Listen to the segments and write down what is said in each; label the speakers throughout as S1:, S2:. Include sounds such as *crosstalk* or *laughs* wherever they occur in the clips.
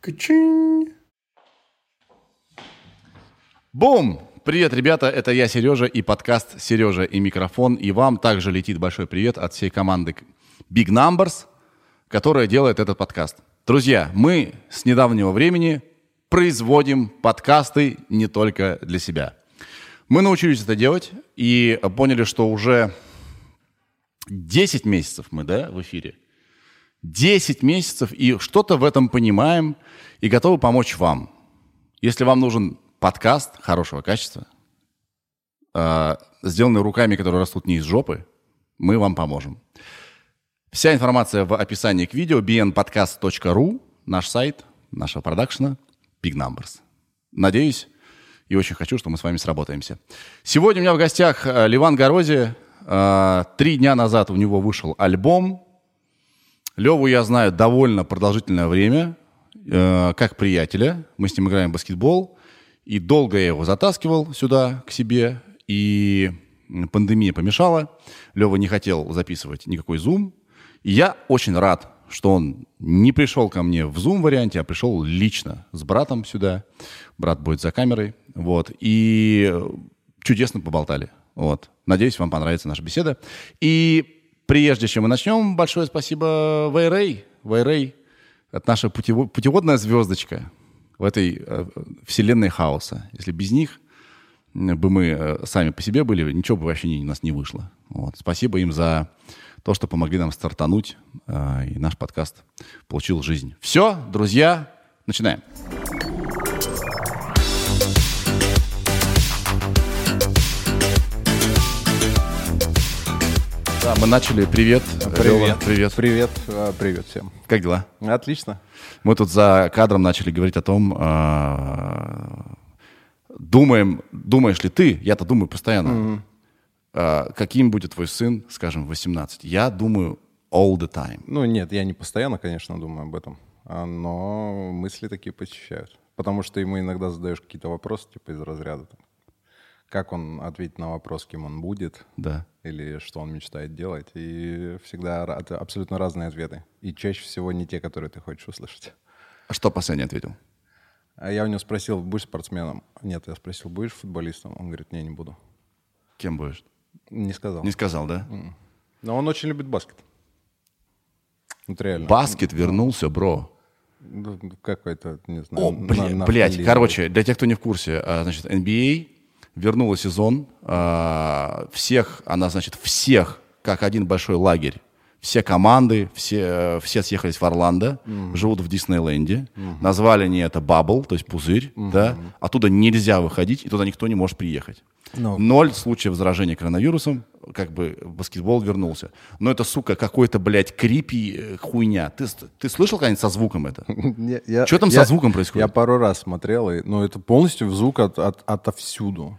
S1: Качин. Бум! Привет, ребята, это я, Сережа, и подкаст «Сережа и микрофон». И вам также летит большой привет от всей команды Big Numbers, которая делает этот подкаст. Друзья, мы с недавнего времени производим подкасты не только для себя. Мы научились это делать и поняли, что уже 10 месяцев мы да, в эфире. 10 месяцев, и что-то в этом понимаем, и готовы помочь вам. Если вам нужен подкаст хорошего качества, э, сделанный руками, которые растут не из жопы, мы вам поможем. Вся информация в описании к видео bnpodcast.ru, наш сайт, нашего продакшена, Big Numbers. Надеюсь и очень хочу, что мы с вами сработаемся. Сегодня у меня в гостях э, Ливан Горози. Э, три дня назад у него вышел альбом. Леву я знаю довольно продолжительное время, э, как приятеля. Мы с ним играем в баскетбол. И долго я его затаскивал сюда, к себе. И пандемия помешала. Лева не хотел записывать никакой зум. И я очень рад, что он не пришел ко мне в Zoom варианте, а пришел лично с братом сюда. Брат будет за камерой. Вот. И чудесно поболтали. Вот. Надеюсь, вам понравится наша беседа. И прежде чем мы начнем, большое спасибо Вайрей. Вайрей — это наша путеводная звездочка в этой э, вселенной хаоса. Если без них бы мы э, сами по себе были, ничего бы вообще у нас не вышло. Вот. Спасибо им за то, что помогли нам стартануть, э, и наш подкаст получил жизнь. Все, друзья, начинаем. Да, мы начали. Привет.
S2: Привет. Лёва, привет. Привет. А, привет всем.
S1: Как дела?
S2: Отлично.
S1: Мы тут за кадром начали говорить о том, а, думаем, думаешь ли ты, я-то думаю постоянно, mm-hmm. А, каким будет твой сын, скажем, в 18? Я думаю all the time.
S2: Ну нет, я не постоянно, конечно, думаю об этом, но мысли такие посещают. Потому что ему иногда задаешь какие-то вопросы, типа из разряда, как он ответит на вопрос, кем он будет,
S1: да.
S2: Или что он мечтает делать. И всегда абсолютно разные ответы. И чаще всего не те, которые ты хочешь услышать.
S1: А что последний ответил?
S2: А я у него спросил, будешь спортсменом? Нет, я спросил, будешь футболистом? Он говорит, не, не буду.
S1: Кем будешь?
S2: Не сказал.
S1: Не сказал, да?
S2: Но он очень любит баскет.
S1: Вот реально. Баскет вернулся, бро.
S2: Какой-то, не знаю.
S1: О, на, блядь. короче, для тех, кто не в курсе, а, значит, NBA вернула сезон. А, всех, она, значит, всех, как один большой лагерь. Все команды, все, все съехались в Орландо, mm-hmm. живут в Диснейленде. Mm-hmm. Назвали они это Бабл, то есть пузырь, mm-hmm. да. Оттуда нельзя выходить, и туда никто не может приехать. No. Ну. Ноль случаев заражения коронавирусом, как бы баскетбол вернулся. Но это, сука, какой-то, блядь, крипи э, хуйня. Ты, ты слышал когда-нибудь со звуком это? *laughs* Что там со звуком происходит?
S2: Я пару раз смотрел, и, ну, это полностью звук от, от, отовсюду.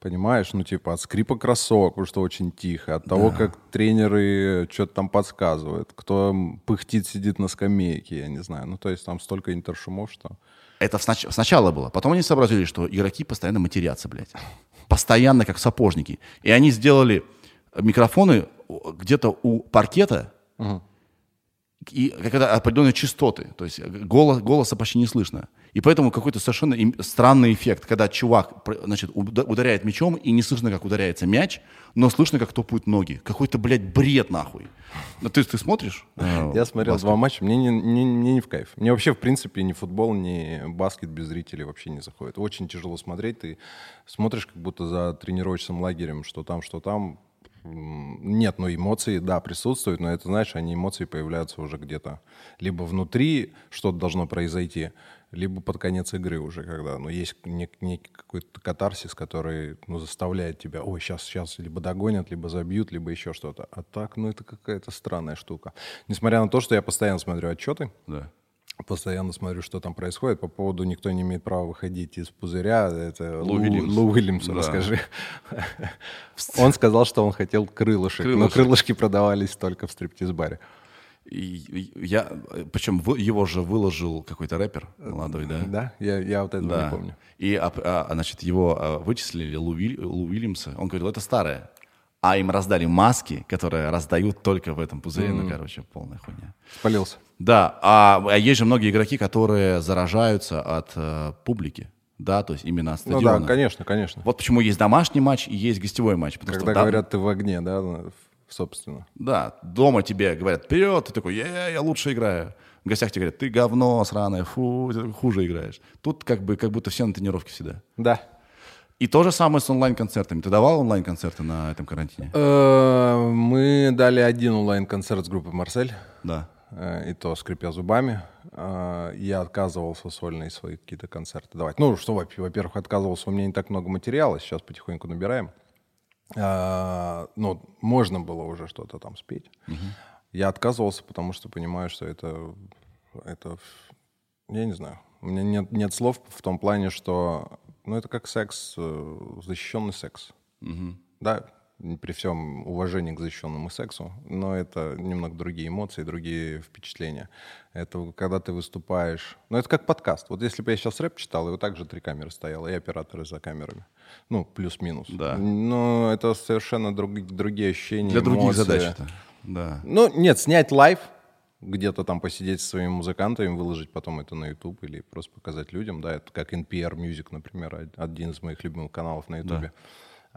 S2: Понимаешь, ну типа от скрипа кроссовок, потому что очень тихо, от того, как тренеры что-то там подсказывают, кто пыхтит, сидит на скамейке, я не знаю. Ну то есть там столько интершумов, что...
S1: Это снач- сначала было. Потом они сообразили, что игроки постоянно матерятся, блядь постоянно как сапожники. И они сделали микрофоны где-то у паркета, угу. и когда определенные частоты, то есть голос, голоса почти не слышно. И поэтому какой-то совершенно странный эффект, когда чувак значит, ударяет мячом, и не слышно, как ударяется мяч, но слышно, как топают ноги. Какой-то, блядь, бред нахуй. Ну, ты, ты смотришь? *laughs*
S2: Я смотрел баскет? два матча, мне не, не, мне не в кайф. Мне вообще, в принципе, ни футбол, ни баскет без зрителей вообще не заходит. Очень тяжело смотреть. Ты смотришь как будто за тренировочным лагерем, что там, что там. Нет, ну эмоции, да, присутствуют, но это, знаешь, они эмоции появляются уже где-то. Либо внутри что-то должно произойти, либо под конец игры уже, когда ну, есть нек- некий какой-то катарсис, который ну, заставляет тебя, ой, сейчас, сейчас либо догонят, либо забьют, либо еще что-то. А так, ну, это какая-то странная штука. Несмотря на то, что я постоянно смотрю отчеты,
S1: да.
S2: постоянно смотрю, что там происходит. По поводу «никто не имеет права выходить из пузыря», это Лу, Лу, Уильямс. Лу да. расскажи. *laughs* Он сказал, что он хотел крылышек, крылышек, но крылышки продавались только в стриптиз-баре.
S1: И я, причем его же выложил какой-то рэпер молодой, да?
S2: Да, я, я вот это да. не помню.
S1: И, а, а, значит, его а, вычислили, Лу, Лу Уильямса, он говорил, это старое. а им раздали маски, которые раздают только в этом пузыре. Ну, короче, полная хуйня.
S2: Спалился.
S1: Да, а, а есть же многие игроки, которые заражаются от э, публики, да, то есть именно от
S2: Ну
S1: стадиона.
S2: да, конечно, конечно.
S1: Вот почему есть домашний матч и есть гостевой матч. Потому
S2: Когда
S1: что
S2: говорят, ты в огне, да, в- собственно.
S1: Да, дома тебе говорят, вперед, ты такой, я, я лучше играю. В гостях тебе говорят, ты говно сраное, фу, ты хуже играешь. Тут как бы как будто все на тренировке всегда.
S2: Да.
S1: И то же самое с онлайн-концертами. Ты давал онлайн-концерты на этом карантине?
S2: Э, Мы дали один онлайн-концерт с группой «Марсель»,
S1: Да.
S2: э, и то скрипя зубами. Э, Я отказывался сольные свои какие-то концерты давать. Ну, что, во- во-первых, отказывался, у меня не так много материала, сейчас потихоньку набираем. Э, Ну, можно было уже что-то там спеть. Я отказывался, потому что понимаю, что это, это, я не знаю, у меня нет, нет слов в том плане, что, ну, это как секс, э, защищенный секс. Да, при всем уважении к защищенному сексу, но это немного другие эмоции, другие впечатления. Это когда ты выступаешь... Ну, это как подкаст. Вот если бы я сейчас рэп читал, и вот так же три камеры стояло, и операторы за камерами. Ну, плюс-минус.
S1: Да.
S2: Но это совершенно друг- другие ощущения,
S1: Для других
S2: эмоции.
S1: задач это. Да.
S2: Ну, нет, снять live, где-то там посидеть со своими музыкантами, выложить потом это на YouTube или просто показать людям, да, это как NPR Music, например, од- один из моих любимых каналов на YouTube.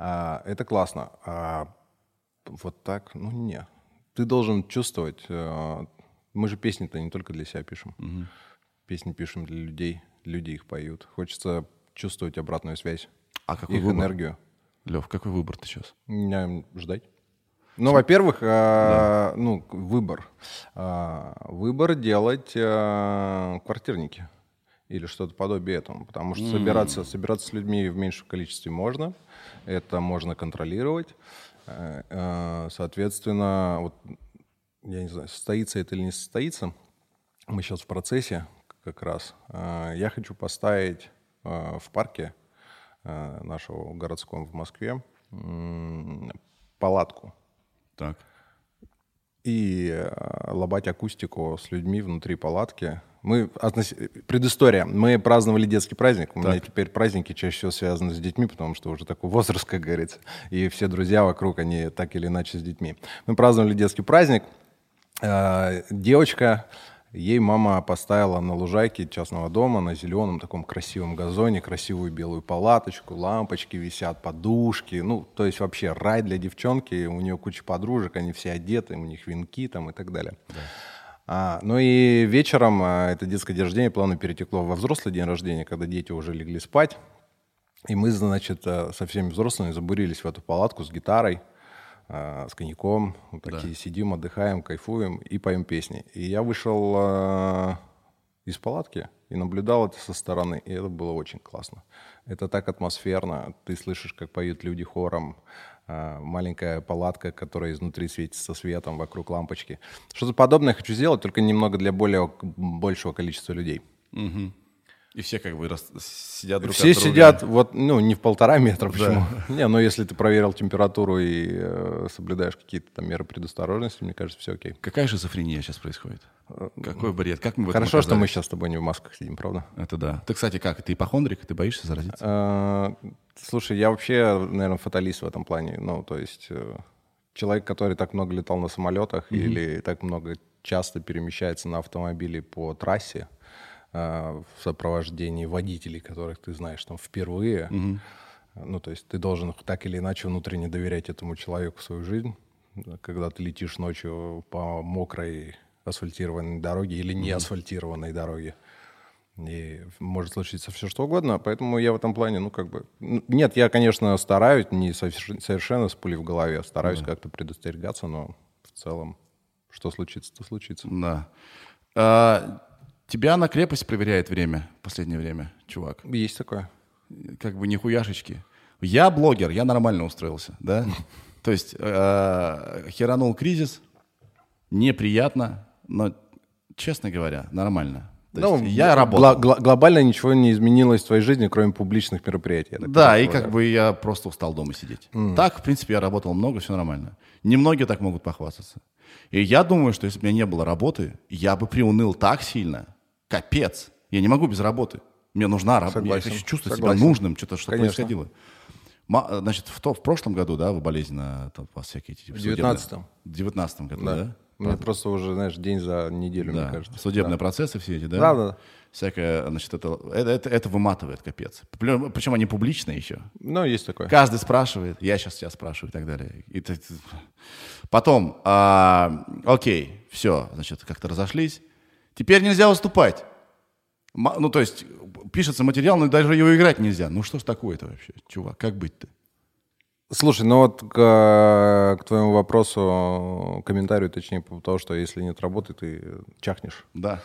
S2: А, это классно. А вот так, ну, не. Ты должен чувствовать, э, мы же песни-то не только для себя пишем. Песни пишем для людей, люди их поют. Хочется чувствовать обратную связь,
S1: А какой
S2: их
S1: выбор?
S2: энергию.
S1: Лев, какой выбор ты сейчас?
S2: Меня ждать. Ну, во-первых, а, ну, выбор. А, выбор делать а, квартирники или что-то подобие этому, потому что собираться, собираться с людьми в меньшем количестве можно, это можно контролировать. Э, э, Соответственно, вот, я не знаю, состоится это или не состоится, мы сейчас в процессе как раз. Э, Я хочу поставить в парке нашего городском в Москве палатку
S1: Так.
S2: и лобать акустику с людьми внутри палатки. Мы относ- предыстория. Мы праздновали детский праздник. У меня теперь праздники чаще всего связаны с детьми, потому что уже такой возраст, как говорится. И все друзья вокруг, они так или иначе с детьми. Мы праздновали детский праздник. Э, Девочка, ей мама поставила на лужайке частного дома, на зеленом таком красивом газоне, красивую белую палаточку, лампочки висят, подушки. Ну, то есть вообще рай для девчонки. У нее куча подружек, они все одеты, у них венки там и так далее. А, ну и вечером а, это детское день рождения плавно перетекло во взрослый день рождения, когда дети уже легли спать. И мы, значит, э, со всеми взрослыми забурились в эту палатку с гитарой, э, с коньяком. Вот такие сидим, отдыхаем, кайфуем и поем песни. И я вышел э, из палатки и наблюдал это со стороны. И это было очень классно. Это так атмосферно. Ты слышишь, как поют люди хором. Э, Маленькая палатка, которая изнутри светится светом, вокруг лампочки. Что-то подобное хочу сделать, только немного для более большего количества людей.
S1: И все как бы рас- сидят друг
S2: Все
S1: от друга.
S2: сидят вот, ну, не в полтора метра, почему? *laughs* Не, ну, если ты проверил температуру и э, соблюдаешь какие-то там меры предосторожности, мне кажется, все окей.
S1: Какая шизофрения сейчас происходит? Какой бред? Как мы в этом
S2: Хорошо, что мы сейчас с тобой не в масках сидим, правда?
S1: Это да. Ты, кстати, как? Ты ипохондрик? Ты боишься заразиться?
S2: Э, Слушай, я вообще, наверное, фаталист в этом плане. Ну, то есть э, человек, который так много летал на самолетах или так много часто перемещается на автомобиле по трассе э, в сопровождении водителей, которых ты знаешь там впервые. Ну, то есть ты должен так или иначе внутренне доверять этому человеку свою жизнь. Когда ты летишь ночью по мокрой асфальтированной дороге или не асфальтированной дороге. И может случиться все что угодно, поэтому я в этом плане, ну, как бы... Нет, я, конечно, стараюсь, не соверш- совершенно с пулей в голове, стараюсь как-то предостерегаться, но в целом, что случится, то случится.
S1: Да. А, тебя на крепость проверяет время в последнее время, чувак.
S2: Есть такое.
S1: Как бы нихуяшечки. Я блогер, я нормально устроился, да? *laughs* То есть э, херанул кризис, неприятно, но, честно говоря, нормально. Есть я работал.
S2: гла- глобально ничего не изменилось в твоей жизни, кроме публичных мероприятий.
S1: Да, и как бы я просто устал дома сидеть. Так, в принципе, я работал много, все нормально. Немногие так могут похвастаться. И я думаю, что если бы у меня не было работы, я бы приуныл так сильно. Капец. Я не могу без работы. Мне нужна работа. Я хочу чувствовать
S2: согласен.
S1: себя нужным, что-то что
S2: Конечно.
S1: происходило. Ма- Значит, в, то, в прошлом году, да, вы болезненно там, у вас всякие эти...
S2: В
S1: судебные-
S2: 19-м.
S1: В 19 году, да?
S2: Да. Мне просто уже, знаешь, день за неделю,
S1: Да.
S2: мне кажется.
S1: Судебные процессы все эти, да?
S2: Да, да.
S1: Всякое, значит, это, это, это, выматывает, капец. Причем они публичные еще.
S2: Ну, есть такое.
S1: Каждый спрашивает, я сейчас тебя спрашиваю и так далее. И ты- ты- Потом, а, окей, все, значит, как-то разошлись. Теперь нельзя выступать. Ну, то есть, пишется материал, но даже его играть нельзя. Ну, что ж такое-то вообще, чувак, как быть-то?
S2: Слушай, ну вот к, к твоему вопросу, комментарию, точнее, по того, что если нет работы, ты чахнешь.
S1: Да.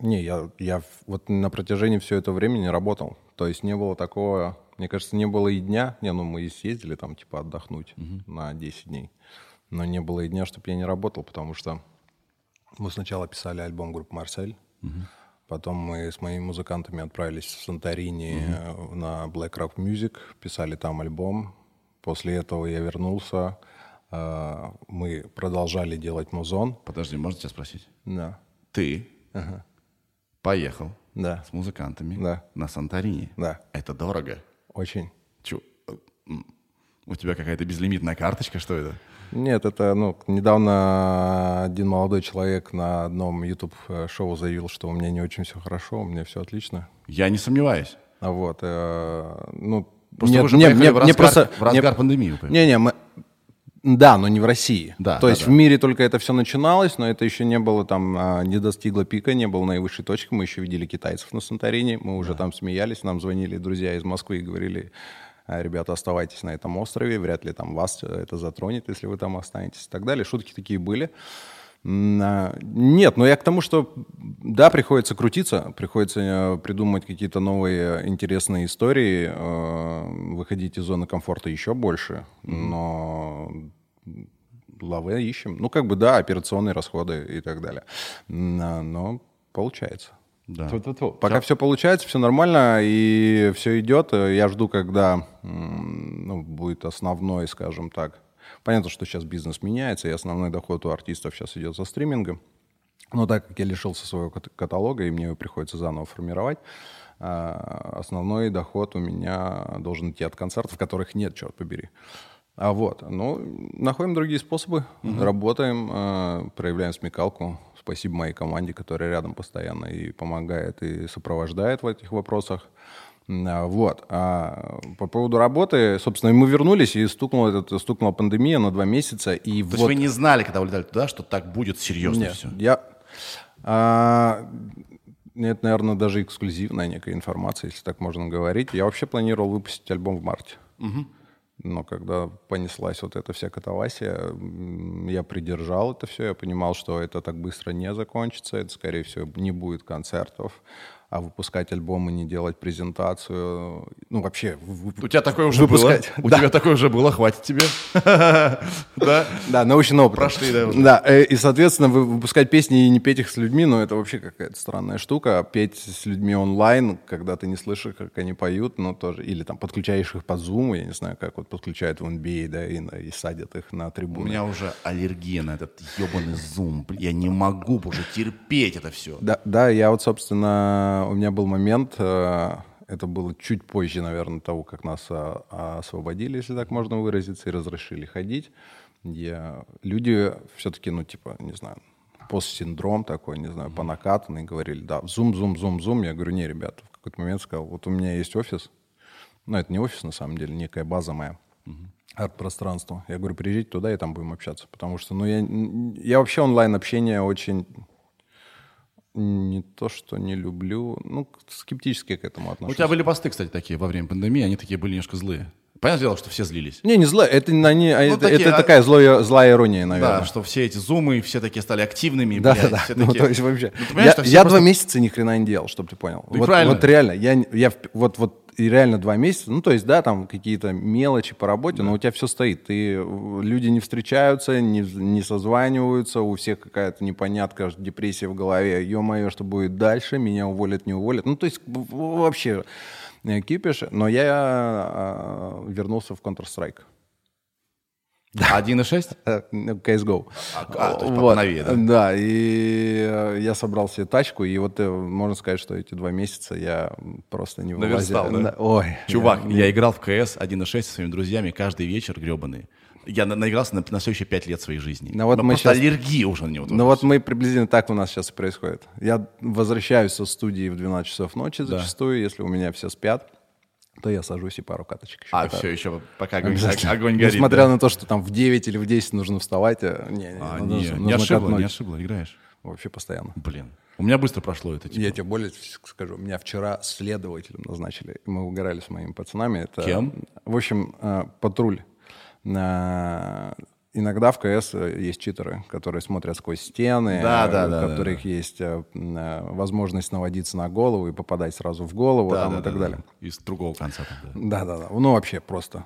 S2: Не, я, я вот на протяжении всего этого времени работал. То есть не было такого, мне кажется, не было и дня, не, ну мы и съездили там типа отдохнуть на 10 дней, но не было и дня, чтобы я не работал, потому что мы сначала писали альбом группы «Марсель», потом мы с моими музыкантами отправились в Санторини э, на Black Rock Music, писали там альбом. После этого я вернулся, э, мы продолжали делать музон.
S1: Подожди, можно тебя спросить?
S2: Да,
S1: Ты поехал
S2: да,
S1: с музыкантами
S2: Да.
S1: на Санторини.
S2: да,
S1: Это дорого.
S2: очень.
S1: Чё, э, У тебя какая-то безлимитная карточка, что это?
S2: Нет, это, ну, недавно один молодой человек на одном YouTube-шоу заявил, что у меня не очень все хорошо, у меня все отлично.
S1: Я не сомневаюсь.
S2: А вот, э, ну...
S1: Просто
S2: нет,
S1: вы же поехали
S2: мне-
S1: в разгар,
S2: просто-
S1: в разгар
S2: мне-
S1: пандемии.
S2: Не-не, мы... Да, но не в России.
S1: Да,
S2: То
S1: да,
S2: есть
S1: да.
S2: в мире только это все начиналось, но это еще не было там, а, не достигло пика, не было наивысшей точки. Мы еще видели китайцев на Санторини, мы уже там смеялись, нам звонили друзья из Москвы и говорили, «А, ребята, оставайтесь на этом острове, вряд ли там вас это затронет, если вы там останетесь и так далее. Шутки такие были. А, Нет, но я к тому, что да, приходится крутиться, приходится э, придумать какие-то новые интересные истории, э, выходить из зоны комфорта еще больше, но лавы ищем. Ну, как бы, да, операционные расходы и так далее. А, Но получается.
S1: Да.
S2: Тьфу-тьфу-тьфу. Пока все получается, все нормально и все идет. Я жду, когда ну, будет основной, скажем так. Понятно, что сейчас бизнес меняется, и основной доход у артистов сейчас идет со стриминга. Но так как я лишился своего кат- каталога, и мне его приходится заново формировать, а, основной доход у меня должен идти от концертов, которых нет, черт побери. А вот, ну, находим другие способы, работаем, э, проявляем смекалку. Спасибо моей команде, которая рядом постоянно и помогает, и сопровождает в этих вопросах. А, Вот. А по поводу работы, собственно, мы вернулись, и стукнула, этот, стукнула пандемия на два месяца. И
S1: То есть
S2: вот
S1: вы не знали, когда улетали туда, что так будет серьезно
S2: нет,
S1: все?
S2: я... а, нет, наверное, даже эксклюзивная некая информация, если так можно говорить. Я вообще планировал выпустить альбом в марте. Но когда понеслась вот эта вся катавасия, я придержал это все, я понимал, что это так быстро не закончится, это, скорее всего, не будет концертов, а выпускать альбом и не делать презентацию, ну, вообще...
S1: У тебя такое уже
S2: Выпускать.
S1: было? У тебя такое уже было, хватит тебе. *laughs* Да?
S2: Да, научный опыт.
S1: Прошли, да.
S2: Да, э, и, соответственно, вы- выпускать песни и не петь их с людьми, ну, это вообще какая-то странная штука. Петь с людьми онлайн, когда ты не слышишь, как они поют, ну, тоже. Или там подключаешь их под Zoom, я не знаю, как вот подключают в NBA, да, и, и садят их на
S1: У
S2: трибуны.
S1: меня уже аллергия на этот ебаный зум. Блин, Я не могу уже терпеть это все.
S2: Да, да, я вот, собственно, у меня был момент, э, это было чуть позже, наверное, того, как нас а, освободили, если так можно выразиться, и разрешили ходить. Я, люди все-таки, ну, типа, не знаю, постсиндром такой, не знаю, по накатанной, говорили, да, зум, зум, зум, зум. Я говорю, не, ребята, в какой-то момент сказал, вот у меня есть офис, ну, это не офис, на самом деле, некая база моя, арт-пространство. Я говорю, приезжайте туда, и там будем общаться. Потому что, ну, я, я вообще онлайн-общение очень не то, что не люблю, ну, скептически к этому
S1: У
S2: отношусь.
S1: тебя были посты, кстати, такие во время пандемии, они такие были немножко злые. Понятное дело, что все злились.
S2: Не, не зло, это, не, они- а это,
S1: такие,
S2: это
S1: а-
S2: такая злая, злая ирония, наверное.
S1: Да, что все эти зумы, все такие стали активными.
S2: Да,
S1: блядь,
S2: да,
S1: все
S2: Ну,
S1: такие-
S2: то есть вообще.
S1: Ну,
S2: я я
S1: просто-
S2: два месяца ни хрена не делал, чтобы ты понял.
S1: Ну,
S2: вот,
S1: правильно.
S2: вот реально, я, не- я вот, вот и реально два месяца, ну, то есть, да, там какие-то мелочи по работе, но у тебя все стоит. Ты, люди не встречаются, не, не созваниваются, у всех какая-то непонятка, депрессия в голове. Ё-моё, что будет дальше, меня уволят, не уволят. Ну, то есть, вообще э, кипиш. Но я э, вернулся в Counter-Strike.
S1: 1.6?
S2: Э, ну, CSGO.
S1: А, а, то есть
S2: Вот,
S1: поновее, да?
S2: Да, и э, я собрал себе тачку, и вот э, можно сказать, что эти два месяца я просто не вылазил.
S1: Наверстал, да?
S2: Ой.
S1: Чувак,
S2: я-
S1: я играл в КС 1.6 со своими друзьями каждый вечер гребаный. Я на- наигрался на, на следующие пять лет своей жизни.
S2: Ну вот мы
S1: просто
S2: щас-
S1: аллергия уже на него.
S2: Ну вот мы приблизительно так у нас сейчас и происходит. Я возвращаюсь со студии в 12 часов ночи зачастую, если у меня все спят, то я сажусь и пару каточек еще
S1: А,
S2: катаю.
S1: все, еще пока огонь, огонь горит.
S2: Несмотря
S1: да?
S2: на то, что там в 9 или в 10 нужно вставать, э, не, не,
S1: А,
S2: нужно-
S1: не,
S2: нужно
S1: не ошибло,
S2: катнуть.
S1: не ошибло, играешь.
S2: Вообще постоянно.
S1: Блин, у меня быстро прошло это. Типа.
S2: Я тебе более скажу, меня вчера следователем назначили. Мы угорали с моими пацанами. Это,
S1: Кем?
S2: В общем, э, патруль. Иногда в КС есть читеры, которые смотрят сквозь стены,
S1: Да,
S2: э,
S1: да,
S2: у
S1: да, да,
S2: которых есть э, э, возможность наводиться на голову и попадать сразу в голову
S1: Да,
S2: там,
S1: да,
S2: и так
S1: да,
S2: далее.
S1: да. Из другого конца. там, да.
S2: Да-да-да, ну вообще просто.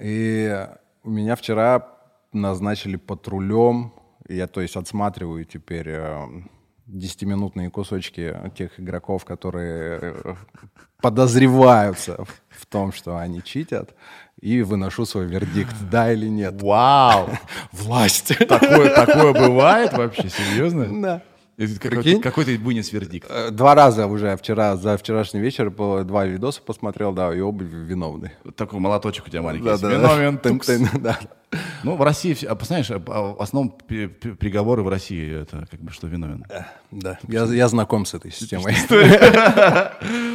S2: И меня вчера назначили патрулем, я, то есть, отсматриваю теперь э, 10-минутные кусочки тех игроков, которые э, подозреваются в том, что они читят, и выношу свой вердикт, *gasps* да или нет.
S1: Вау! *laughs*
S2: Власть.
S1: Такое, *laughs* такое бывает вообще? Серьезно?
S2: Да.
S1: Это
S2: Прикинь?
S1: Какой, какой ты вынес вердикт?
S2: Э, Два раза уже вчера, за вчерашний вечер по- два видоса посмотрел, да, и оба виновны.
S1: Такой молоточек у тебя маленький.
S2: Да, да,
S1: Виновен,
S2: Тын- тын, да.
S1: Ну, в России, а, знаешь, а, а, в основном приговоры в России, это как бы что виновен.
S2: Да, я, я знаком с этой системой. *laughs*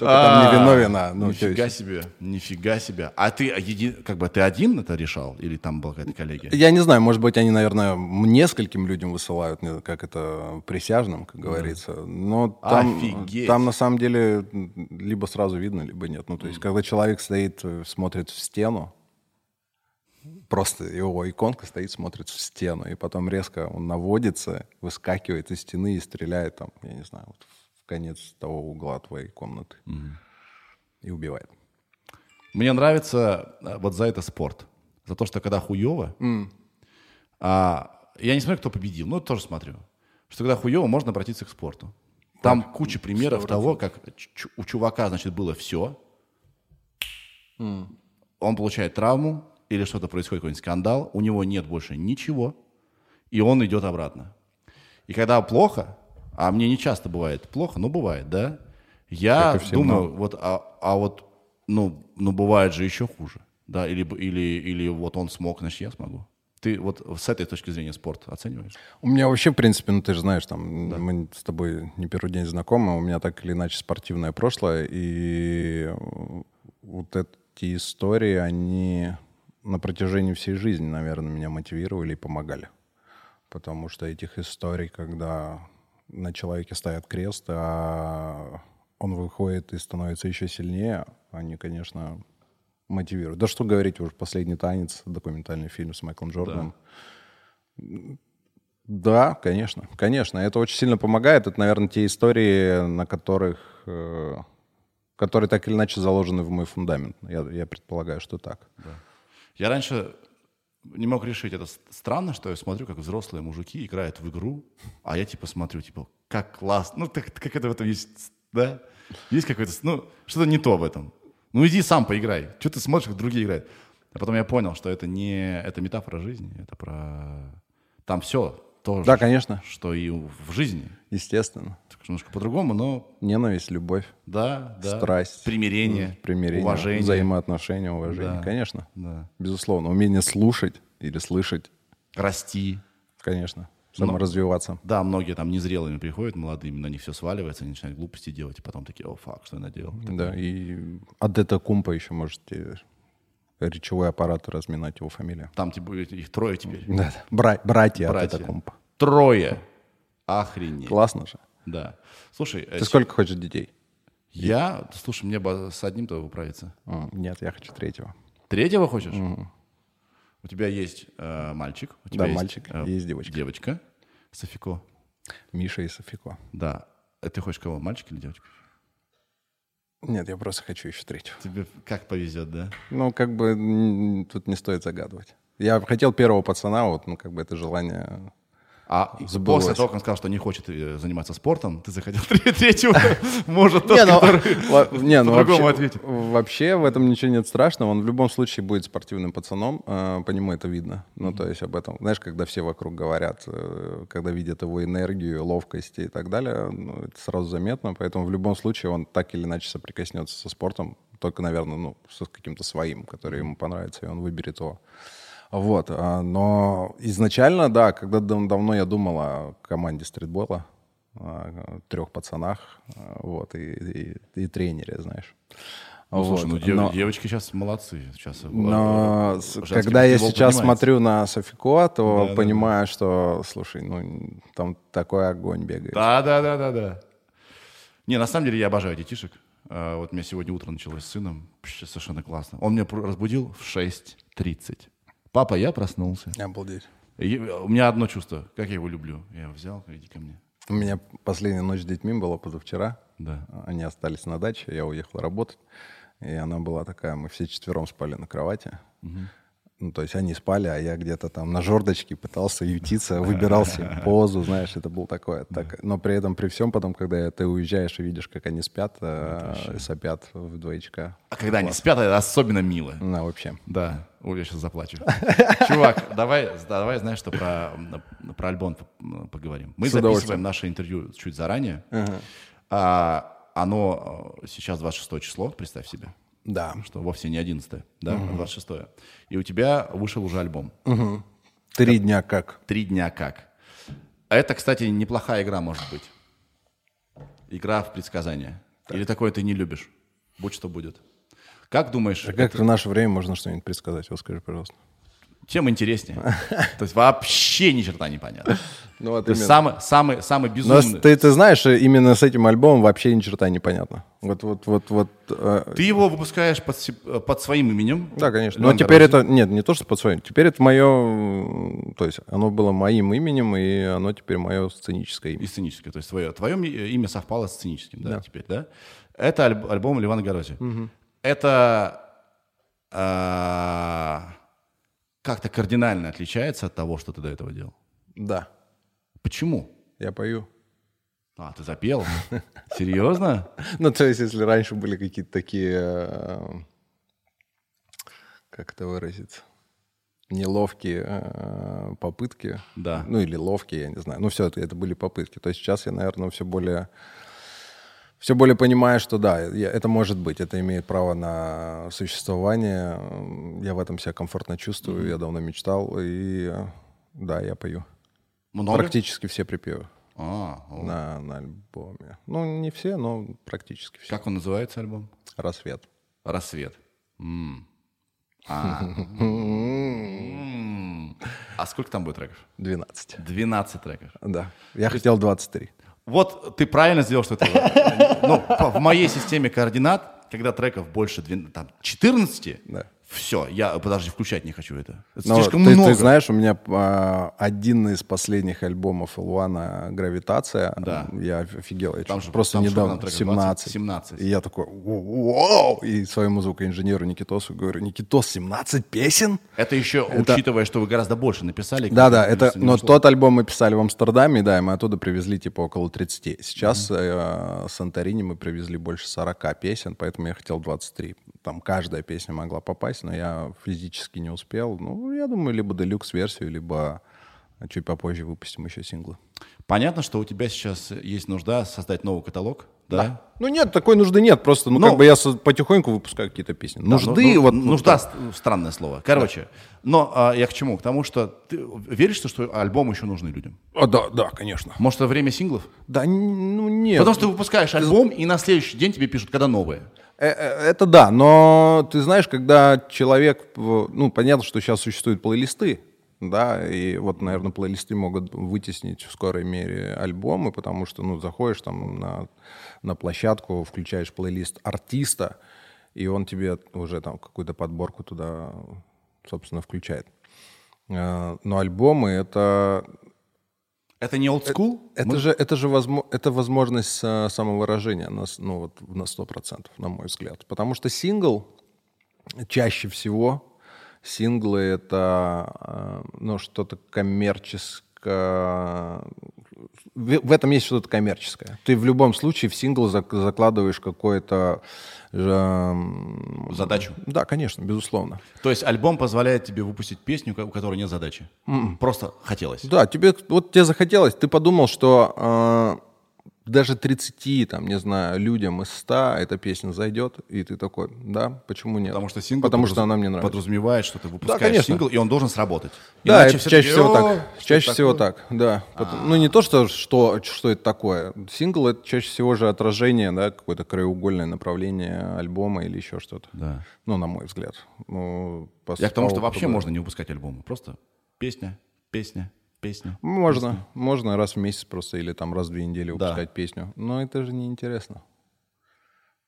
S2: Только там не а... Ну, то
S1: нифига себе, нифига себе. А ты еди- как бы ты один это решал? Или там была какая-то коллегия?
S2: Я не знаю, может быть, они, наверное, нескольким людям высылают, как это, присяжным, как говорится. Но там,
S1: Офигеть.
S2: там на самом деле либо сразу видно, либо нет. Ну, то есть, когда человек стоит, э, смотрит в стену, просто его иконка стоит, смотрит в стену, и потом резко он наводится, выскакивает из стены и стреляет там, я не знаю, вот в конец того угла твоей комнаты и убивает.
S1: Мне нравится э, вот за это спорт. За то, что когда хуево, а, я не смотрю, кто победил, но тоже смотрю, что когда хуево, можно обратиться к спорту. Там куча примеров того, как у чувака, значит, было все. Он получает травму, или что-то происходит, какой-нибудь скандал, у него нет больше ничего, и он идет обратно. И когда плохо, а мне не часто бывает плохо, но бывает, да, я думаю, вот, а, а вот, ну, ну, бывает же еще хуже, да, или, или, или вот он смог, значит, я смогу. Ты вот с этой точки зрения спорт оцениваешь?
S2: У меня вообще, в принципе, ну ты же знаешь, там мы с тобой не первый день знакомы, у меня так или иначе спортивное прошлое, и вот эти истории, они на протяжении всей жизни, наверное, меня мотивировали и помогали. Потому что этих историй, когда на человеке ставят крест, а он выходит и становится еще сильнее, они, конечно, мотивируют. Да что говорить, уже «Последний танец», документальный фильм с Майклом Джорданом. Да, конечно, конечно. Это очень сильно помогает. Это, наверное, те истории, на которых, э, которые так или иначе заложены в мой фундамент. Я, я предполагаю, что так.
S1: Я раньше не мог решить, это странно, что я смотрю, как взрослые мужики играют в игру, а я типа смотрю, типа, как классно, ну, так, как это в этом есть, да? Есть какой-то, ну, что-то не то в этом. Ну, иди сам поиграй. Что ты смотришь, как другие играют? А потом я понял, что это не, это метафора жизни, это про... Там все то
S2: Да,
S1: же,
S2: конечно.
S1: что и в жизни.
S2: Естественно.
S1: Так Немножко по-другому, но
S2: Ненависть, любовь,
S1: да, да.
S2: страсть,
S1: Примирение,
S2: примирение,
S1: уважение.
S2: взаимоотношения, уважение.
S1: Да.
S2: Конечно.
S1: Да.
S2: Безусловно. Умение слушать или слышать.
S1: Расти.
S2: Конечно. Саморазвиваться.
S1: Да, многие там незрелыми приходят, молодыми, на них все сваливается, они начинают глупости делать, и потом такие, о, фак, что я наделал.
S2: Да, и от этой кумпа еще можете речевой аппарат разминать его фамилия.
S1: Там типа, их трое теперь.
S2: Да, бра- братья, от
S1: Братья.
S2: этой кумпа.
S1: Трое. Охренеть.
S2: Классно же.
S1: Да. Слушай, э,
S2: Ты сколько хочешь детей?
S1: я, слушай, мне бы с одним-то управиться.
S2: А, Нет, я хочу третьего.
S1: Третьего хочешь? У тебя есть э, мальчик. У тебя
S2: Да, мальчик, есть девочка.
S1: Девочка. Софико.
S2: Миша и Софико.
S1: Да. А ты хочешь кого, мальчик или девочку?
S2: Нет, я просто хочу еще третьего.
S1: Тебе как повезет, да?
S2: Ну, как бы тут не стоит загадывать. Я хотел первого пацана, вот, ну, как бы это желание
S1: А
S2: Забылось.
S1: после того, как он сказал, что не хочет э, заниматься спортом, ты захотел тре- третьего, *laughs* может, тот,
S2: Не, ну, ну
S1: по-другому
S2: вообще,
S1: ответит.
S2: вообще в этом ничего нет страшного. Он в любом случае будет спортивным пацаном, э, по нему это видно. Ну, то есть об этом, знаешь, когда все вокруг говорят, э, когда видят его энергию, ловкость и так далее, ну, это сразу заметно. Поэтому в любом случае он так или иначе соприкоснется со спортом, только, наверное, ну, с каким-то своим, который ему понравится, и он выберет его. Вот, а, но изначально, да, когда дав- давно я думал о команде стритбола, о трех пацанах, а, вот, и, и- и тренере, знаешь.
S1: Ну, слушай,
S2: Вот,
S1: ну дев-
S2: но-
S1: девочки сейчас молодцы. Сейчас,
S2: но
S1: э,
S2: когда я сейчас смотрю на Софико, то
S1: Да, да,
S2: понимаю, что, слушай, ну там такой огонь бегает.
S1: Да, да, да, да, да. Не, на самом деле я обожаю детишек. А, Вот у меня сегодня утро началось с сыном. Вообще совершенно классно. Он меня разбудил в 6.30. Папа, я проснулся.
S2: Обалдеть.
S1: И у меня одно чувство. Как я его люблю. Я его взял, иди ко мне.
S2: У меня последняя ночь с детьми была позавчера.
S1: Да.
S2: Они остались на даче, я уехал работать. И она была такая, мы все четвером спали на кровати. Ну, то есть они спали, а я где-то там на жердочке пытался ютиться, выбирал себе позу, знаешь, это было такое. Так, но при этом, при всем потом, когда ты уезжаешь и видишь, как они спят, э, сопят в двоечка.
S1: А когда они спят, это особенно мило.
S2: Ну, вообще.
S1: Да. Ой, я сейчас заплачу. *laughs* Чувак, давай, давай, знаешь, что про, про альбом поговорим. Мы записываем наше интервью чуть заранее. А, оно э, сейчас 26 число, представь себе.
S2: Да.
S1: что вовсе не 11 да, а 26 И у тебя вышел уже альбом.
S2: Три дня как?
S1: Три дня как. Это, кстати, неплохая игра может быть. Игра в предсказания. Или такое ты не любишь? Будь что будет. Как думаешь,
S2: А как в наше время можно что-нибудь предсказать? Вот скажи, пожалуйста.
S1: Тем интереснее? *laughs* То есть вообще ни черта не понятно.
S2: Ну, вот
S1: самый, самый, самый
S2: Но
S1: безумный.
S2: ты, ты знаешь, э, именно с этим альбомом вообще ни черта не понятно. Вот, вот, вот, вот. э,
S1: Ты его выпускаешь под, се- под своим именем.
S2: Да, конечно.
S1: Леон
S2: Но теперь
S1: Горозий.
S2: это... Нет, не то, что под своим. Теперь это мое... То есть оно было моим именем, и оно теперь мое сценическое имя.
S1: И сценическое. То есть твое, твое ми- имя совпало с сценическим, да, теперь, да? Это альб- альбом Ливана Горози. Это а, как-то кардинально отличается от того, что ты до этого делал.
S2: Да.
S1: Почему?
S2: Я пою.
S1: А, ты запел? Серьезно? *laughs*
S2: Ну, то есть, если раньше были какие-то такие... э, Как это выразить? Неловкие э, попытки.
S1: Да.
S2: Ну, или ловкие, я не знаю. Ну, все это, это были попытки. То есть сейчас я, наверное, все более... Все более понимаю, что да, это может быть, это имеет право на существование. Я в этом себя комфортно чувствую, я давно мечтал, и да, я пою.
S1: Много?
S2: Практически все припевы
S1: А, о.
S2: на, на альбоме. Ну, не все, но практически все.
S1: Как он называется, альбом?
S2: Рассвет.
S1: «Рассвет». А. *laughs* А сколько там будет треков?
S2: 12.
S1: 12 треков.
S2: Да. Я хотел 23.
S1: Вот ты правильно сделал, что это... Ну, в моей системе координат, когда треков больше двен- там, 14,
S2: Да.
S1: Все, я, подожди, включать не хочу это. Это
S2: Но
S1: слишком
S2: ты,
S1: много.
S2: ты знаешь, у меня а, один из последних альбомов Илвана «Гравитация».
S1: Да.
S2: Я офигел. Я
S1: Там же-
S2: просто
S1: там
S2: недавно...
S1: там треков?
S2: 17.
S1: 17.
S2: И я такой, вау! И своему звукоинженеру Никитосу говорю, Никитос, 17 песен?
S1: Это еще учитывая, что вы гораздо больше написали.
S2: Да-да, это, но
S1: ушло.
S2: тот альбом мы писали в Амстердаме, да, и мы оттуда привезли типа около 30. Сейчас э, с Санторини мы привезли больше 40 песен, поэтому я хотел 23. Там каждая песня могла попасть, но я физически не успел. Ну, я думаю, либо делюкс-версию, либо чуть попозже выпустим еще синглы.
S1: Понятно, что у тебя сейчас есть нужда создать новый каталог, да?
S2: Ну нет, такой нужды нет, просто, ну,
S1: Но-
S2: как бы я потихоньку выпускаю какие-то песни.
S1: Да,
S2: Нужды,
S1: ну,
S2: вот...
S1: ну, нужда ст- странное слово. Короче, но а, я к чему? К тому, что ты веришь, что, что альбом еще нужны людям?
S2: А, да, да, конечно.
S1: Может, это время синглов?
S2: Да, ну нет.
S1: Потому что ты выпускаешь альбом, и на следующий день тебе пишут, когда новые.
S2: Э, э, Это да, но ты знаешь, когда человек, ну, понятно, что сейчас существуют плейлисты, да, и вот, наверное, плейлисты могут вытеснить в скорой мере альбомы, потому что, ну, заходишь там на, на площадку, включаешь плейлист артиста, и он тебе уже там какую-то подборку туда, собственно, включает. Э, Но альбомы — это
S1: Это не old school?
S2: это же, это же возмо- это возможность э, самовыражения на, ну, вот, на 100%, на мой взгляд. Потому что сингл чаще всего, синглы — это э, ну, что-то коммерческое... В этом есть что-то коммерческое. Ты в любом случае в сингл зак- закладываешь какое-то... эм,
S1: Задачу.
S2: Да, конечно, безусловно.
S1: То есть альбом позволяет тебе выпустить песню, у которой нет задачи. Просто хотелось.
S2: Да, тебе вот тебе захотелось, ты подумал, что э, даже 30, там, не знаю, людям из 100 эта песня зайдет, и ты такой, да, почему нет?
S1: Потому что сингл
S2: Потому что она мне нравится.
S1: подразумевает, что ты выпускаешь
S2: конечно.
S1: сингл, и он должен сработать.
S2: Да,
S1: Иначе все
S2: чаще всего
S1: «О,
S2: так. Чаще всего
S1: такое?»
S2: так, да. Потом- Ну, не то, что, что, что это такое. Сингл — это чаще всего же отражение, да, какое-то краеугольное направление альбома или еще что-то.
S1: Да.
S2: Ну, на мой взгляд. Ну,
S1: Я к тому, что вообще можно не выпускать альбомы. Просто песня, песня, песня.
S2: Можно, можно раз в месяц просто или там раз в две недели
S1: Да.
S2: выпускать песню. Но это же неинтересно.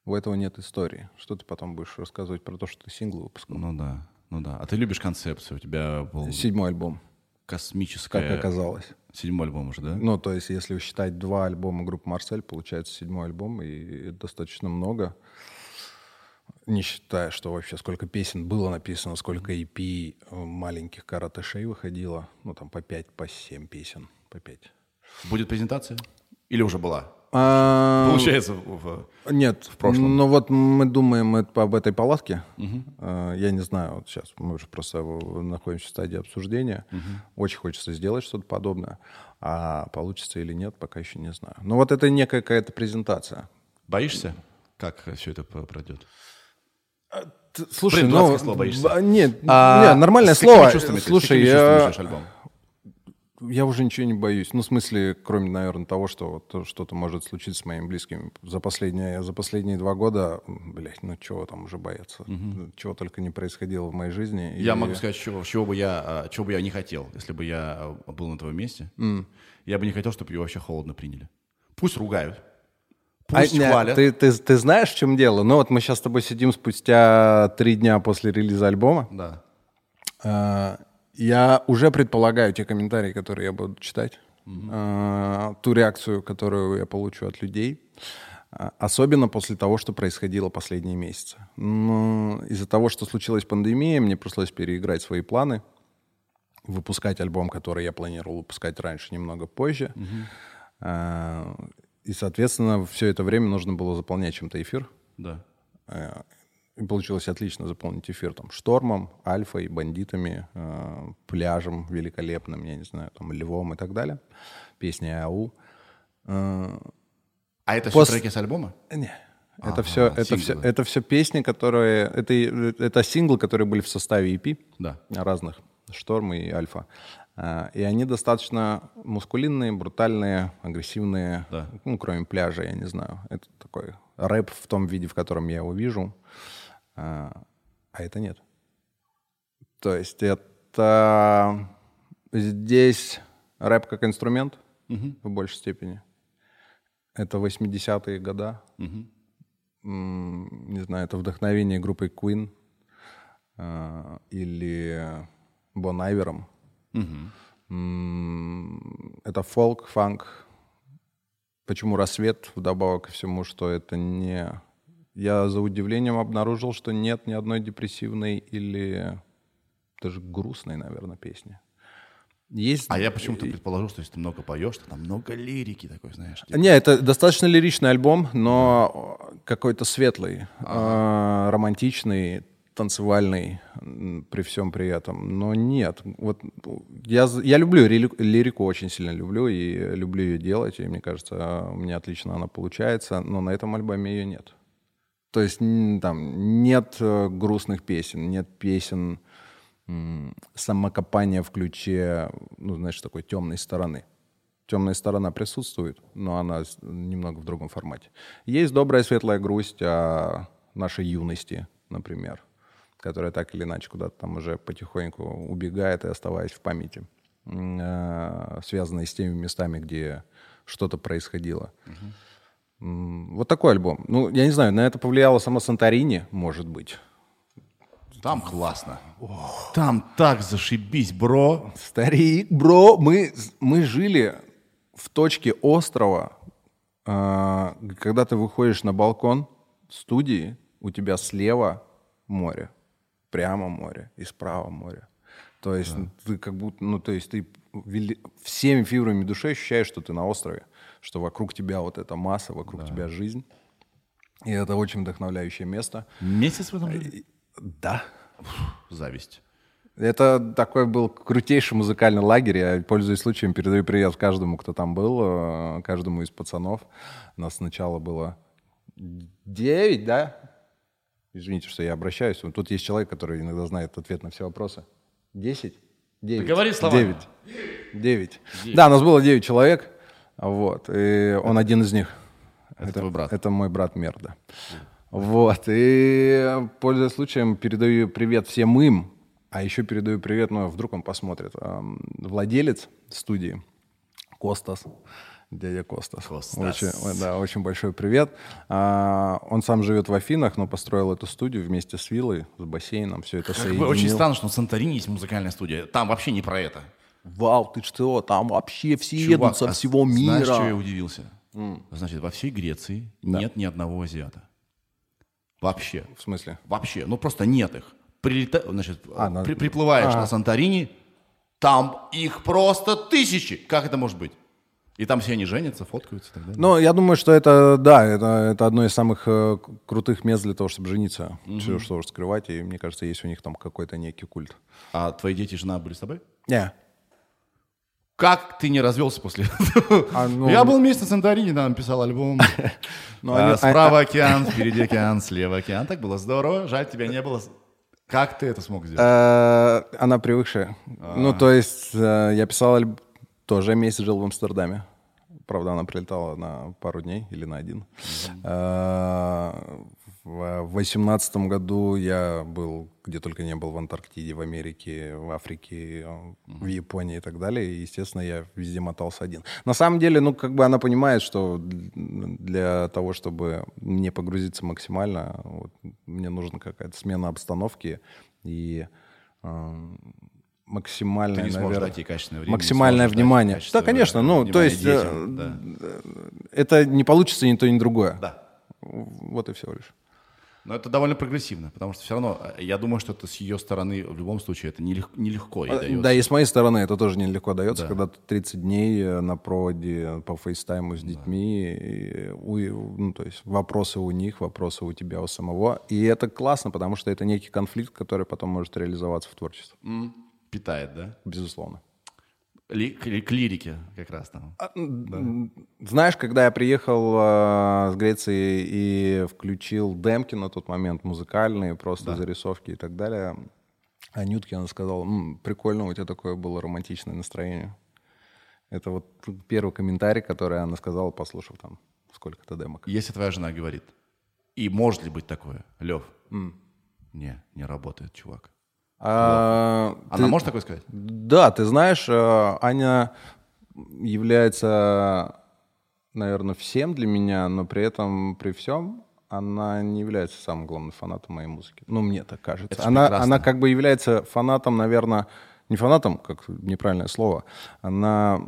S2: У этого нет истории. Что ты потом будешь рассказывать про то, что ты синглы выпускал?
S1: Ну да, ну да. А ты любишь концепцию, у тебя был
S2: Седьмой альбом,
S1: космическая...
S2: как оказалось.
S1: Седьмой альбом уже, да?
S2: Ну, то есть, если считать два альбома группы Марсель, получается седьмой альбом, и достаточно много. Не считая, что вообще сколько песен было написано, сколько EP э, маленьких каратышей выходило. Ну, там по пять, по семь песен, по пять.
S1: Будет презентация? Или уже была?
S2: А,
S1: Получается, в-
S2: Нет, в
S1: прошлом.
S2: Ну вот мы думаем об этой палатке. Э, Я не знаю, вот сейчас мы уже просто находимся в стадии обсуждения. Очень хочется сделать что-то подобное. А получится или нет, пока еще не знаю. Но вот это некая какая-то презентация.
S1: боишься, как все это пройдет?
S2: Т- Слушай,
S1: Блин,
S2: ну...
S1: слово боишься.
S2: б- Нет,
S1: А
S2: нет, нормальное слово.
S1: чувствами ты-
S2: Слушай,
S1: чувствами
S2: я,
S1: альбом?
S2: я уже ничего не боюсь. Ну, в смысле, кроме, наверное, того, что вот что-то может случиться с моими близкими. За последние, за последние два года, блядь, ну чего там уже бояться? Чего только не происходило в моей жизни.
S1: Я
S2: И-
S1: могу сказать, чего, чего, бы я, а, чего бы я не хотел, если бы я а, был на твоем месте. Я бы не хотел, чтобы ее вообще холодно приняли. Пусть ругают,
S2: А,
S1: пусть
S2: не,
S1: хвалят.
S2: Ты, ты, ты знаешь, в чем дело? Ну вот мы сейчас с тобой сидим спустя три дня после релиза альбома.
S1: Да.
S2: А, Я уже предполагаю те комментарии, которые я буду читать, а, ту реакцию, которую я получу от людей, а, особенно после того, что происходило последние месяцы. Ну, из-за того, что случилась пандемия, мне пришлось переиграть свои планы, выпускать альбом, который я планировал выпускать раньше, немного позже. А, И, соответственно, все это время нужно было заполнять чем-то эфир.
S1: Да.
S2: Э, И получилось отлично заполнить эфир там штормом, альфой, бандитами, э, пляжем великолепным, я не знаю, там львом и так далее. Песня АУ. Э,
S1: А это все
S2: Пос-
S1: треки с альбома?
S2: не, это все, это все, это все песни, которые, это, это синглы, которые были в составе EP
S1: Да.
S2: разных, Шторм и Альфа. А, И они достаточно мускулинные, брутальные, агрессивные,
S1: Да.
S2: ну, кроме пляжа, я не знаю. Это такой рэп в том виде, в котором я его вижу, а а это нет. То есть это здесь рэп как инструмент в большей степени. Это 80-е года. М, Не знаю, это вдохновение группой Queen а, или Бон Айвером. Это фолк, фанк. Почему рассвет? Вдобавок ко всему, что это не... Я за удивлением обнаружил, что нет ни одной депрессивной или даже грустной, наверное, песни. Есть...
S1: А я почему-то предположил, что если ты много поешь, то там много лирики такой, знаешь. типа.
S2: Не, это достаточно лиричный альбом, но какой-то светлый, э, романтичный, танцевальный при всем при этом. Но нет, вот я, я люблю лирику, очень сильно люблю и люблю ее делать, и мне кажется, у меня отлично она получается, но на этом альбоме ее нет. То есть там нет э, грустных песен, нет песен самокопания в ключе, ну, знаешь, такой темной стороны. Темная сторона присутствует, но она немного в другом формате. Есть добрая светлая грусть о нашей юности, например, которая так или иначе куда-то там уже потихоньку убегает и оставаясь в памяти, э, связанной с теми местами, где что-то происходило. М, Вот такой альбом. Ну, я не знаю, на это повлияло само Санторини, может быть.
S1: Там классно. Там так зашибись, бро.
S2: Старик, бро, мы, мы жили в точке острова, а, когда ты выходишь на балкон студии, у тебя слева море, прямо море и справа море. То есть ты как будто, ну то есть ты вели- всеми фибрами души ощущаешь, что ты на острове, что вокруг тебя вот эта масса, вокруг тебя жизнь. И это очень вдохновляющее место.
S1: Месяц в этом жили?
S2: Да.
S1: Зависть.
S2: Это такой был крутейший музыкальный лагерь. Я, пользуясь случаем, передаю привет каждому, кто там был, э, каждому из пацанов. Нас сначала было 9, да? Извините, что я обращаюсь. Вот Тут есть человек, который иногда знает ответ на все вопросы. 10? 9.
S1: говори словами.
S2: 9. 9. Да, нас было 9 человек. Вот. И он один из них.
S1: Это твой брат.
S2: Это мой брат Мерда. Вот. И, пользуясь случаем, передаю привет всем им. А еще передаю привет, ну, вдруг он посмотрит. Владелец студии Костас. Дядя Костас.
S1: Костас.
S2: Очень, да, очень большой привет. А, он сам живет в Афинах, но построил эту студию вместе с виллой, с бассейном. Все это
S1: Как бы
S2: соединил.
S1: очень странно, что на Санторини есть музыкальная студия. Там вообще не про это.
S2: Вау, ты что, там вообще все
S1: Чувак,
S2: едут со
S1: а
S2: всего мира.
S1: Знаешь, что я удивился? Значит, во всей Греции нет ни одного азиата. Вообще.
S2: В смысле?
S1: Вообще. Ну, просто нет их. Прилета... Значит,
S2: А, на-
S1: при- приплываешь
S2: А.
S1: на Санторини, там их просто тысячи. Как это может быть? И там все они женятся, фоткаются и так далее.
S2: Ну, я думаю, что это, да, это, это одно из самых э, крутых мест для того, чтобы жениться. Все, что уж скрывать, и мне кажется, есть у них там какой-то некий культ.
S1: А твои дети и жена были с тобой?
S2: Не.
S1: Как ты не развелся после этого?
S2: А, ну-
S1: Я был месяц на Санторини, да, написал альбом. *laughs*
S2: Ну,
S1: А,
S2: они-
S1: Справа океан, *laughs* впереди океан, слева океан. Так было здорово. Жаль, тебя не было. Как ты это смог сделать?
S2: Э, Она привыкшая.
S1: А.
S2: Ну, то есть, э, я писал альб- тоже месяц жил в Амстердаме. Правда, она прилетала на пару дней или на один. Э, В восемнадцатом году я был, где только не был, в Антарктиде, в Америке, в Африке, в Японии и так далее. И, естественно, я везде мотался один. На самом деле, ну, как бы она понимает, что для того, чтобы мне погрузиться максимально, вот, мне нужна какая-то смена обстановки и э, максимальное,
S1: Ты не сможешь
S2: наверное,
S1: дать ей качественное время.
S2: максимальное внимание. Да, конечно, ну, то есть э,
S1: детям, да.
S2: это не получится ни то, ни другое.
S1: Да.
S2: Вот и всего лишь.
S1: Но это довольно прогрессивно, потому что все равно, э, я думаю, что это с ее стороны в любом случае это нелег- нелегко ей дается.
S2: А, Да, и с моей стороны это тоже нелегко дается,
S1: Да.
S2: когда ты 30 дней э, на проводе по фейстайму с детьми, и у- ну, то есть вопросы у них, вопросы у тебя у самого. И это классно, потому что это некий конфликт, который потом может реализоваться в творчестве,
S1: М, Питает, да?
S2: безусловно.
S1: Ли- к, к лирике как раз там.
S2: А, м, Знаешь, когда я приехал э, с Греции и включил демки на тот момент, музыкальные, просто зарисовки и так далее, Анютке она сказала, «М, прикольно, у тебя такое было романтичное настроение. Это вот первый комментарий, который она сказала, послушав там сколько-то демок.
S1: Если твоя жена говорит, и может ли быть такое, Лев? Не, не работает, чувак.
S2: А,
S1: Она
S2: ты-
S1: может такое сказать?
S2: Да, ты знаешь, э, Аня является, наверное, всем для меня, но при этом, при всем, она не является самым главным фанатом моей музыки. Ну, мне так кажется.
S1: Это
S2: Она,
S1: прекрасно.
S2: она как бы является фанатом, наверное, не фанатом, как неправильное слово, она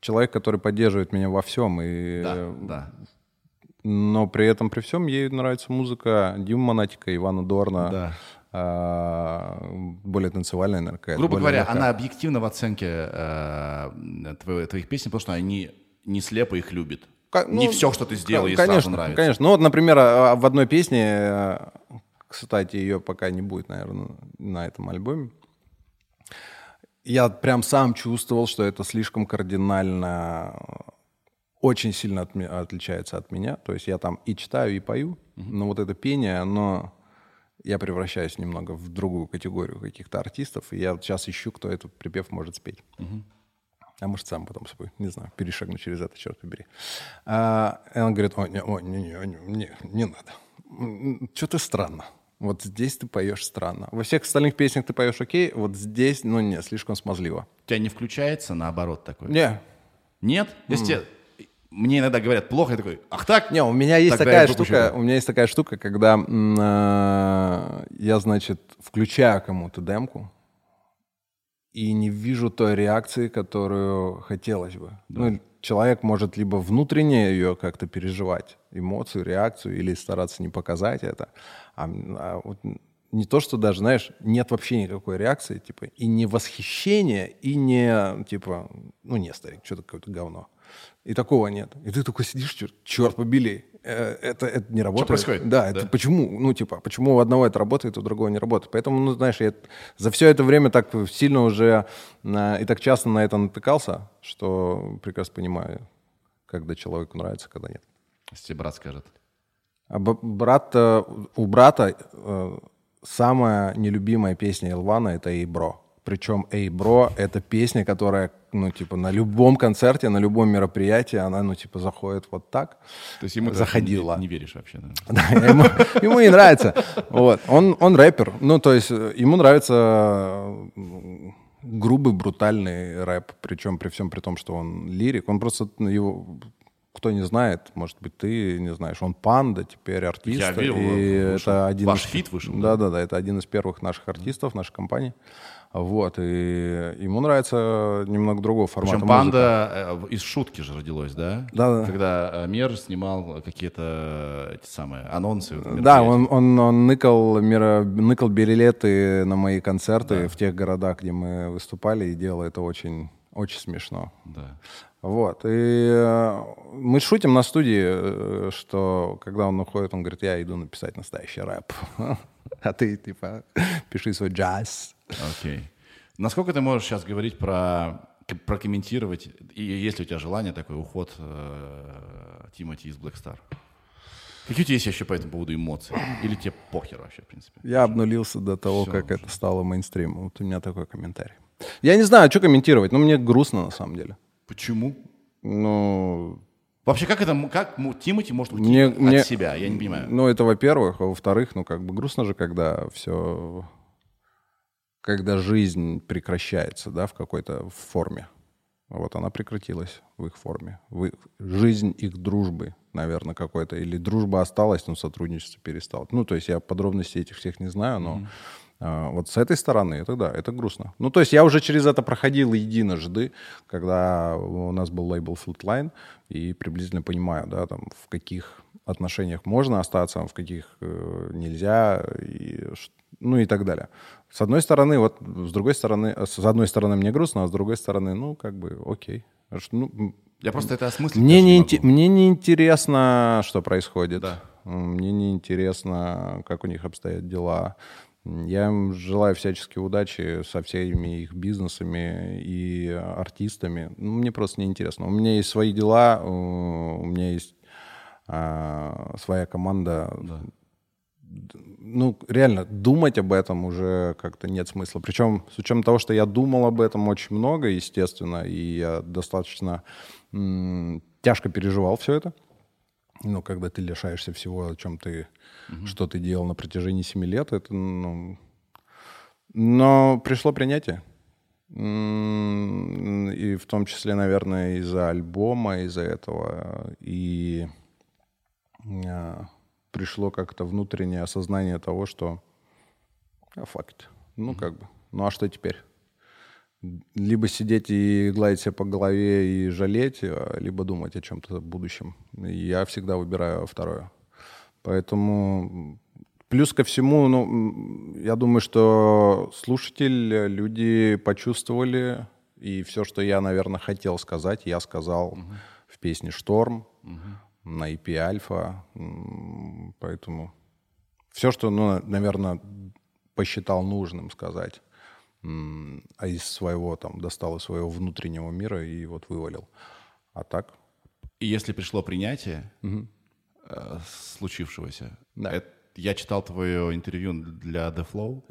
S2: человек, который поддерживает меня во всем. И,
S1: Да, да.
S2: Но при этом, при всем, ей нравится музыка Дима Монатика, Ивана Дорна.
S1: Да.
S2: А, более танцевальная, наверное, какая-то,
S1: Грубо говоря,
S2: легкая.
S1: она объективна в оценке э, твоих, твоих песен, потому что они не слепо их любит. Не
S2: ну,
S1: все, что ты сделал, ей
S2: конечно,
S1: сразу нравится.
S2: Конечно. Ну вот, например, а, в одной песне, э, кстати, ее пока не будет, наверное, на этом альбоме. Я прям сам чувствовал, что это слишком кардинально, э, очень сильно от отличается от меня. То есть я там и читаю, и пою, но вот это пение, оно... Я превращаюсь немного в другую категорию каких-то артистов, и я сейчас ищу, кто этот припев может спеть. А может, сам потом собой, не знаю, перешагну через это, черт побери. А, и он говорит, ой, не, ой, не, не, не, не, не надо. Что-то странно. Вот здесь ты поешь странно. Во всех остальных песнях ты поешь окей, вот здесь, ну не, слишком смазливо.
S1: У тебя не включается наоборот такой?
S2: Не,
S1: Нет? Если тебе- Мне иногда говорят плохо, я такой, ах так?
S2: не, у меня есть
S1: Тогда
S2: такая штука, у меня есть такая штука, когда э, я, значит, включаю кому-то демку и не вижу той реакции, которую хотелось бы. Ну, человек может либо внутренне ее как-то переживать, эмоцию, реакцию, или стараться не показать это. А, а вот не то, что даже, знаешь, нет вообще никакой реакции, типа, и не восхищения, и не, типа, ну, не, старик, что-то какое-то говно. И такого нет. И ты такой сидишь, черт, черт побели, э, это, это не работает.
S1: Что происходит?
S2: Да, это почему, ну, типа, почему у одного это работает, у другого не работает. Поэтому, ну, знаешь, я за все это время так сильно уже на, и так часто на это натыкался, что прекрасно понимаю, когда человеку нравится, когда нет.
S1: Если тебе брат скажет.
S2: А брат, э, у брата э, самая нелюбимая песня Илвана — это «Эй, бро». Причем «Эй, бро» — это песня, которая, ну, типа, на любом концерте, на любом мероприятии, она, ну, типа, заходит вот так.
S1: То есть ему
S2: Заходила.
S1: Не, не веришь вообще, да? *laughs*
S2: Да, ему, ему не нравится. Вот. Он, он рэпер. Ну, то есть э, ему нравится э, грубый, брутальный рэп. Причем при всем при том, что он лирик. Он просто, ну, его, кто не знает, может быть, ты не знаешь, он панда, теперь артист.
S1: Я видел,
S2: и
S1: вышел.
S2: это один
S1: Ваш
S2: из-
S1: фит вышел,
S2: Да, да, да, это один из первых наших артистов, нашей компании. Вот, и ему нравится немного другого формата
S1: Причем
S2: музыки.
S1: панда э, из шутки же родилась, да?
S2: Да, да.
S1: Когда э, Мер снимал какие-то эти самые анонсы. вот,
S2: Да, он, он, он ныкал, мира, ныкал билеты на мои концерты в тех городах, где мы выступали, и делал это очень, очень смешно.
S1: Да.
S2: Вот. И э, мы шутим на студии, э, что когда он уходит, он говорит, я иду написать настоящий рэп. *laughs* А ты, типа, пиши свой джаз.
S1: Окей. Насколько ты можешь сейчас говорить про прокомментировать, и есть ли у тебя желание такой уход э, Тимати из Black Star? Какие у тебя есть еще по этому поводу эмоции? Или тебе похер вообще, в принципе?
S2: Я обнулился до того,
S1: Всё
S2: как
S1: уже.
S2: это стало мейнстримом. Вот у меня такой комментарий. Я не знаю, что комментировать, но мне грустно на самом деле.
S1: Почему?
S2: Ну,
S1: Вообще, как это, как Тимати может уйти
S2: Мне-
S1: от
S2: мне-
S1: себя? Я не понимаю.
S2: Ну, это во-первых. А во-вторых, ну, как бы грустно же, когда все... Когда жизнь прекращается, да, в какой-то форме. Вот она прекратилась в их форме. В их- жизнь их дружбы, наверное, какой-то. Или дружба осталась, но сотрудничество перестало. Ну, то есть я подробностей этих всех не знаю, но а, вот с этой стороны это да, это грустно. Ну, то есть я уже через это проходил единожды, когда у нас был лейбл Flatline, и приблизительно понимаю, да, там, в каких отношениях можно остаться, в каких э, нельзя, и, ну и так далее. С одной стороны, вот с другой стороны, э, с одной стороны мне грустно, а с другой стороны, ну, как бы, окей. Ну,
S1: Я просто это осмыслить
S2: мне не, инте- мне не интересно, что происходит.
S1: Да.
S2: Мне не интересно, как у них обстоят дела. Я им желаю всячески удачи со всеми их бизнесами и артистами. Ну, Мне просто не интересно. У меня есть свои дела, у меня есть а, своя команда. Ну, реально, думать об этом уже как-то нет смысла. Причем, с учетом того, что я думал об этом очень много, естественно, и я достаточно м, тяжко переживал все это. Ну, когда ты лишаешься всего, о чем ты, что ты делал на протяжении семи лет, это, ну... Но пришло принятие. И в том числе, наверное, из-за альбома, из-за этого. И а, пришло как-то внутреннее осознание того, что а, факт. Ну, как бы. Ну, а что теперь? Либо сидеть и гладить себя по голове и жалеть, а, либо думать о чем-то будущем. Я всегда выбираю второе. Поэтому плюс ко всему, ну, я думаю, что слушатель, люди почувствовали, и все, что я, наверное, хотел сказать, я сказал в песне «Шторм», на EP «Альфа». Поэтому все, что, ну, наверное, посчитал нужным сказать, а из своего, там, достал из своего внутреннего мира и вот вывалил. А так,
S1: И если пришло принятие э, случившегося,
S2: Да.
S1: это- я читал твое интервью для The Flow.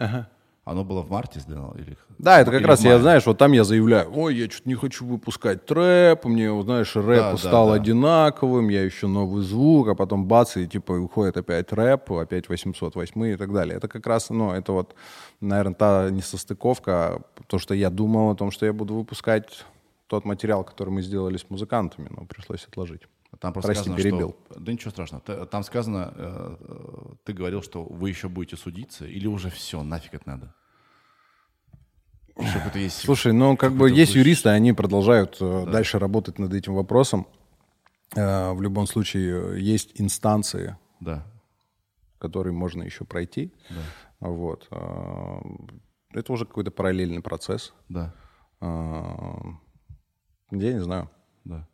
S1: Оно было в марте сделано? Или...
S2: Да, это как
S1: или
S2: раз, я, знаешь, вот там я заявляю, ой, я что-то не хочу выпускать трэп, мне, знаешь, рэп
S1: Да, да,
S2: стал
S1: да.
S2: одинаковым, я ищу новый звук, а потом бац, и типа уходит опять рэп, опять 808 и так далее. Это как раз, ну, это вот, наверное, та несостыковка, то, что я думал о том, что я буду выпускать тот материал, который мы сделали с музыкантами, но пришлось отложить.
S1: Там просто
S2: Прости,
S1: сказано,
S2: перебил.
S1: что... Да ничего страшного. Т- Там сказано, э, э, ты говорил, что вы еще будете судиться, или уже все, нафиг это надо? Есть...
S2: Слушай, ну как бы есть
S1: выше-
S2: юристы, они продолжают э, дальше работать над этим вопросом. Э, в любом случае э, есть инстанции,
S1: Да.
S2: которые можно еще пройти. Вот. А, Это уже какой-то параллельный процесс.
S1: Да,
S2: Я не знаю.
S1: да.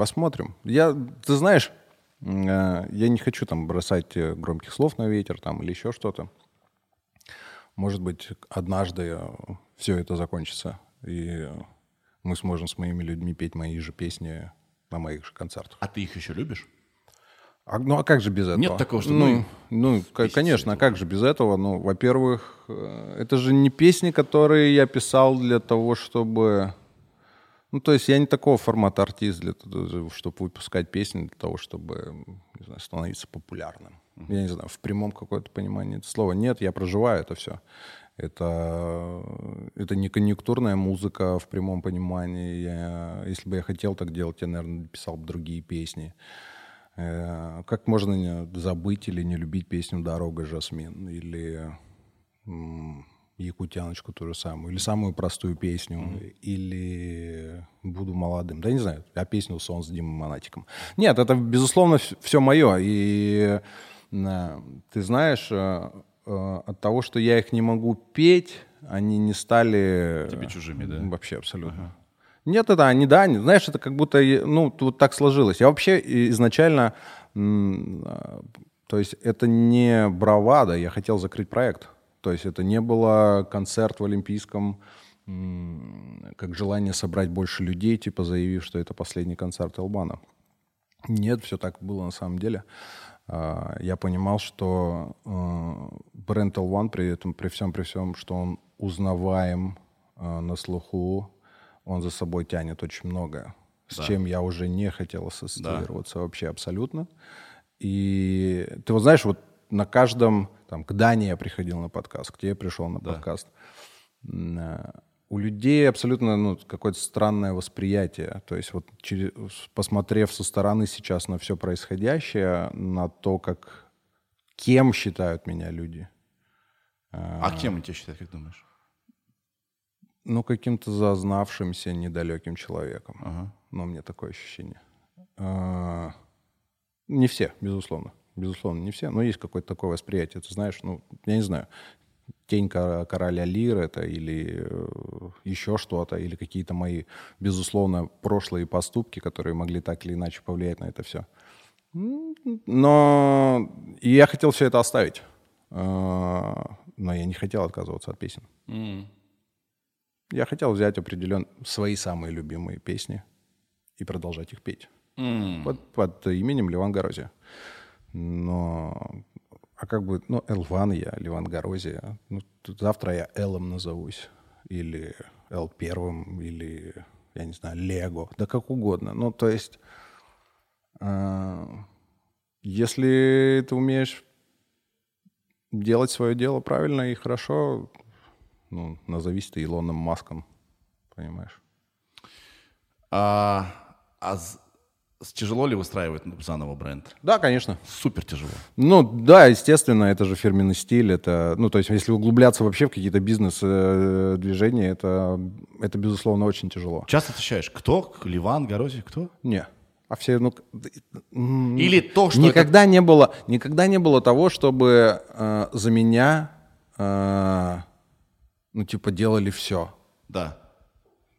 S2: Посмотрим. Я, ты знаешь, э, я не хочу там бросать э, громких слов на ветер там или еще что-то. Может быть, однажды все это закончится, и мы сможем с моими людьми петь мои же песни на моих же концертах.
S1: А ты их еще любишь?
S2: А, ну а как же без этого?
S1: Нет такого, что,
S2: ну,
S1: ну,
S2: ну, конечно, а как же без этого? Ну, во-первых, э, это же не песни, которые я писал для того, чтобы, ну, то есть я не такого формата артист для того, чтобы выпускать песни для того, чтобы, не знаю, становиться популярным. Я не знаю, в прямом какое-то понимании это слова. Нет, я проживаю это все. Это, это не конъюнктурная музыка в прямом понимании. Я, если бы я хотел так делать, я, наверное, писал бы другие песни. Э, Как можно забыть или не любить песню «Дорога, Жасмин» или «Якутяночку» ту же самую, или самую простую песню, или «Буду молодым». Да не знаю, а песню «Сон с Димой Монатиком». Нет, это, безусловно, все мое. И э, ты знаешь, э, э, от того, что я их не могу петь, они не стали...
S1: Тебе чужими, да?
S2: Вообще абсолютно. Нет, это они, да, они, знаешь, это как будто, ну, вот так сложилось. Я вообще изначально, то есть это не бравада, я хотел закрыть проект. То есть это не было концерт в Олимпийском, как желание собрать больше людей, типа заявив, что это последний концерт Элбана. Нет, все так было на самом деле. А, Я понимал, что э, бренд L1 при этом, при всем, при всем, что он узнаваем э, на слуху, он за собой тянет очень многое, с
S1: Да.
S2: чем я уже не хотел ассоциироваться вообще абсолютно. И ты вот знаешь, вот на каждом, там, к Дане я приходил на подкаст, к тебе пришел на
S1: Да.
S2: подкаст, э, у людей абсолютно ну, какое-то странное восприятие. То есть вот через- посмотрев со стороны сейчас на все происходящее, на то, как кем считают меня люди,
S1: А кем он тебя считает, как думаешь?
S2: ну, каким-то зазнавшимся, недалеким человеком.
S1: Ага.
S2: Но мне такое ощущение. А, Не все, безусловно. Безусловно, не все, но есть какое-то такое восприятие. Ты знаешь, ну, я не знаю, тень ко- короля Лир это или э, еще что-то, или какие-то мои, безусловно, прошлые поступки, которые могли так или иначе повлиять на это все. Но и я хотел все это оставить. А, Но я не хотел отказываться от песен. Я хотел взять определенно свои самые любимые песни и продолжать их петь. Под, под именем Ливан Горозия. Но... А как бы... Ну, Элван я, Ливан Горозия. Ну, завтра я Элом назовусь. Или Эл Первым, или, я не знаю, Лего. Да как угодно. Ну, то есть... а, если ты умеешь делать свое дело правильно и хорошо, ну, назовись ты Илоном Маском, понимаешь?
S1: А, а тяжело ли выстраивать заново бренд?
S2: Да, конечно.
S1: Супер тяжело.
S2: Ну, да, естественно, это же фирменный стиль, это, ну, то есть, если углубляться вообще в какие-то бизнес-движения, это, это, безусловно, очень тяжело.
S1: Часто отвечаешь, кто? Ливан, Горози, кто?
S2: Не. А все, ну,
S1: Или то, что
S2: никогда не было, никогда не было того, чтобы э, за меня, э, ну, типа, делали все.
S1: это- Да.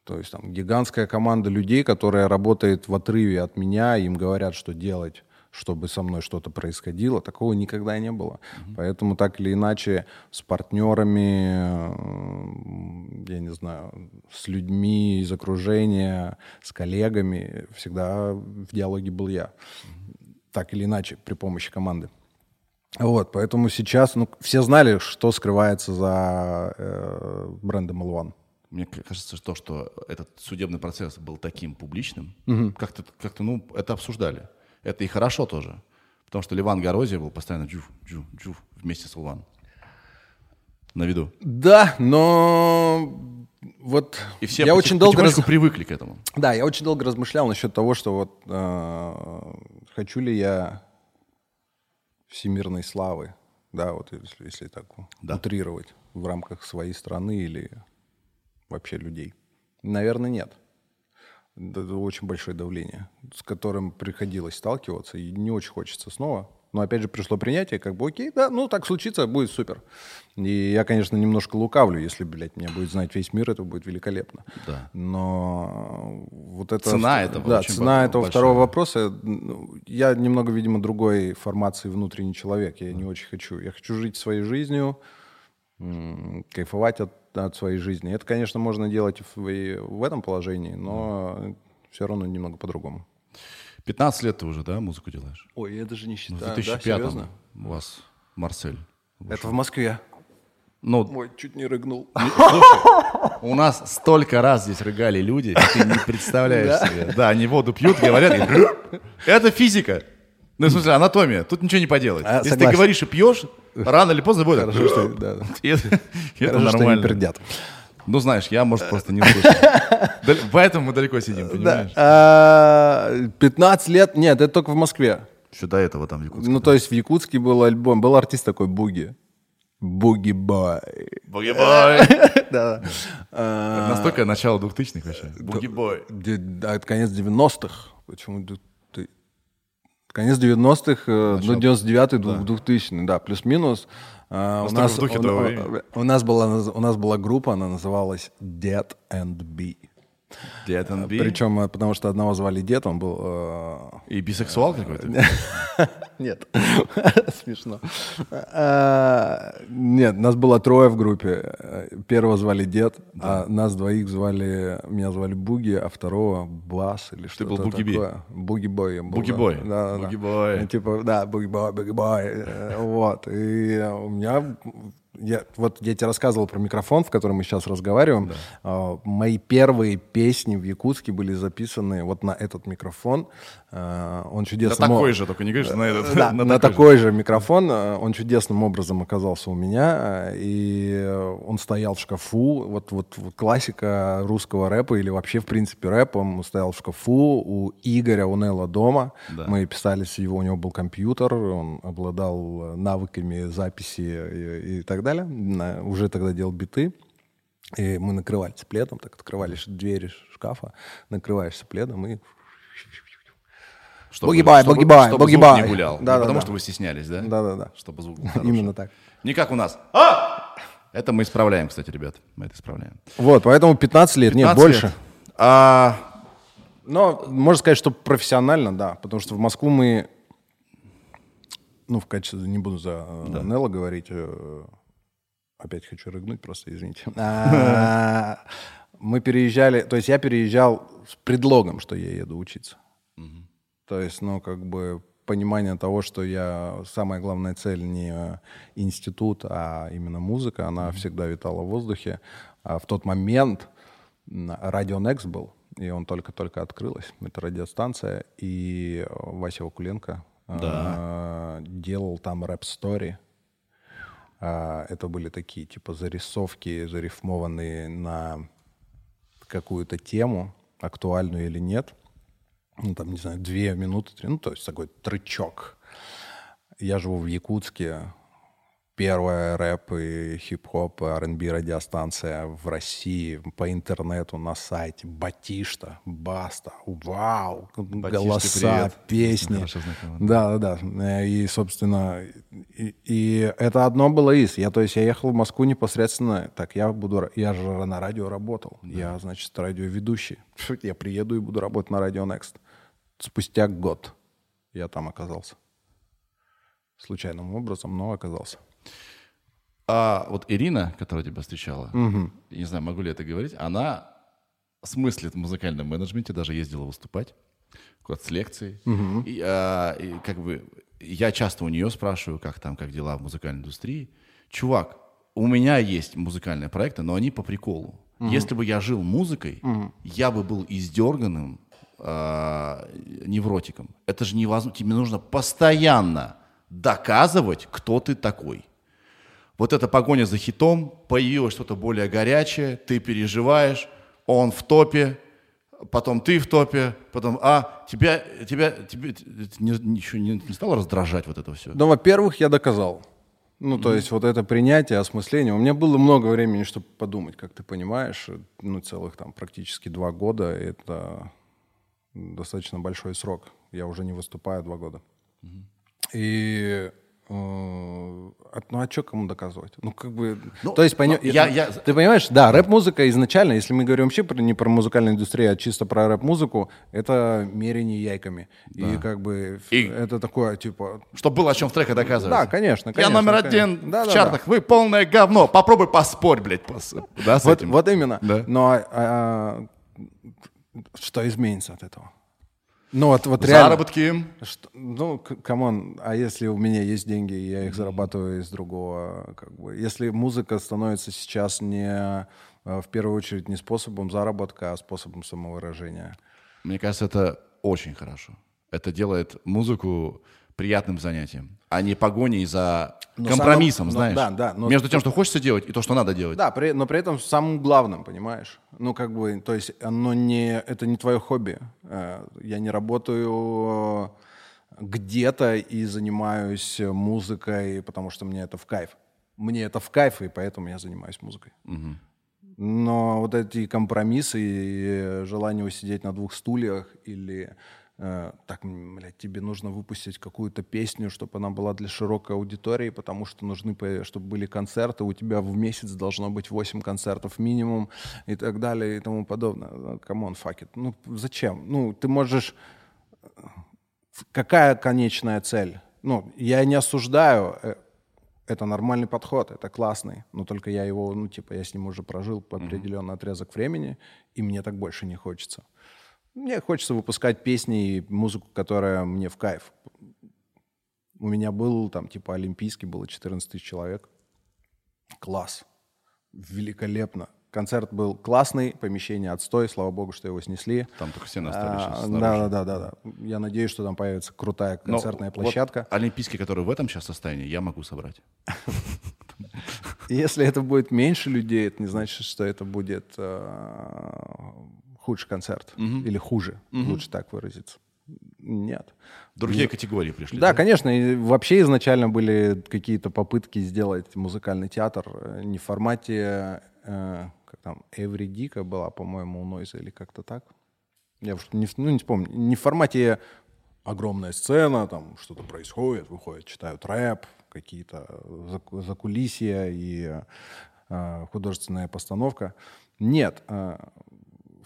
S2: То есть там гигантская команда людей, которая работает в отрыве от меня, им говорят, что делать, чтобы со мной что-то происходило. Такого никогда не было. Поэтому так или иначе с партнерами, я не знаю, с людьми из окружения, с коллегами всегда в диалоге был я. Так или иначе, при помощи команды. Вот, поэтому сейчас, ну, все знали, что скрывается за э, брендом L1.
S1: Мне кажется, что, что этот судебный процесс был таким публичным, как-то, как-то, ну, это обсуждали. Это и хорошо тоже. Потому что Ливан Горозия был постоянно джуф, джуф, джуф вместе с Улван. На виду.
S2: Да, но вот
S1: И все
S2: я очень долго раз-
S1: привыкли к этому.
S2: да, я очень долго размышлял насчет того, что вот э, хочу ли я всемирной славы, да, вот если, если так
S1: Да.
S2: утрировать в рамках своей страны или вообще людей. Наверное, нет. Это очень большое давление, с которым приходилось сталкиваться, и не очень хочется снова Но опять же пришло принятие, как бы окей, да, ну так случится, будет супер. И я, конечно, немножко лукавлю, если, блядь, меня будет знать весь мир, это будет великолепно.
S1: Да.
S2: Но вот это...
S1: Цена этого
S2: Да, цена
S1: большая.
S2: этого второго вопроса. ну, Я немного, видимо, другой формации внутренний человек. Я не очень хочу. Я хочу жить своей жизнью, кайфовать от, от своей жизни. Это, конечно, можно делать и в, и в этом положении, но все равно немного по-другому.
S1: 15 лет ты уже, да, музыку делаешь?
S2: Ой, я даже не
S1: В
S2: считаю.
S1: 2005 у вас Марсель.
S2: Это в Москве.
S1: Ну,
S2: Ой, чуть не рыгнул.
S1: у нас столько раз здесь рыгали люди, ты не представляешь себе. Да, они воду пьют, говорят, это физика. Ну, в смысле, анатомия. Тут ничего не поделать.
S2: А,
S1: Если ты
S2: согласен.
S1: говоришь и пьешь, рано или поздно будет.
S2: Хорошо, что, да. *laughs*
S1: Это это
S2: Хорошо, что не
S1: нормально. Ну, знаешь, я, может, просто не услышал. Дал- Поэтому мы далеко сидим, понимаешь?
S2: А, 15 лет, нет, это только в Москве.
S1: Еще до этого там в Якутске.
S2: Ну, то есть в Якутске был альбом, был артист такой Буги. Буги Бой.
S1: Буги-бой. *laughs*
S2: Да. А,
S1: Настолько начало 2000-х вообще. Буги-бой.
S2: де- да, это конец 90-х. Почему ты- Конец 90-х, э, ну, 99-й, 2000 да, плюс-минус. А, У нас, у-
S1: того
S2: у- нас была, у нас была группа, она называлась Dead and B.
S1: And Be.
S2: Причем, э, потому что одного звали Дед, он был... э,
S1: И бисексуал какой-то? *laughs*
S2: Нет, *laughs* смешно. А, Нет, нас было трое в группе. Э, Первого звали Дед, а нас двоих звали... Меня звали Буги, а второго Бас или что-то
S1: был Буги Би.
S2: такое. Буги Бой. я был,
S1: Буги
S2: да.
S1: Бой.
S2: Да, да, да.
S1: Буги Бой.
S2: Ну, Типа, да, Буги Бой, Буги Бой. Э, Вот. И э, у меня... Я, вот я тебе рассказывал про микрофон, в котором мы сейчас разговариваем. А, Мои первые песни в Якутске были записаны вот на этот микрофон. А, Он
S1: На
S2: чудесно...
S1: такой же, только не говоришь, на этот.
S2: Да, *laughs*
S1: на
S2: на
S1: такой же.
S2: такой же микрофон. э, Он чудесным образом оказался у меня. И он стоял в шкафу. Вот, вот, классика русского рэпа или вообще, в принципе, рэпа. Он стоял в шкафу у Игоря Унелла дома.
S1: Да.
S2: Мы писали с его, у него был компьютер. Он обладал навыками записи и, и так далее. На- Уже тогда делал биты. И мы накрывались пледом, так открывали двери шкафа, накрываешься пледом и
S1: Чтобы-
S2: Буги-бай,
S1: чтобы-
S2: буги-бай,
S1: чтобы звук
S2: буги-бай.
S1: не гулял. Не
S2: Да-да-да.
S1: потому что вы стеснялись, да?
S2: Да-да-да.
S1: Чтобы звук был хороший.
S2: именно так.
S1: Не как у нас. А! Это мы исправляем, кстати, ребят. Мы это исправляем.
S2: Вот, поэтому 15 лет, нет,
S1: 15
S2: больше.
S1: лет. А,
S2: Но можно сказать, что профессионально, да, потому что в Москву мы, ну, в качестве, не буду за да. Нелла говорить, э, опять хочу рыгнуть, просто извините. *laughs* А, Мы переезжали, то есть я переезжал с предлогом, что я еду учиться. То есть, ну, как бы понимание того, что я самая главная цель не институт, а именно музыка, она всегда витала в воздухе. А в тот момент Радио Next был, и он только-только открылась. Это радиостанция, и Вася Вакуленко э, делал там рэп-стори. А, Это были такие типа зарисовки, зарифмованные на какую-то тему, актуальную или нет. Ну, там, не знаю, две минуты, три, ну, то есть такой трючок. Я живу в Якутске. Первая рэп и хип-хоп, R&B радиостанция в России по интернету на сайте. Батишта, Баста, вау, голоса,
S1: привет.
S2: песни. Да, да, да. И, собственно, и, и это одно было из. Я, то есть, я ехал в Москву непосредственно. Так, я буду, я же на радио работал. Я, значит, радиоведущий. *laughs* Я приеду и буду работать на радио Next. Спустя год я там оказался. Случайным образом, но оказался.
S1: А вот Ирина, которая тебя встречала, я не знаю, могу ли это говорить, она смыслит в музыкальном менеджменте, даже ездила выступать куда-то с лекцией. И, а, и как бы я часто у нее спрашиваю, как там, как дела в музыкальной индустрии. Чувак, у меня есть музыкальные проекты, но они по приколу. Если бы я жил музыкой, я бы был издерганным а, невротиком. Это же невозможно. Тебе нужно постоянно доказывать, кто ты такой. Вот эта погоня за хитом, появилось что-то более горячее, ты переживаешь, он в топе, потом ты в топе, потом, а, тебя, тебя, тебе не, ничего не, не стало раздражать вот это все?
S2: Ну, во-первых, я доказал. Ну, то есть вот это принятие, осмысление. У меня было много времени, чтобы подумать, как ты понимаешь. Ну, целых там практически два года. Это достаточно большой срок. Я уже не выступаю два года. И э, а- ну а что кому доказывать? Ну как бы,
S1: Ну,
S2: то есть,
S1: ну, я- я-
S2: ты понимаешь, да, рэп-музыка изначально, если мы говорим вообще про, не про музыкальную индустрию, а чисто про рэп-музыку, это мерение яйцами. И как бы
S1: И-
S2: это такое, типа,
S1: Чтобы было о чем в треках доказывать.
S2: да, конечно,
S1: Я
S2: конечно.
S1: номер
S2: конечно.
S1: один
S2: Да,
S1: в
S2: да,
S1: чартах, вы полное говно. Попробуй поспорь, блядь. пос- Да, с
S2: Вот,
S1: этим?
S2: вот именно.
S1: Да.
S2: Но а, а, что изменится от этого? Ну вот, вот реально.
S1: Заработки.
S2: Что- ну, come on, а если у меня есть деньги, я их зарабатываю из другого, как бы, если музыка становится сейчас не э, в первую очередь не способом заработка, а способом самовыражения.
S1: Мне кажется, это очень хорошо. Это делает музыку приятным занятием, а не погоней за
S2: Но
S1: компромиссом,
S2: самым- но-
S1: знаешь.
S2: да, да, но-
S1: Между тем, что хочется делать, и то, что надо делать.
S2: Да, при- но при этом самым главным, понимаешь? Ну, как бы, то есть оно не, это не твое хобби. Э, Я не работаю э, где-то и занимаюсь музыкой, потому что мне это в кайф. Мне это в кайф, и поэтому я занимаюсь музыкой. Но вот эти компромиссы и желание усидеть на двух стульях или так, м, блядь, тебе нужно выпустить какую-то песню, чтобы она была для широкой аудитории, потому что нужны, чтобы были концерты, у тебя в месяц должно быть 8 концертов минимум и так далее и тому подобное. Come on, fuck it. Ну, зачем? Ну, ты можешь... Какая конечная цель? Ну, я не осуждаю, э, это нормальный подход, это классный, но только я его, ну, типа, я с ним уже прожил по определенный отрезок времени, и мне так больше не хочется. Мне хочется выпускать песни и музыку, которая мне в кайф. У меня был там, типа, олимпийский, было 14 тысяч человек. Класс. Великолепно. Концерт был классный, помещение отстой, слава богу, что его снесли.
S1: Там только стены остались
S2: А,
S1: сейчас
S2: да, да, да, да, да. Я надеюсь, что там появится крутая
S1: Но
S2: концертная
S1: вот
S2: площадка.
S1: олимпийский, который в этом сейчас состоянии, я могу собрать.
S2: Если это будет меньше людей, это не значит, что это будет э, худший концерт. Или хуже, лучше так выразиться. Нет.
S1: Другие категории пришли.
S2: Да, конечно, и вообще изначально были какие-то попытки сделать музыкальный театр э, не в формате, э, как там, Dick была, по-моему, у Нойза или как-то так. Я уж не, ну, не вспомню. Не в формате огромная сцена, там что-то происходит, выходят, читают рэп, какие-то зак- закулисья и э, художественная постановка. Нет, э,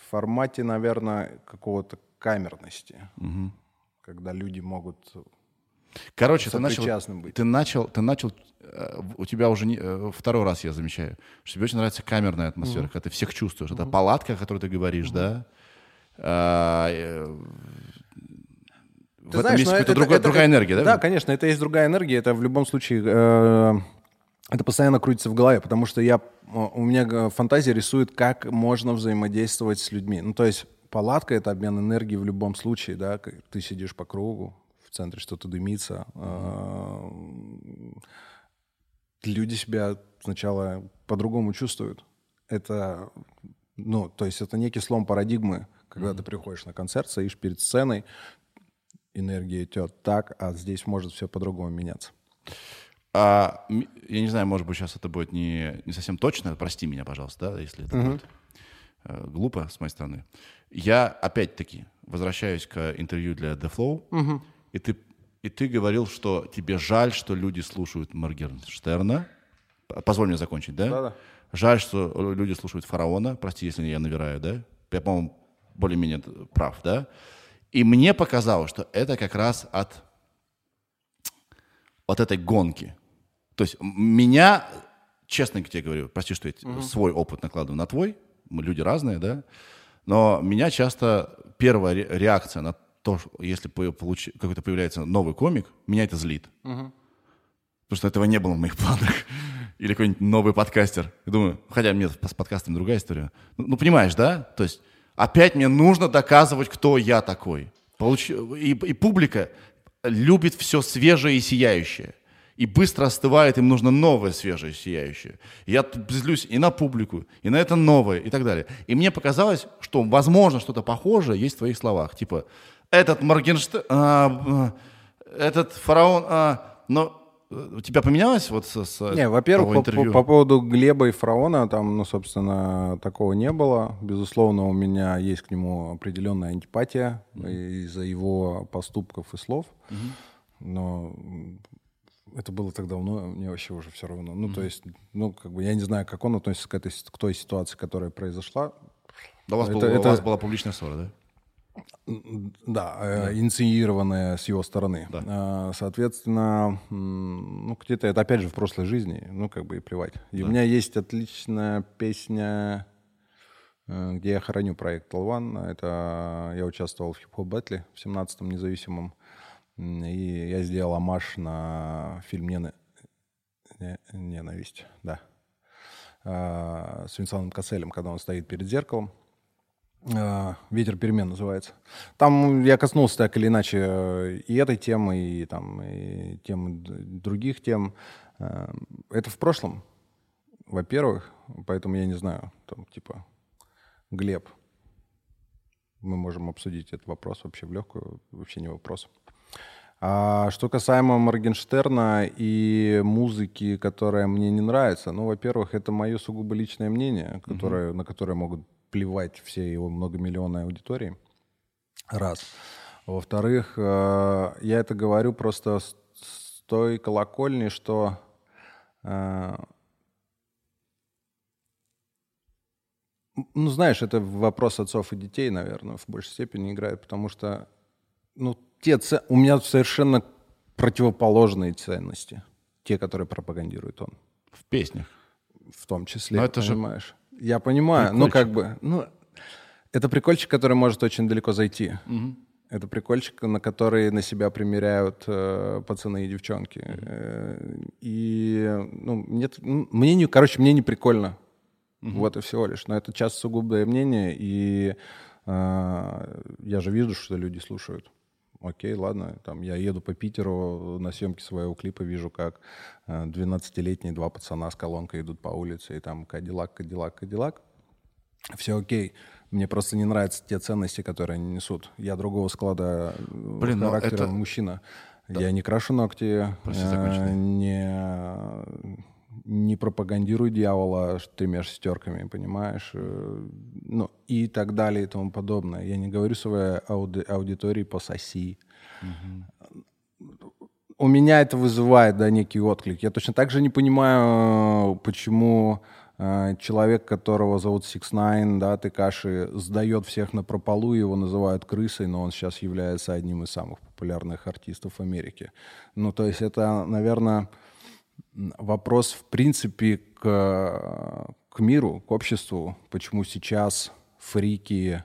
S2: формате, наверное, какого-то камерности, когда люди могут
S1: Короче, ты начал,
S2: быть.
S1: ты начал, ты начал, э, у тебя уже не, э, второй раз я замечаю, что тебе очень нравится камерная атмосфера, когда ты всех чувствуешь. Это палатка, о которой ты говоришь, да? А, э, в
S2: Ты
S1: этом
S2: знаешь,
S1: есть
S2: но
S1: какая-то
S2: это-
S1: другая,
S2: это
S1: другая энергия, да?
S2: Да, конечно, это есть другая энергия. Это в любом случае э, это постоянно крутится в голове, потому что я у меня э, фантазия рисует, как можно взаимодействовать с людьми. Ну, то есть палатка это обмен энергией в любом случае, да. Ты сидишь по кругу, в центре что-то дымится. э, Люди себя сначала по-другому чувствуют. Это, ну, то есть это некий слом парадигмы, когда ты приходишь на концерт, стоишь перед сценой, энергия идет так, а здесь может все по-другому меняться.
S1: А, я не знаю, может быть, сейчас это будет не, не совсем точно. Прости меня, пожалуйста, да, если это будет э, глупо с моей стороны. Я опять-таки возвращаюсь к интервью для The Flow, и ты и ты говорил, что тебе жаль, что люди слушают Моргенштерна. П- Позволь мне закончить, да?
S2: Да-да.
S1: Жаль, что люди слушают фараона. Прости, если я навираю, да? Я, по-моему, более-менее прав, да? И мне показалось, что это как раз от от этой гонки. То есть меня, честно тебе говорю, прости, что я т- свой опыт накладываю на твой, мы люди разные, да, но меня часто первая ре- реакция на то, если по- получи- какой-то появляется новый комик, меня это злит. Потому что этого не было в моих планах. *laughs* Или какой-нибудь новый подкастер. Я думаю, хотя нет, с подкастами другая история. Ну, ну, понимаешь, да? То есть опять мне нужно доказывать, кто я такой. Получ- И, и публика любит все свежее и сияющее. И быстро остывает, им нужно новое, свежее, сияющее. Я злюсь и на публику, и на это новое, и так далее. И мне показалось, что, возможно, что-то похожее есть в твоих словах. Типа, этот Моргенштерн, а, а, этот фараон, а, но э, у тебя поменялось вот с, с
S2: Не, во-первых, по, по- по поводу Глеба и Фараона, там, ну, собственно, такого не было. Безусловно, у меня есть к нему определенная антипатия из-за его поступков и слов. но м, это было так давно, мне вообще уже все равно. Ну, то есть, ну, как бы я не знаю, как он относится к, этой, к той ситуации, которая произошла.
S1: Да, у, вас
S2: Это-
S1: был- у
S2: это-
S1: вас была публичная ссора, да?
S2: Да, э, инициированная с его стороны.
S1: Да.
S2: А, Соответственно, ну, где-то это опять же в прошлой жизни, ну, как бы и плевать. И у меня есть отличная песня, э, где я хороню проект Толван. Это я участвовал в хип-хоп батле в 17-м независимом. И я сделал амаш на фильм «Нена- Не- «Ненависть», да. А, С Винсаном Касселем, когда он стоит перед зеркалом. А, Ветер перемен называется. Там я коснулся так или иначе э, и этой темы, и там и тем д- других тем. Э, Это в прошлом, во-первых, поэтому я не знаю, там типа Глеб. Мы можем обсудить этот вопрос вообще в легкую, вообще не вопрос. А что касаемо Моргенштерна и музыки, которая мне не нравится, ну, во-первых, это мое сугубо личное мнение, которое, на которое могут плевать все его многомиллионной аудитории. Раз. Во-вторых, э, я это говорю просто с, с той колокольни, что э, ну, знаешь, это вопрос отцов и детей, наверное, в большей степени играет, потому что ну, те у меня совершенно противоположные ценности, те, которые пропагандирует он,
S1: В песнях.
S2: в том числе,
S1: Но это же
S2: понимаешь? Я понимаю, ну как бы, ну это прикольчик, который может очень далеко зайти. Это прикольчик, на который на себя примеряют э, пацаны и девчонки. Э, и ну, мне, т- ну, мне не, короче, мне не прикольно. Вот и всего лишь. Но это часто сугубое мнение, и э, я же вижу, что люди слушают. Окей, ладно, там я еду по Питеру на съемке своего клипа, вижу, как э, 12-летние два пацана с колонкой идут по улице, и там Кадиллак, Кадиллак, Кадиллак. Все окей. Мне просто не нравятся те ценности, которые они несут. Я другого склада э,
S1: Блин, ну
S2: характера
S1: это-
S2: мужчина. Я не крашу ногти,
S1: Прости,
S2: э,
S1: закончи.
S2: не, не пропагандирую дьявола тремя шестерками, понимаешь? Э, Ну, и так далее и тому подобное. Я не говорю своей ауди- аудитории пососи. У меня это вызывает, да, некий отклик. Я точно так же не понимаю, почему э, человек, которого зовут Six Nine, да, Текаши, сдает всех на прополу, его называют крысой, но он сейчас является одним из самых популярных артистов Америки. Ну, то есть это, наверное, вопрос, в принципе, к, к миру, к обществу, почему сейчас фрики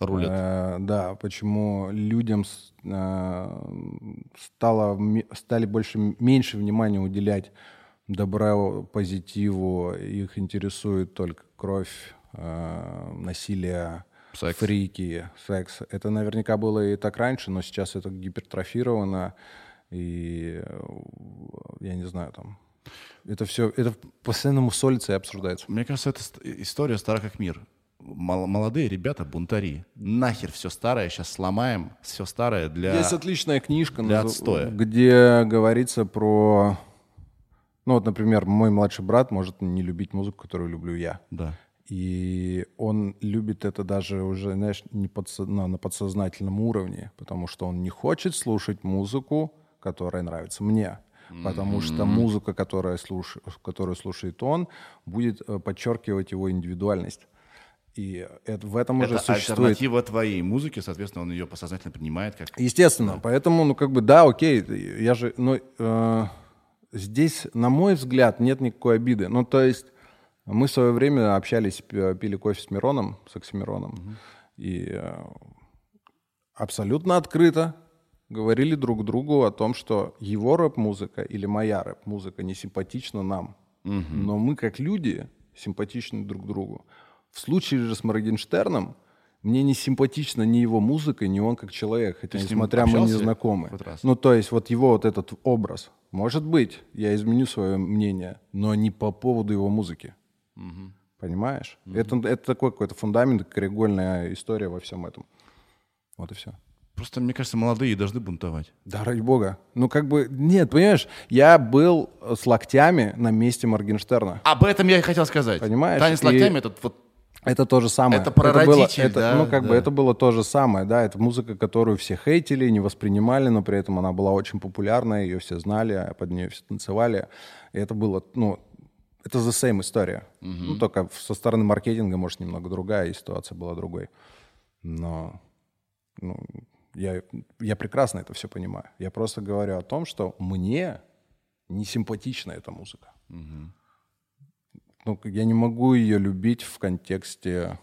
S1: Рулят.
S2: Э, да, почему людям э, стало, стали больше, меньше внимания уделять добру, позитиву, их интересует только кровь, э, насилие,
S1: Секс.
S2: фрики, секс. Это наверняка было и так раньше, но сейчас это гипертрофировано, и э, я не знаю, там, это все, это постоянно мусолится и обсуждается.
S1: Мне кажется, это ст- история стара как мир. Мол- молодые ребята бунтари. Нахер все старое сейчас сломаем, все старое для...
S2: Есть отличная книжка,
S1: для отстоя.
S2: где говорится про... Ну вот, например, мой младший брат может не любить музыку, которую люблю я.
S1: Да.
S2: И он любит это даже уже, знаешь, не подсо- на, на подсознательном уровне, потому что он не хочет слушать музыку, которая нравится мне. Потому что музыка, которая слуш... которую слушает он, будет э, подчеркивать его индивидуальность. И это, в этом уже
S1: Это
S2: существует
S1: альтернатива твоей музыке, соответственно, он ее подсознательно принимает как...
S2: Естественно, поэтому, ну, как бы, да, окей, я же, ну, э, здесь, на мой взгляд, нет никакой обиды. Ну, то есть, мы в свое время общались, пили кофе с Мироном, с Оксимироном, и э, абсолютно открыто говорили друг другу о том, что его рэп-музыка или моя рэп-музыка не симпатична нам, но мы, как люди, симпатичны друг другу. В случае же с Моргенштерном мне не симпатична ни его музыка, ни он как человек, хотя, несмотря мы не знакомы. Ну, то есть вот его вот этот образ. Может быть, я изменю свое мнение, но не по поводу его музыки. Понимаешь? Это, это такой какой-то фундамент, краеугольная история во всем этом. Вот и все.
S1: Просто, мне кажется, молодые должны бунтовать.
S2: Да, ради бога. Ну, как бы, нет, понимаешь, я был с локтями на месте Моргенштерна.
S1: Об этом я и хотел сказать.
S2: Понимаешь?
S1: Танец
S2: И-
S1: локтями, этот вот
S2: Это то же самое.
S1: Это про
S2: было-
S1: родителей,
S2: это,
S1: да,
S2: Ну, как бы
S1: да.
S2: это было то же самое, да. Это музыка, которую все хейтили, не воспринимали, но при этом она была очень популярная, ее все знали, под нее все танцевали. И это было, ну, это the same история. Ну, только со стороны маркетинга, может, немного другая, и ситуация была другой. Но ну, я, я прекрасно это все понимаю. Я просто говорю о том, что мне не симпатична эта музыка. Ну, как я не могу ее любить в контексте...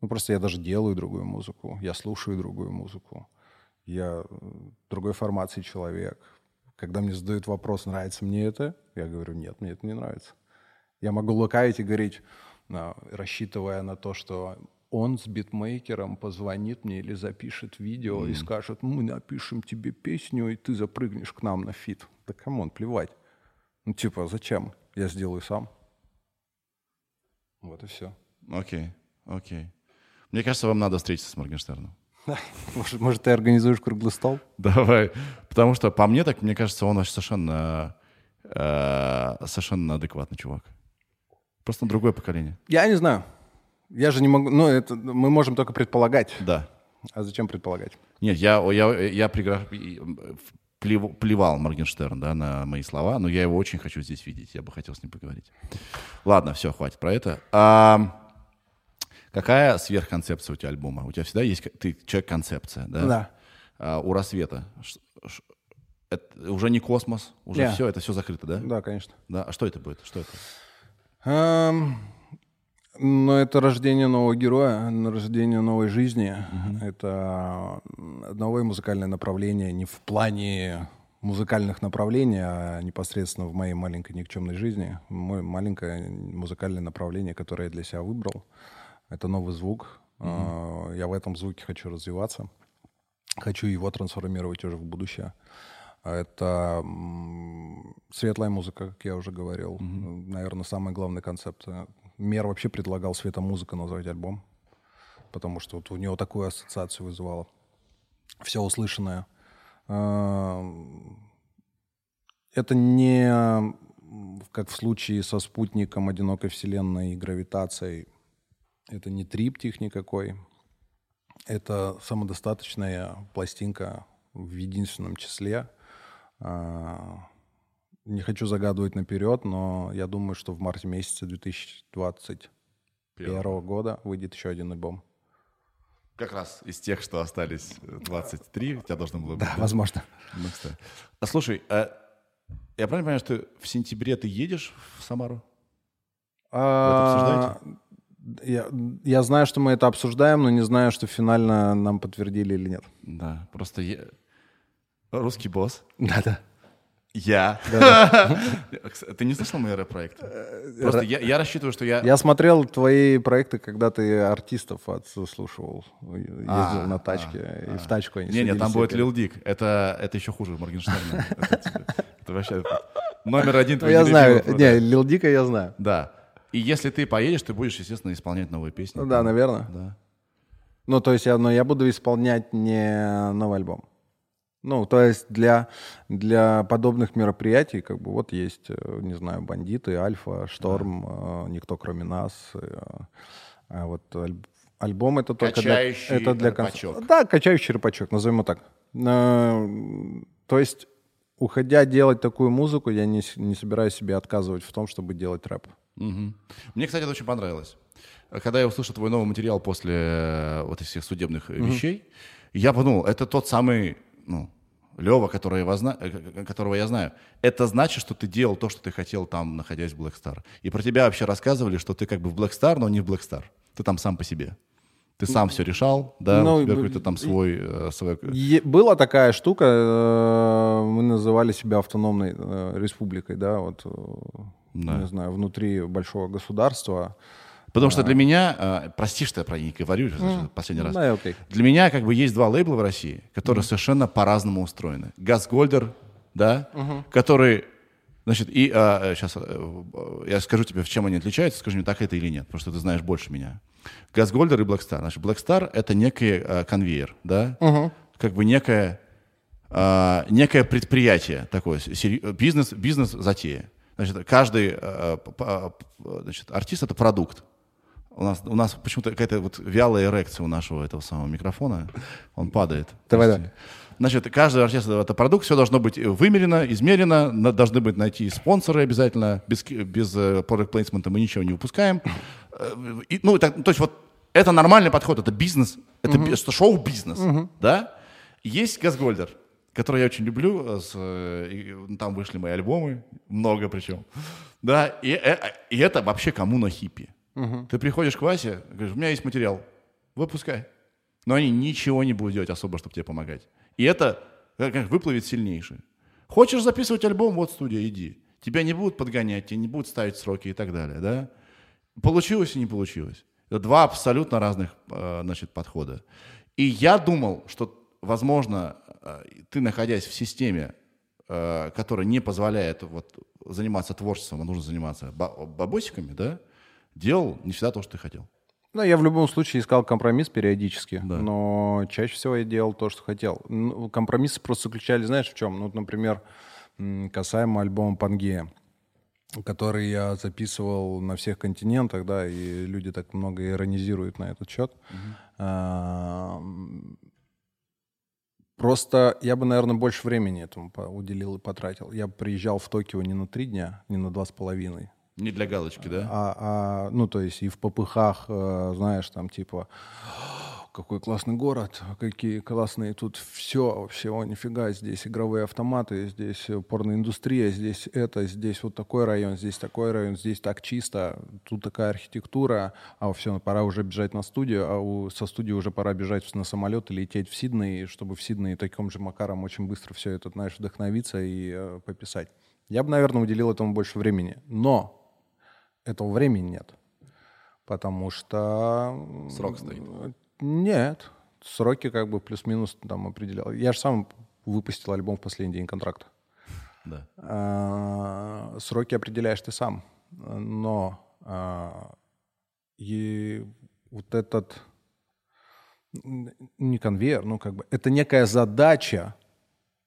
S2: Ну, просто я даже делаю другую музыку, я слушаю другую музыку, я э, другой формации человек. Когда мне задают вопрос, нравится мне это, я говорю, нет, мне это не нравится. Я могу лукавить и говорить, а, рассчитывая на то, что он с битмейкером позвонит мне или запишет видео и скажет, мы напишем тебе песню, и ты запрыгнешь к нам на feat. Да come on, плевать. Ну, типа, зачем? Я сделаю сам. Вот и все.
S1: Окей, окей. Мне кажется, вам надо встретиться с Моргенштерном. *laughs*
S2: Может, может, ты организуешь круглый стол?
S1: Давай. Потому что по мне так, мне кажется, он вообще совершенно, э, совершенно адекватный чувак. Просто другое поколение.
S2: Я не знаю. Я же не могу... Ну, это мы можем только предполагать.
S1: Да.
S2: А зачем предполагать?
S1: Нет, я, я, я м, плев- плевал Моргенштерн да, на мои слова, но я его очень хочу здесь видеть. Я бы хотел с ним поговорить. Ладно, все, хватит про это. А, какая сверхконцепция у тебя альбома? У тебя всегда есть... Ты человек-концепция, да?
S2: Да.
S1: А, у «Рассвета» это уже не космос, уже
S2: Не.
S1: все, это все закрыто, да?
S2: Да, конечно.
S1: Да. А что это будет? Что это?
S2: Эм, Ну, это рождение нового героя, рождение новой жизни. Это м, новое музыкальное направление не в плане музыкальных направлений, а непосредственно в моей маленькой никчемной жизни. Мое маленькое музыкальное направление, которое я для себя выбрал, это новый звук. Э, Я в этом звуке хочу развиваться. Хочу его трансформировать уже в будущее. Это светлая музыка, как я уже говорил. Наверное, самый главный концепт. Э, Мер вообще предлагал светомузыка назвать альбом, потому что вот у него такую ассоциацию вызывало. Все услышанное. Эм, Это не как в случае со спутником одинокой вселенной и гравитацией. Это не триптих никакой. Это самодостаточная пластинка в единственном числе. Не хочу загадывать наперед, но я думаю, что в марте месяце 2021 года выйдет еще один альбом.
S1: Как раз из тех, что остались э, 23, у тебя должно было быть.
S2: Да, возможно.
S1: Ну, кстати. А слушай, а я правильно понимаю, что в сентябре ты едешь в Самару?
S2: А, Я, я знаю, что мы это обсуждаем, но не знаю, что финально нам подтвердили или нет.
S1: Да, просто я... Русский босс.
S2: Да-да.
S1: Я. Ты не слышал мой рэп-проект? Просто я, я рассчитываю, что я...
S2: Я смотрел твои проекты, когда ты артистов отслушивал, ездил
S1: А,
S2: на тачке, и в тачку они
S1: Не, не, там будет Лил Дик. Это, это еще хуже Моргенштерна. Это, типа, это вообще номер один твой
S2: я знаю, не. Лил Дика я знаю.
S1: Да. И если ты поедешь, ты будешь, естественно, исполнять новые песни.
S2: Ну да, наверное.
S1: Да.
S2: Ну, то есть я, но я буду исполнять не новый альбом. Ну, то есть для, для подобных мероприятий, как бы, вот есть, э, не знаю, бандиты, Альфа, Шторм, э, никто кроме нас. А вот аль- альбом это только
S1: Качающий
S2: для... Это для
S1: рыбачок.
S2: Да, качающий рыбачок, назовем его так. То есть, уходя делать такую музыку, я не, не собираюсь себе отказывать в том, чтобы делать рэп.
S1: Мгм. Мне, кстати, это очень понравилось. Когда я услышал твой новый материал после вот этих всех судебных э, вещей, я подумал, это тот самый, ну, Лева, который я возна- э, которого я знаю. Это значит, что ты делал то, что ты хотел там, находясь в Black Star. И про тебя вообще рассказывали, что ты как бы в Black Star, но не в Black Star. Ты там сам по себе. Ты сам все решал, да,
S2: Ну,
S1: у тебя какой-то там свой... э, свой...
S2: Была такая штука, э, мы называли себя автономной э, республикой, да, вот, э,
S1: Да.
S2: не знаю, внутри большого государства.
S1: Потому что для меня, э, прости, что я про них говорю в последний раз,
S2: окей.
S1: Для меня как бы есть два лейбла в России, которые совершенно по-разному устроены. Газгольдер, да, который, значит, и сейчас я скажу тебе, в чем они отличаются, скажи мне, так это или нет, потому что ты знаешь больше меня. Газгольдер и Blackstar. Значит, Blackstar это некий э, конвейер, да, как бы некое а, некое предприятие такое, сери- бизнес, бизнес затея. Значит, каждый э, п- п- значит, артист это продукт. У нас, у нас почему-то какая-то вот вялая эрекция у нашего этого самого микрофона. Он падает.
S2: Давай,
S1: Прости. Значит, каждый оркестр это продукт, все должно быть вымерено, измерено, должны быть найти спонсоры обязательно, без, без э, product placement мы ничего не выпускаем. Э, и, ну, так, то есть вот это нормальный подход, это бизнес, это, это шоу-бизнес, да? Есть Газгольдер, который я очень люблю, э, с, и, ну, там вышли мои альбомы, много причем, да, и, и это вообще коммуна хиппи. Ты приходишь к Васе, говоришь, у меня есть материал, выпускай. Но они ничего не будут делать особо, чтобы тебе помогать. И это как, как выплывет сильнейший. Хочешь записывать альбом, вот студия, иди. Тебя не будут подгонять, тебе не будут ставить сроки и так далее, да? Получилось и не получилось. Это два абсолютно разных, э, значит, подхода. И я думал, что, возможно, э, ты, находясь в системе, э, которая не позволяет вот, заниматься творчеством, а нужно заниматься ба- бабосиками, да, делал не всегда то, что ты хотел.
S2: Ну, я в любом случае искал компромисс периодически,
S1: Да.
S2: но чаще всего я делал то, что хотел. Ну, компромиссы просто заключались, знаешь, в чем? Ну, вот, например, касаемо альбома Пангея, который я записывал на всех континентах, да, и люди так много иронизируют на этот счет. А, Просто я бы, наверное, больше времени этому уделил и потратил. Я приезжал в Токио не на три дня, не на два с половиной,
S1: Не для галочки, да?
S2: а, а, ну, то есть и в попыхах, э, знаешь, там типа, какой классный город, какие классные тут все вообще, о, нифига, здесь игровые автоматы, здесь порноиндустрия, здесь это, здесь вот такой район, здесь такой район, здесь так чисто, тут такая архитектура, а все, пора уже бежать на студию, а у, со студии уже пора бежать на самолет и лететь в Сидней, чтобы в Сиднее таким же макаром очень быстро все это, знаешь, вдохновиться и э, пописать. Я бы, наверное, уделил этому больше времени. Но этого времени нет. Потому что...
S1: Срок стоит.
S2: Нет. Сроки как бы плюс-минус там определял. Я же сам выпустил альбом в последний день контракта.
S1: Да.
S2: А, Сроки определяешь ты сам. Но а, и вот этот не конвейер, ну как бы это некая задача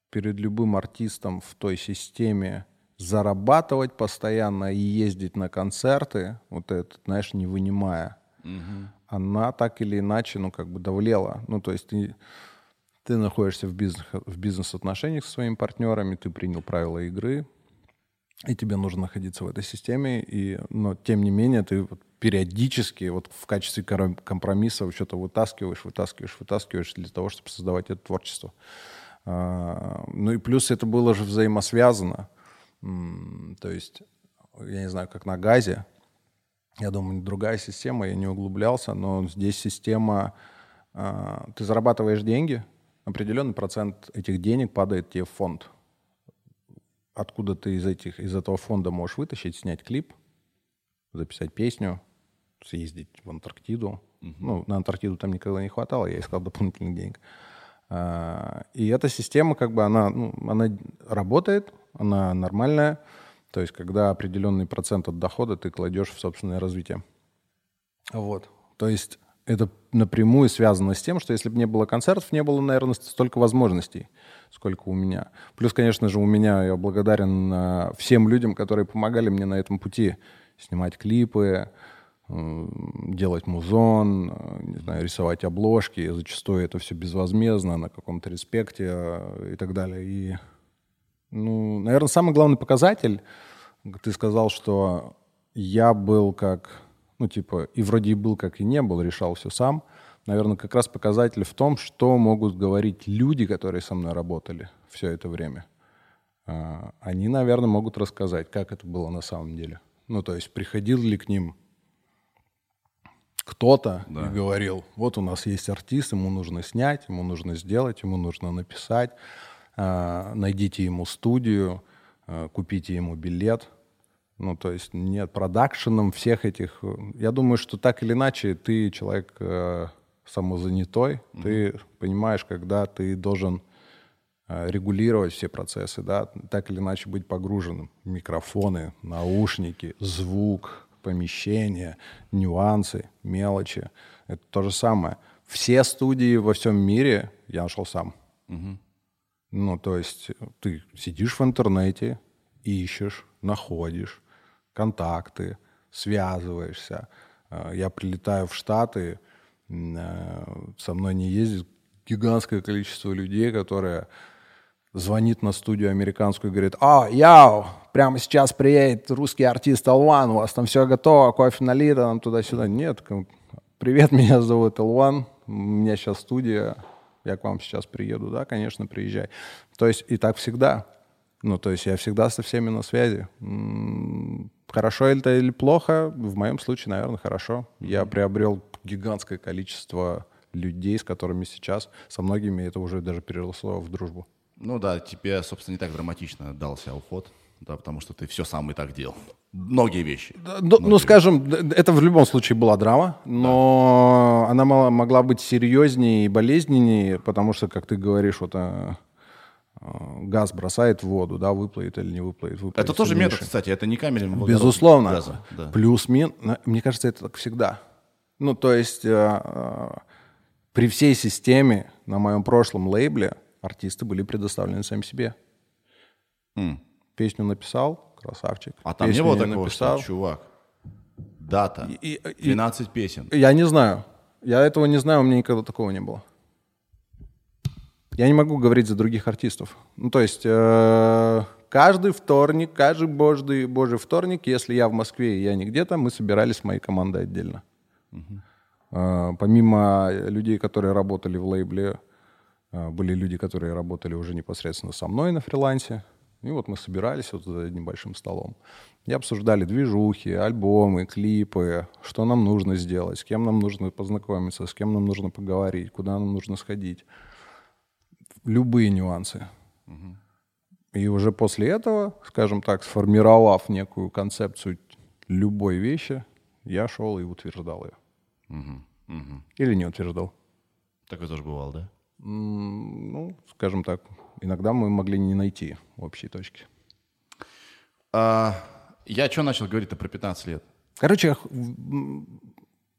S2: перед любым артистом в той системе зарабатывать постоянно и ездить на концерты, вот это, знаешь, не вынимая, она так или иначе, ну, как бы давлела. Ну, то есть ты, ты находишься в, бизнес, в бизнес-отношениях со своими партнерами, ты принял правила игры, и тебе нужно находиться в этой системе, и, но тем не менее ты периодически вот в качестве компромисса что-то вытаскиваешь, вытаскиваешь, вытаскиваешь для того, чтобы создавать это творчество. А, Ну и плюс это было же взаимосвязано. То есть, я не знаю, как на газе, я думаю, другая система, я не углублялся, но здесь система, а, ты зарабатываешь деньги, определенный процент этих денег падает тебе в фонд. Откуда ты из, этих, из этого фонда можешь вытащить, снять клип, записать песню, съездить в Антарктиду. Ну, на Антарктиду там никогда не хватало, я искал дополнительных денег. А, И эта система, как бы, она, ну, она работает, она нормальная. То есть, когда определенный процент от дохода ты кладешь в собственное развитие. Вот. То есть, это напрямую связано с тем, что если бы не было концертов, не было, наверное, столько возможностей, сколько у меня. Плюс, конечно же, у меня я благодарен а, всем людям, которые помогали мне на этом пути снимать клипы, м, делать музон, э, не знаю, рисовать обложки. Зачастую это все безвозмездно, на каком-то респекте э, и так далее. И, ну, наверное, самый главный показатель, ты сказал, что я был как, ну, типа, и вроде и был, как и не был, решал все сам. Наверное, как раз показатель в том, что могут говорить люди, которые со мной работали все это время. А, Они, наверное, могут рассказать, как это было на самом деле. Ну, то есть приходил ли к ним кто-то и говорил, вот у нас есть артист, ему нужно снять, ему нужно сделать, ему нужно написать, найдите ему студию, а, купите ему билет. Ну, то есть нет, продакшеном всех этих... э, Я думаю, что так или иначе ты человек э, самозанятой, ты понимаешь, когда ты должен э, регулировать все процессы, да, так или иначе быть погруженным. Микрофоны, наушники, звук, помещение, нюансы, мелочи. Это то же самое. Все студии во всем мире я нашел сам. Ну, то есть ты сидишь в интернете, ищешь, находишь контакты, связываешься, Э, я прилетаю в Штаты, э, со мной не ездит гигантское количество людей, которые звонит на студию американскую и говорит, «А, яу, прямо сейчас приедет русский артист Алван, у вас там все готово, кофе налито, там туда-сюда». Нет, привет, *laughs* меня зовут Алван, у меня сейчас студия, я к вам сейчас приеду, да, конечно, приезжай. То есть и так всегда. Ну, то есть я всегда со всеми на связи. Хорошо это или плохо? В моем случае, наверное, хорошо. Я приобрел гигантское количество людей, с которыми сейчас, со многими это уже даже переросло в дружбу.
S1: Ну да, тебе, собственно, не так драматично дался уход, да, потому что ты все сам и так делал. Многие вещи.
S2: Да, ну, ну, скажем, это в любом случае была драма, но да. она могла быть серьезнее и болезненнее, потому что, как ты говоришь, вот а, газ бросает в воду, да, выплывет или не выплывет. выплывет
S1: это тоже меньше. метод, кстати, это не камерами
S2: Безусловно. Газа, да. Плюс мин, мне кажется, это так всегда. Ну, то есть э, при всей системе на моем прошлом лейбле артисты были предоставлены сами себе. Mm. Песню написал, красавчик.
S1: А там Песню не было такого, написал. что, чувак, дата, и, и, 12 песен.
S2: Я не знаю. Я этого не знаю, у меня никогда такого не было. Я не могу говорить за других артистов. Ну, то есть э, каждый вторник, каждый божий, божий вторник, если я в Москве и я не где-то, мы собирались с моей командой отдельно. Угу. Э, помимо людей, которые работали в лейбле, э, были люди, которые работали уже непосредственно со мной на фрилансе. И вот мы собирались вот за одним большим столом. И обсуждали движухи, альбомы, клипы, что нам нужно сделать, с кем нам нужно познакомиться, с кем нам нужно поговорить, куда нам нужно сходить любые нюансы. Угу. И уже после этого, скажем так, сформировав некую концепцию любой вещи, я шел и утверждал ее. Угу. Угу. Или не утверждал.
S1: Такое тоже бывало, да?
S2: Ну, скажем так, иногда мы могли не найти общей точки.
S1: А, я что начал говорить-то про 15 лет?
S2: Короче,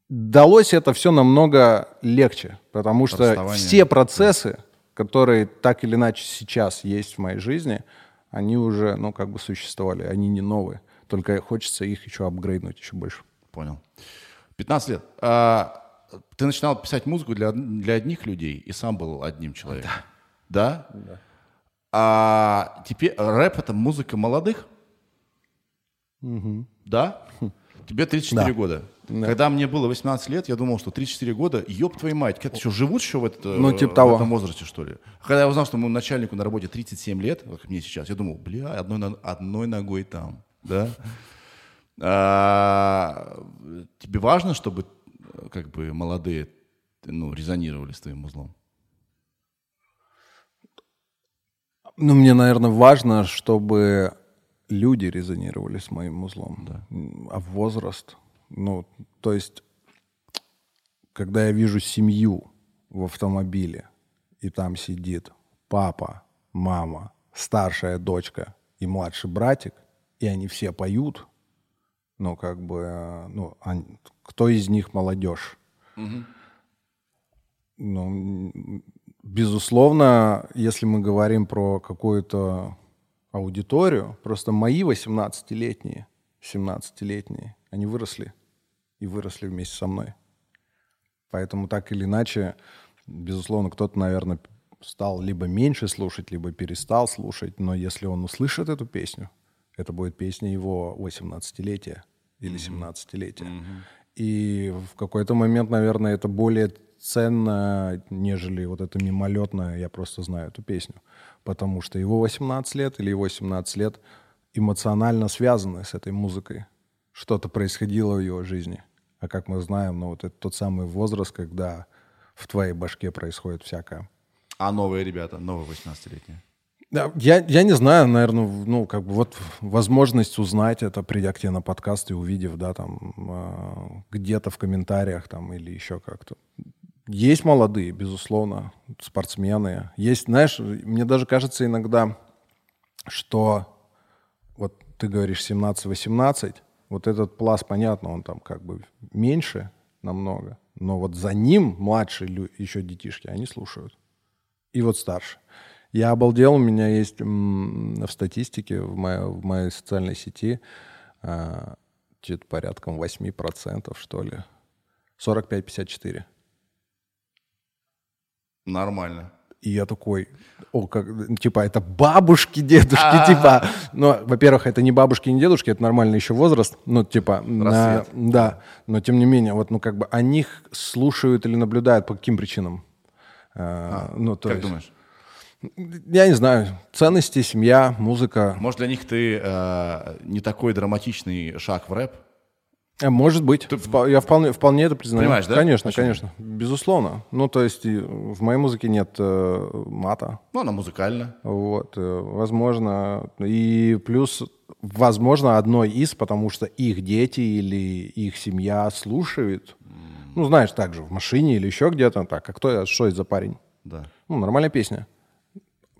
S2: далось это все намного легче, потому что все процессы, которые так или иначе сейчас есть в моей жизни, они уже, ну, как бы существовали, они не новые. Только хочется их еще апгрейднуть еще больше.
S1: Понял. 15 лет. А, ты начинал писать музыку для, для одних людей и сам был одним человеком. Да. Да? Да. А теперь рэп — это музыка молодых? Угу. Да? Тебе 34 да. года. Да. Когда мне было 18 лет, я думал, что 34 года, ёб твою мать, как что, живут еще в, это,
S2: ну, типа того.
S1: в этом возрасте, что ли? Когда я узнал, что моему начальнику на работе 37 лет, как мне сейчас, я думал, бля, одной, одной ногой там, да? А, тебе важно, чтобы как бы молодые ну, резонировали с твоим узлом?
S2: Ну, мне, наверное, важно, чтобы люди резонировали с моим узлом. Да. А возраст, ну, то есть, когда я вижу семью в автомобиле, и там сидит папа, мама, старшая дочка и младший братик, и они все поют, ну, как бы, ну, они, кто из них молодежь? Угу. Ну, безусловно, если мы говорим про какую-то аудиторию, просто мои 18-летние, 17-летние, они выросли и выросли вместе со мной. Поэтому так или иначе, безусловно, кто-то, наверное, стал либо меньше слушать, либо перестал слушать, но если он услышит эту песню, это будет песня его 18-летия или 17-летия. Mm-hmm. И в какой-то момент, наверное, это более ценно, нежели вот это мимолетное «я просто знаю эту песню». Потому что его 18 лет или его 17 лет эмоционально связаны с этой музыкой что-то происходило в его жизни. А как мы знаем, ну вот это тот самый возраст, когда в твоей башке происходит всякое.
S1: А новые ребята, новые 18-летние?
S2: Да, я, я не знаю, наверное, ну, как бы вот возможность узнать это, придя к тебе на подкаст и увидев, да, там, э, где-то в комментариях там или еще как-то. Есть молодые, безусловно, спортсмены. Есть, знаешь, мне даже кажется иногда, что вот ты говоришь 17-18, вот этот пласт, понятно, он там как бы меньше намного, но вот за ним младшие еще детишки, они слушают. И вот старше. Я обалдел, у меня есть в статистике, в моей, в моей социальной сети, э, порядком 8%, что ли. 45-54.
S1: Нормально.
S2: И я такой, о, как, типа, это бабушки, дедушки,
S1: А-а-а.
S2: типа. Ну, во-первых, это не бабушки, не дедушки, это нормальный еще возраст. Ну, типа, на- да. Но тем не менее, вот, ну, как бы, о них слушают или наблюдают по каким причинам? А, ну, то
S1: как
S2: есть,
S1: думаешь?
S2: я не знаю, ценности, семья, музыка.
S1: Может, для них ты э, не такой драматичный шаг в рэп?
S2: А, Может быть. Впо- Я вполне, вполне это признаю.
S1: Понимаешь, да?
S2: Конечно,
S1: Почему?
S2: конечно. Безусловно. Ну, то есть в моей музыке нет э, мата.
S1: Ну, она музыкальна.
S2: Вот, э, возможно. И плюс, возможно, одной из, потому что их дети или их семья слушают. Ну, знаешь, так же в машине или еще где-то. Так, а кто, я- что это за парень?
S1: Да.
S2: Ну, нормальная песня.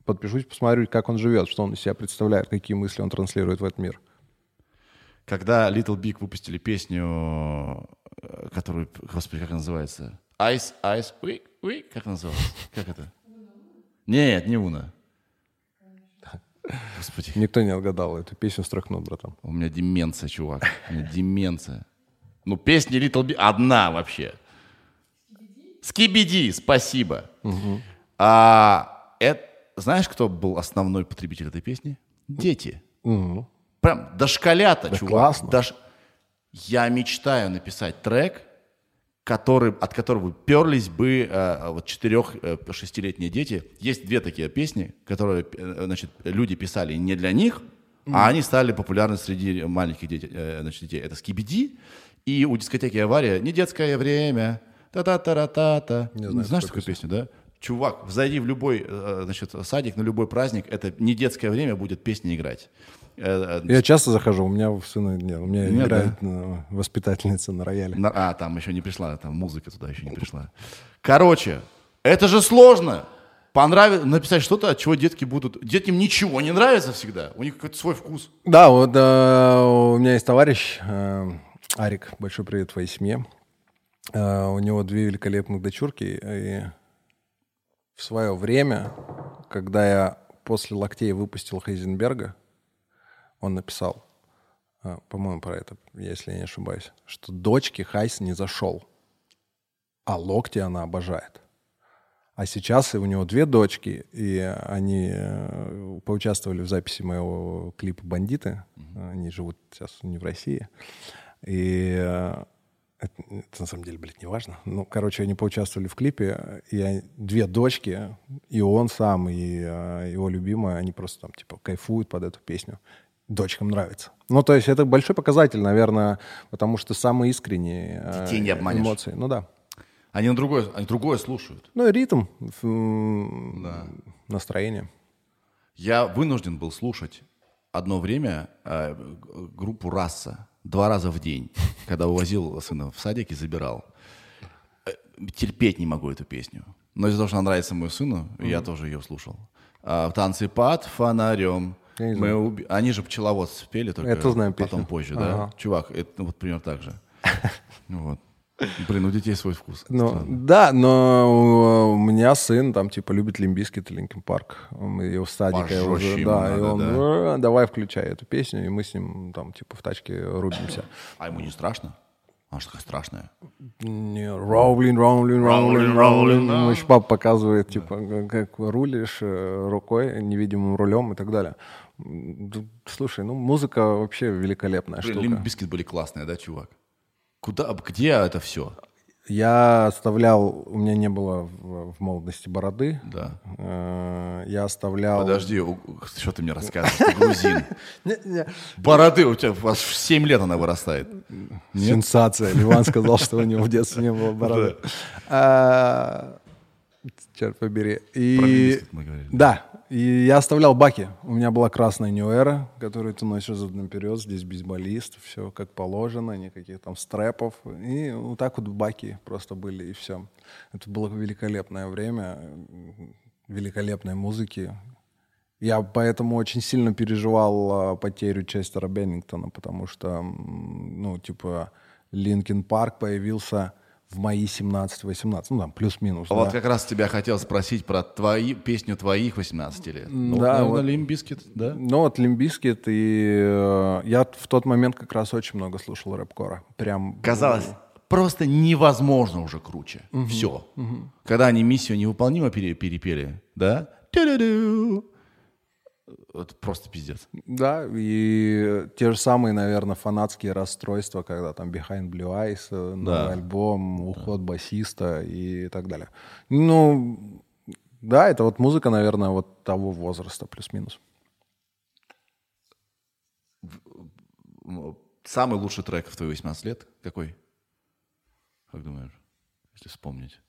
S2: Подпишусь, посмотрю, как он живет, что он из себя представляет, какие мысли он транслирует в этот мир.
S1: Когда Little Big выпустили песню, э, которую, господи, как она называется? Ice, Ice, уи, уи, как она называлась? *laughs* Как это? Нет, не Уна. Господи,
S2: Никто не отгадал эту песню строкнут, братан.
S1: у меня деменция, чувак. У меня деменция. Ну, песня Little Big одна вообще. Скибиди, спасибо. А это, знаешь, кто был основной потребитель этой песни? Дети.
S2: Мгм.
S1: Прям дошколята,
S2: Да
S1: чувак.
S2: классно.
S1: Дош- Я мечтаю написать трек, который, от которого перлись бы э, вот 4-6-летние дети. Есть две такие песни, которые э, значит, люди писали не для них, а они стали популярны среди маленьких детей, э, значит, детей. Это «Скибиди» и у дискотеки «Авария» «Не детское время», та-та-та-та-та.
S2: Не знаю
S1: Знаешь
S2: такую
S1: песню, да? Чувак, зайди в любой э, значит, садик, на любой праздник, это не детское время будет песня играть. Э, э,
S2: Я часто захожу, у меня сына нет, у меня
S1: Нет,
S2: играет э, воспитательница на рояле.
S1: На- а, там еще не пришла, там музыка туда еще не пришла. Короче, это же сложно. Понравится написать что-то, от чего детки будут. Детям ничего не нравится всегда. У них какой-то свой вкус.
S2: Да, вот э, у меня есть товарищ э, Арик, большой привет твоей семье. Э, у него две великолепных дочурки, и в свое время, когда я после локтей выпустил Хейзенберга, он написал, э, по-моему, про это, если я не ошибаюсь, что дочке Хайс не зашел, а локти она обожает. А сейчас у него две дочки, и они э, поучаствовали в записи моего клипа «Бандиты». Они живут сейчас не в России. И э, это, это на самом деле, блядь, не важно. Ну, короче, они поучаствовали в клипе, и они- две дочки, и он сам, и его любимая, они просто там, типа, кайфуют под эту песню. Дочкам нравится. Ну, то есть это большой показатель, наверное, потому что самые искренние э,
S1: Детей не обманешь.
S2: эмоции. Ну да.
S1: Они на другое, они другое слушают.
S2: Ну, и ритм, м, настроение.
S1: Я вынужден был слушать одно время э, группу «Раса» два раза в день, когда увозил сына в садик и забирал. Э, Терпеть не могу эту песню. Но из-за того, что она нравится моему сыну, я тоже ее слушал. А, «Танцы под фонарем».
S2: Я
S1: Мы уби- Они же «Пчеловод» спели, только
S2: Это знаю
S1: потом
S2: песню.
S1: позже, да?
S2: Ага.
S1: Чувак, это ну, вот примерно так же. *laughs* Вот. Блин, у детей свой вкус.
S2: Ну,
S1: Странно.
S2: да, но у меня сын там типа любит Limp Bizkit и Linkin Park. Его садика
S1: Пожестче
S2: уже, да,
S1: надо,
S2: и он,
S1: да.
S2: «Э, давай включай эту песню, и мы с ним там типа в тачке рубимся.
S1: А ему не страшно? Она же такая страшная.
S2: Не, Rollin', rollin', rollin', rollin'. Еще папа показывает, типа, как- как рулишь э, рукой, невидимым рулем и так далее. Слушай, ну музыка вообще великолепная
S1: Блин,
S2: штука.
S1: Limp Bizkit были классные, да, чувак? Куда, где это все?
S2: Я оставлял, у меня не было в, в молодости бороды.
S1: Да.
S2: Э, Я оставлял...
S1: Подожди, что ты мне рассказываешь? Ты грузин. *laughs* Бороды у тебя вас в 7 лет она вырастает.
S2: Сенсация. Леван сказал, что у него в детстве не было бороды. А, Черт побери.
S1: Про
S2: И...
S1: Limp Bizkit мы говорили.
S2: Да, и я оставлял баки. У меня была красная New Era, которую ты носишь задом наперед. Здесь бейсболист, все как положено, никаких там strap ов. И вот так вот баки просто были, и все. Это было великолепное время, великолепной музыки. Я поэтому очень сильно переживал а, потерю Честера Беннингтона, потому что, ну, типа, Linkin Park появился в мои 17-18, ну там плюс-минус.
S1: А
S2: да.
S1: Вот как раз тебя хотел спросить про твои, песню твоих 18 лет. Ну,
S2: Да,
S1: наверное,
S2: вот.
S1: Bizkit, да?
S2: Ну вот Limp Bizkit, и э, я в тот момент как раз очень много слушал рэп-кора. Прям...
S1: Казалось, просто невозможно уже круче. Все. Когда они миссию невыполнимо пере- перепели, да? Тю-ду-ду. Это просто пиздец.
S2: Да, и те же самые, наверное, фанатские расстройства, когда там Behind Blue Eyes, э, новый
S1: Да.
S2: альбом, уход басиста и так далее. Ну, да, это вот музыка, наверное, вот того возраста, плюс-минус.
S1: Самый лучший трек в твои 18 лет какой? Как думаешь, если вспомнить?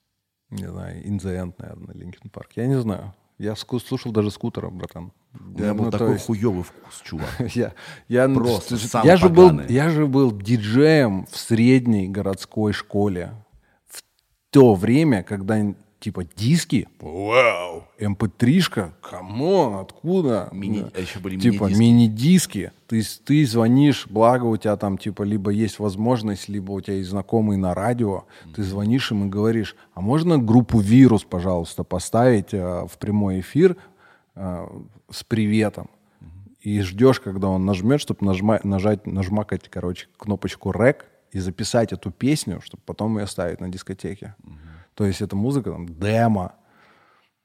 S2: Не знаю, In the End, наверное, Linkin Park. Я не знаю. Я слушал даже скутера, братан.
S1: У меня был такой хуёвый вкус, чувак. *laughs*
S2: Я, я,
S1: Просто
S2: я, же был, я же был диджеем в средней городской школе в то время, когда типа диски, вау, mp3-шка, come on, откуда?
S1: Мини-
S2: Да.
S1: а еще были
S2: типа
S1: мини-диски.
S2: мини-диски. Ты, ты звонишь, благо у тебя там типа либо есть возможность, либо у тебя есть знакомый на радио, ты звонишь им и говоришь, а можно группу «Вирус», пожалуйста, поставить э, в прямой эфир с приветом? И ждешь, когда он нажмет, чтобы нажма, нажать, нажмакать, короче, кнопочку «Рек» и записать эту песню, чтобы потом ее ставить на дискотеке. То есть это музыка, там, демо.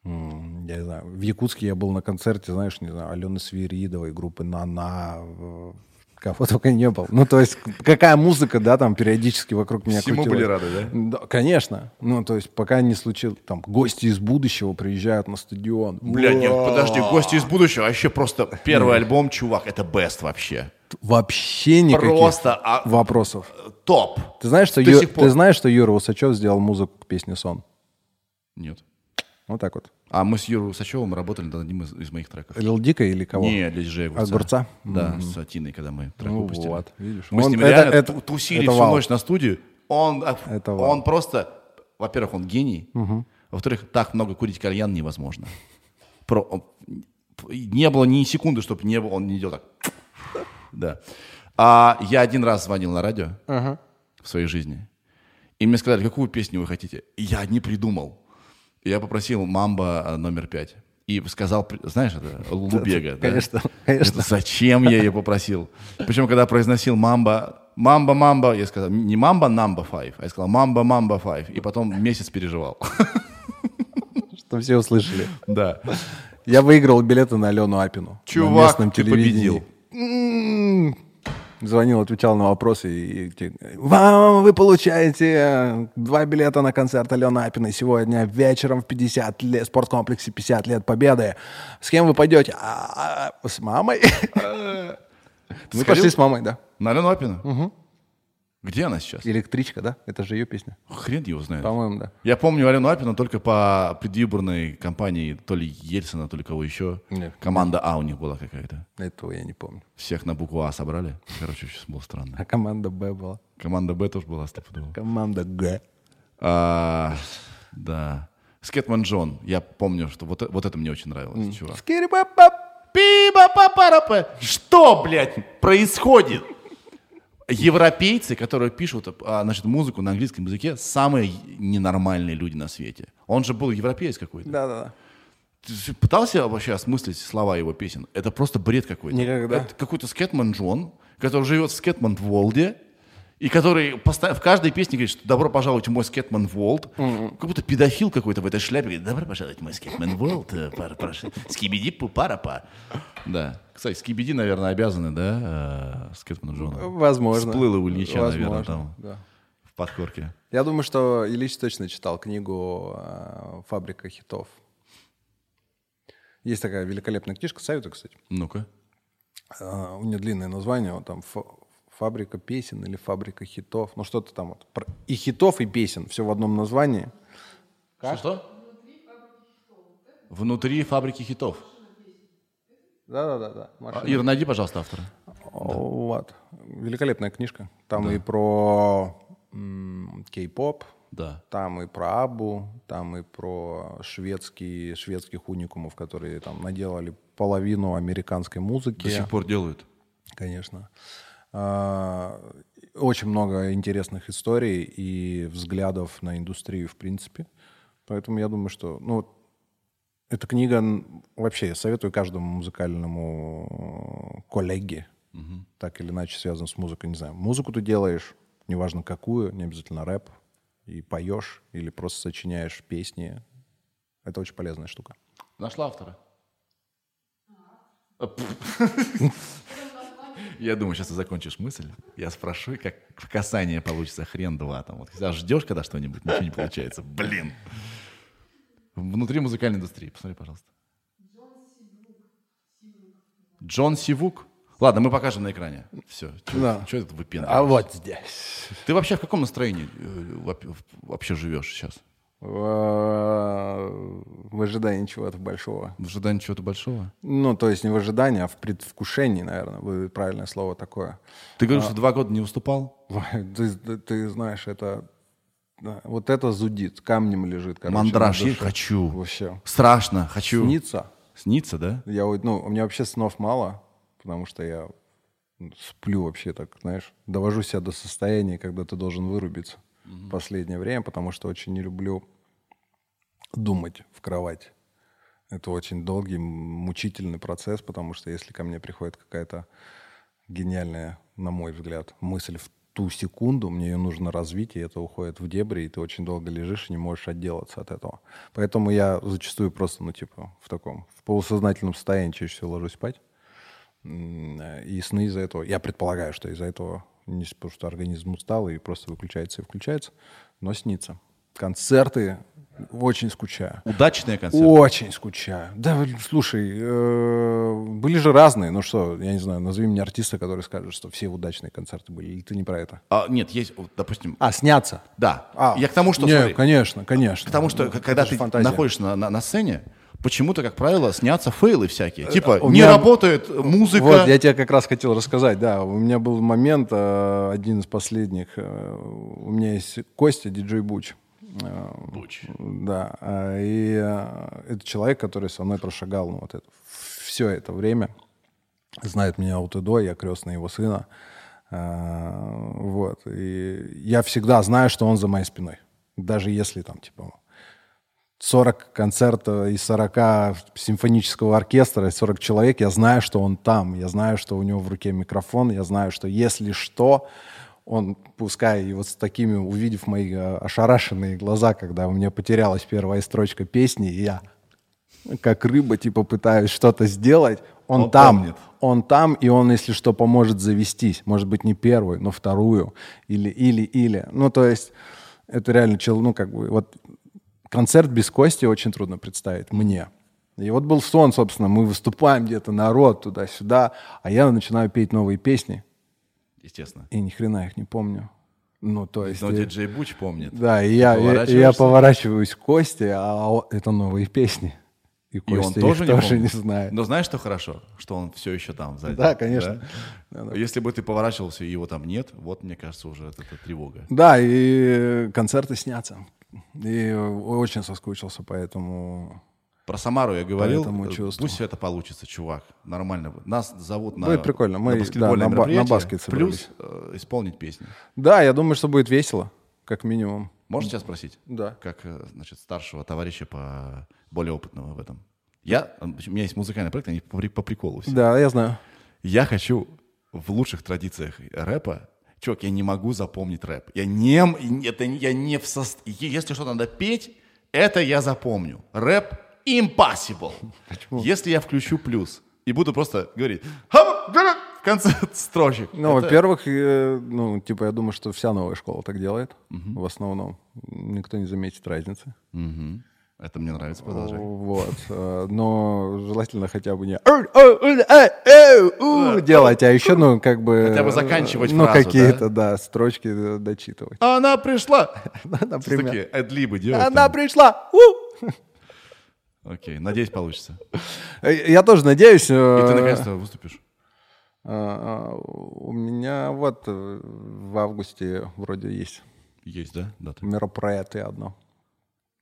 S2: Я не знаю, в Якутске я был на концерте, знаешь, не знаю, Алены Свиридовой, группы «Нана», э, кого *laughs* только не был. Ну, то есть какая музыка, да, там периодически вокруг меня
S1: Всему
S2: крутилась.
S1: были рады, да?
S2: Да, конечно. Ну, то есть пока не случилось, там, гости из будущего приезжают на стадион.
S1: Бля, нет, подожди, гости из будущего, вообще просто первый альбом, чувак, это best вообще.
S2: Вообще никаких
S1: Просто а,
S2: вопросов.
S1: топ.
S2: Ты знаешь, что Ю- ты знаешь, что Юра Усачев сделал музыку к песне «Сон»?
S1: Нет.
S2: Вот так вот.
S1: А мы с Юрой Усачевым работали над одним из, из моих треков.
S2: Лил Дика или кого?
S1: Не, для диджея Огурца.
S2: Огурца?
S1: Да, с Атиной, когда мы трек
S2: Ну
S1: выпустили.
S2: вот, видишь.
S1: Мы с
S2: Он-
S1: ним
S2: это-
S1: реально
S2: это-
S1: ту- тусили
S2: это
S1: всю
S2: вау.
S1: ночь на студии. Он, а,
S2: Это вау.
S1: он просто, во-первых, он гений. Во-вторых, так много курить кальян невозможно. Про, он- не было ни секунды, чтобы не было, он не делал так. Да. А я один раз звонил на радио в своей жизни. И мне сказали, какую песню вы хотите. И я не придумал. Я попросил «Мамба» номер пять. И сказал, знаешь, это Лубега. *laughs* да?
S2: Конечно, конечно.
S1: Это зачем я ее попросил? Причем, когда произносил «Мамба», «Мамба, мамба», я сказал, не «Мамба, number five», а я сказал «Мамба, мамба five». И потом месяц переживал.
S2: Что все услышали.
S1: Да.
S2: Я выиграл билеты на Алену Апину. на
S1: Чувак,
S2: местном
S1: ты
S2: телевидении.
S1: победил.
S2: Звонил, отвечал на вопросы. И, те- Вам вы получаете э, два билета на концерт Алены Апиной сегодня вечером в 50 лет, спорткомплексе 50 лет Победы. С кем вы пойдете? «А, а, с мамой. Мы
S1: Сходил?
S2: пошли с мамой, да.
S1: На Алену Апину? Где она сейчас?
S2: Электричка, да? Это же ее песня.
S1: Хрен его знает.
S2: По-моему, да.
S1: Я помню Алену Апину только по предвыборной кампании то ли Ельцина, то ли кого еще.
S2: Нет.
S1: Команда А у них была какая-то.
S2: Этого я не помню.
S1: Всех на букву А собрали. Короче, сейчас было странно.
S2: А команда Б была.
S1: Команда Б тоже была стопудово.
S2: Команда Г.
S1: А, да. Scatman John. Я помню, что вот, вот это мне очень нравилось, чувак.
S2: Скири-пап-пап.
S1: Пиба-па-пара-па. Что, блядь, происходит? Европейцы, которые пишут а, значит, музыку на английском языке, самые ненормальные люди на свете. Он же был европеец какой-то.
S2: Да-да-да.
S1: Ты пытался вообще осмыслить слова его песен? Это просто бред какой-то.
S2: Никогда.
S1: Это какой-то Scatman John, который живет в Scatman World е, и который в каждой песне говорит, что добро пожаловать в мой Scatman World. Как будто педофил какой-то в этой шляпе говорит, добро пожаловать в мой Scatman World. э. Скибиди пу парапа. Да. Кстати, Скибиди, наверное, обязаны, да, э, Scatman у John у?
S2: Возможно.
S1: Всплыло у Ильича, наверное, там,
S2: да.
S1: в подкорке.
S2: Я думаю, что Ильич точно читал книгу э, «Фабрика хитов». Есть такая великолепная книжка, советую, кстати.
S1: Ну-ка.
S2: У нее длинное название, там «Фа- «Фабрика песен» или «Фабрика хитов». Ну, что-то там вот. И хитов, и песен. Все в одном названии.
S1: Что-что? Внутри фабрики хитов.
S2: Да-да-да.
S1: А, Ира, найди, пожалуйста, автора.
S2: Вот. Великолепная книжка. Там и про кей-поп,
S1: Да.
S2: там и про Абу, там и про шведские, шведских уникумов, которые там наделали половину американской музыки.
S1: До сих пор делают.
S2: Конечно. А, очень много интересных историй и взглядов на индустрию в принципе. Поэтому я думаю, что ну, эта книга вообще я советую каждому музыкальному коллеге, так или иначе связан с музыкой, не знаю, музыку ты делаешь, неважно какую, не обязательно рэп, и поешь, или просто сочиняешь песни. Это очень полезная штука.
S1: Нашла автора? *laughs* *laughs* Я думаю, сейчас ты закончишь мысль. Я спрошу, как в касание получится хрен два. Там. Вот, когда ждешь, когда что-нибудь, ничего не получается. Блин. Внутри музыкальной индустрии. Посмотри, пожалуйста. Джон Сивук. Ладно, мы покажем на экране. Все.
S2: Да.
S1: Что это выпендриваешь?
S2: А вот здесь.
S1: Ты вообще в каком настроении э, вообще живешь сейчас?
S2: В ожидании чего-то большого.
S1: В ожидании чего-то большого?
S2: Ну, то есть не в ожидании, а в предвкушении, наверное, будет правильное слово такое.
S1: Ты говоришь, что два года не выступал? *laughs*
S2: Ты, ты- ты знаешь, это... да, Вот это зудит, камнем лежит, короче.
S1: Мандраж, я хочу.
S2: Вообще.
S1: Страшно, хочу.
S2: Снится.
S1: Снится, да?
S2: Я, ну, у меня вообще снов мало, потому что я сплю вообще так, знаешь, довожу себя до состояния, когда ты должен вырубиться в последнее время, потому что очень не люблю думать в кровать. Это очень долгий, мучительный процесс, потому что если ко мне приходит какая-то гениальная, на мой взгляд, мысль в ту секунду, мне ее нужно развить, и это уходит в дебри, и ты очень долго лежишь и не можешь отделаться от этого. Поэтому я зачастую просто, ну, типа, в таком, в полусознательном состоянии чаще всего ложусь спать. Э, И сны из-за этого, я предполагаю, что из-за этого, не потому что организм устал и просто выключается и включается, но снится. Концерты очень скучаю.
S1: Удачные концерты.
S2: Очень скучаю. Да, слушай, э, были же разные. Ну что, я не знаю, назови мне артиста, который скажет, что все удачные концерты были. Или ты не про это?
S1: А, нет, есть, вот, допустим,
S2: А, снятся.
S1: да.
S2: А,
S1: Я к тому, что,
S2: не,
S1: смотри,
S2: конечно, конечно.
S1: к тому, что
S2: Ну,
S1: когда ты
S2: фантазия.
S1: находишься на, на- на сцене, почему-то, как правило, снятся фейлы всякие. Типа,
S2: Э, у
S1: не
S2: меня-
S1: работает музыка.
S2: Вот, я тебе как раз хотел рассказать, да. У меня был момент, э, один из последних. э, У меня есть Костя, диджей Буч. Э,
S1: Буч.
S2: Да. И это человек, который со мной прошагал ну, вот это, все это время. Знает меня от и до, я крестный его сына. Вот. И я всегда знаю, что он за моей спиной. Даже если там, типа, 40 концертов из 40 симфонического оркестра, 40 человек, я знаю, что он там, я знаю, что у него в руке микрофон, я знаю, что если что, он, пускай и вот с такими, увидев мои э, ошарашенные глаза, когда у меня потерялась первая строчка песни, и я как рыба, типа, пытаюсь что-то сделать, он,
S1: Он
S2: там,
S1: помнит.
S2: он там, и он, если что, поможет завестись. Может быть, не первую, но вторую. Или, или, или. Ну, то есть, это реально, ну, как бы, вот концерт без Кости очень трудно представить мне. И вот был сон, собственно, мы выступаем где-то, народ туда-сюда, а я начинаю петь новые песни,
S1: Естественно.
S2: и ни хрена их не помню. Ну, то есть...
S1: Но
S2: э,
S1: диджей Буч помнит.
S2: Да, и я, я
S1: поворачиваешься.
S2: поворачиваюсь к Косте, а это новые песни. И
S1: И он тоже,
S2: тоже,
S1: не,
S2: не,
S1: помнит.
S2: знает.
S1: Но знаешь, что хорошо? Что он все еще там сзади.
S2: Да, конечно.
S1: Да? Если бы ты поворачивался, и его там нет, вот, мне кажется, уже это, это тревога.
S2: Да, и концерты снятся. И очень соскучился, поэтому...
S1: Про Самару я говорил. Э. Пусть это получится, чувак. Нормально. Нас зовут на,
S2: Будет прикольно. Мы,
S1: на баскетбольное
S2: да, на на баскет собрались.
S1: плюс э, исполнить песню.
S2: Да, я думаю, что будет весело, как минимум.
S1: Можно тебя спросить?
S2: Да.
S1: Как, э, значит, старшего товарища по более опытного в этом. Я, э, у меня есть музыкальный проект, они по, по приколу все.
S2: Да, я знаю.
S1: Я хочу в лучших традициях рэпа Чувак, я не могу запомнить рэп. Я не, это, я не в состоянии. Если что надо петь, это я запомню. Рэп impossible. *laughs* Если я включу плюс и буду просто говорить в конце *laughs* строчек.
S2: Ну,
S1: это-
S2: во-первых, э, ну, типа, я думаю, что вся новая школа так делает. В основном. Никто не заметит разницы.
S1: Мгм. Это мне нравится, продолжай.
S2: Вот. э, Но желательно хотя бы не делать, а еще, ну, как бы...
S1: Хотя бы заканчивать
S2: Ну, какие-то, да, строчки э, дочитывать.
S1: Она пришла. *laughs*
S2: Например.
S1: Такие эдлибы делать.
S2: Она пришла!
S1: Окей, надеюсь, получится.
S2: Э, Я тоже надеюсь.
S1: И
S2: э,
S1: ты наконец-то выступишь.
S2: У меня вот э, в августе вроде есть
S1: Есть, да? Дата?
S2: мероприятие одно.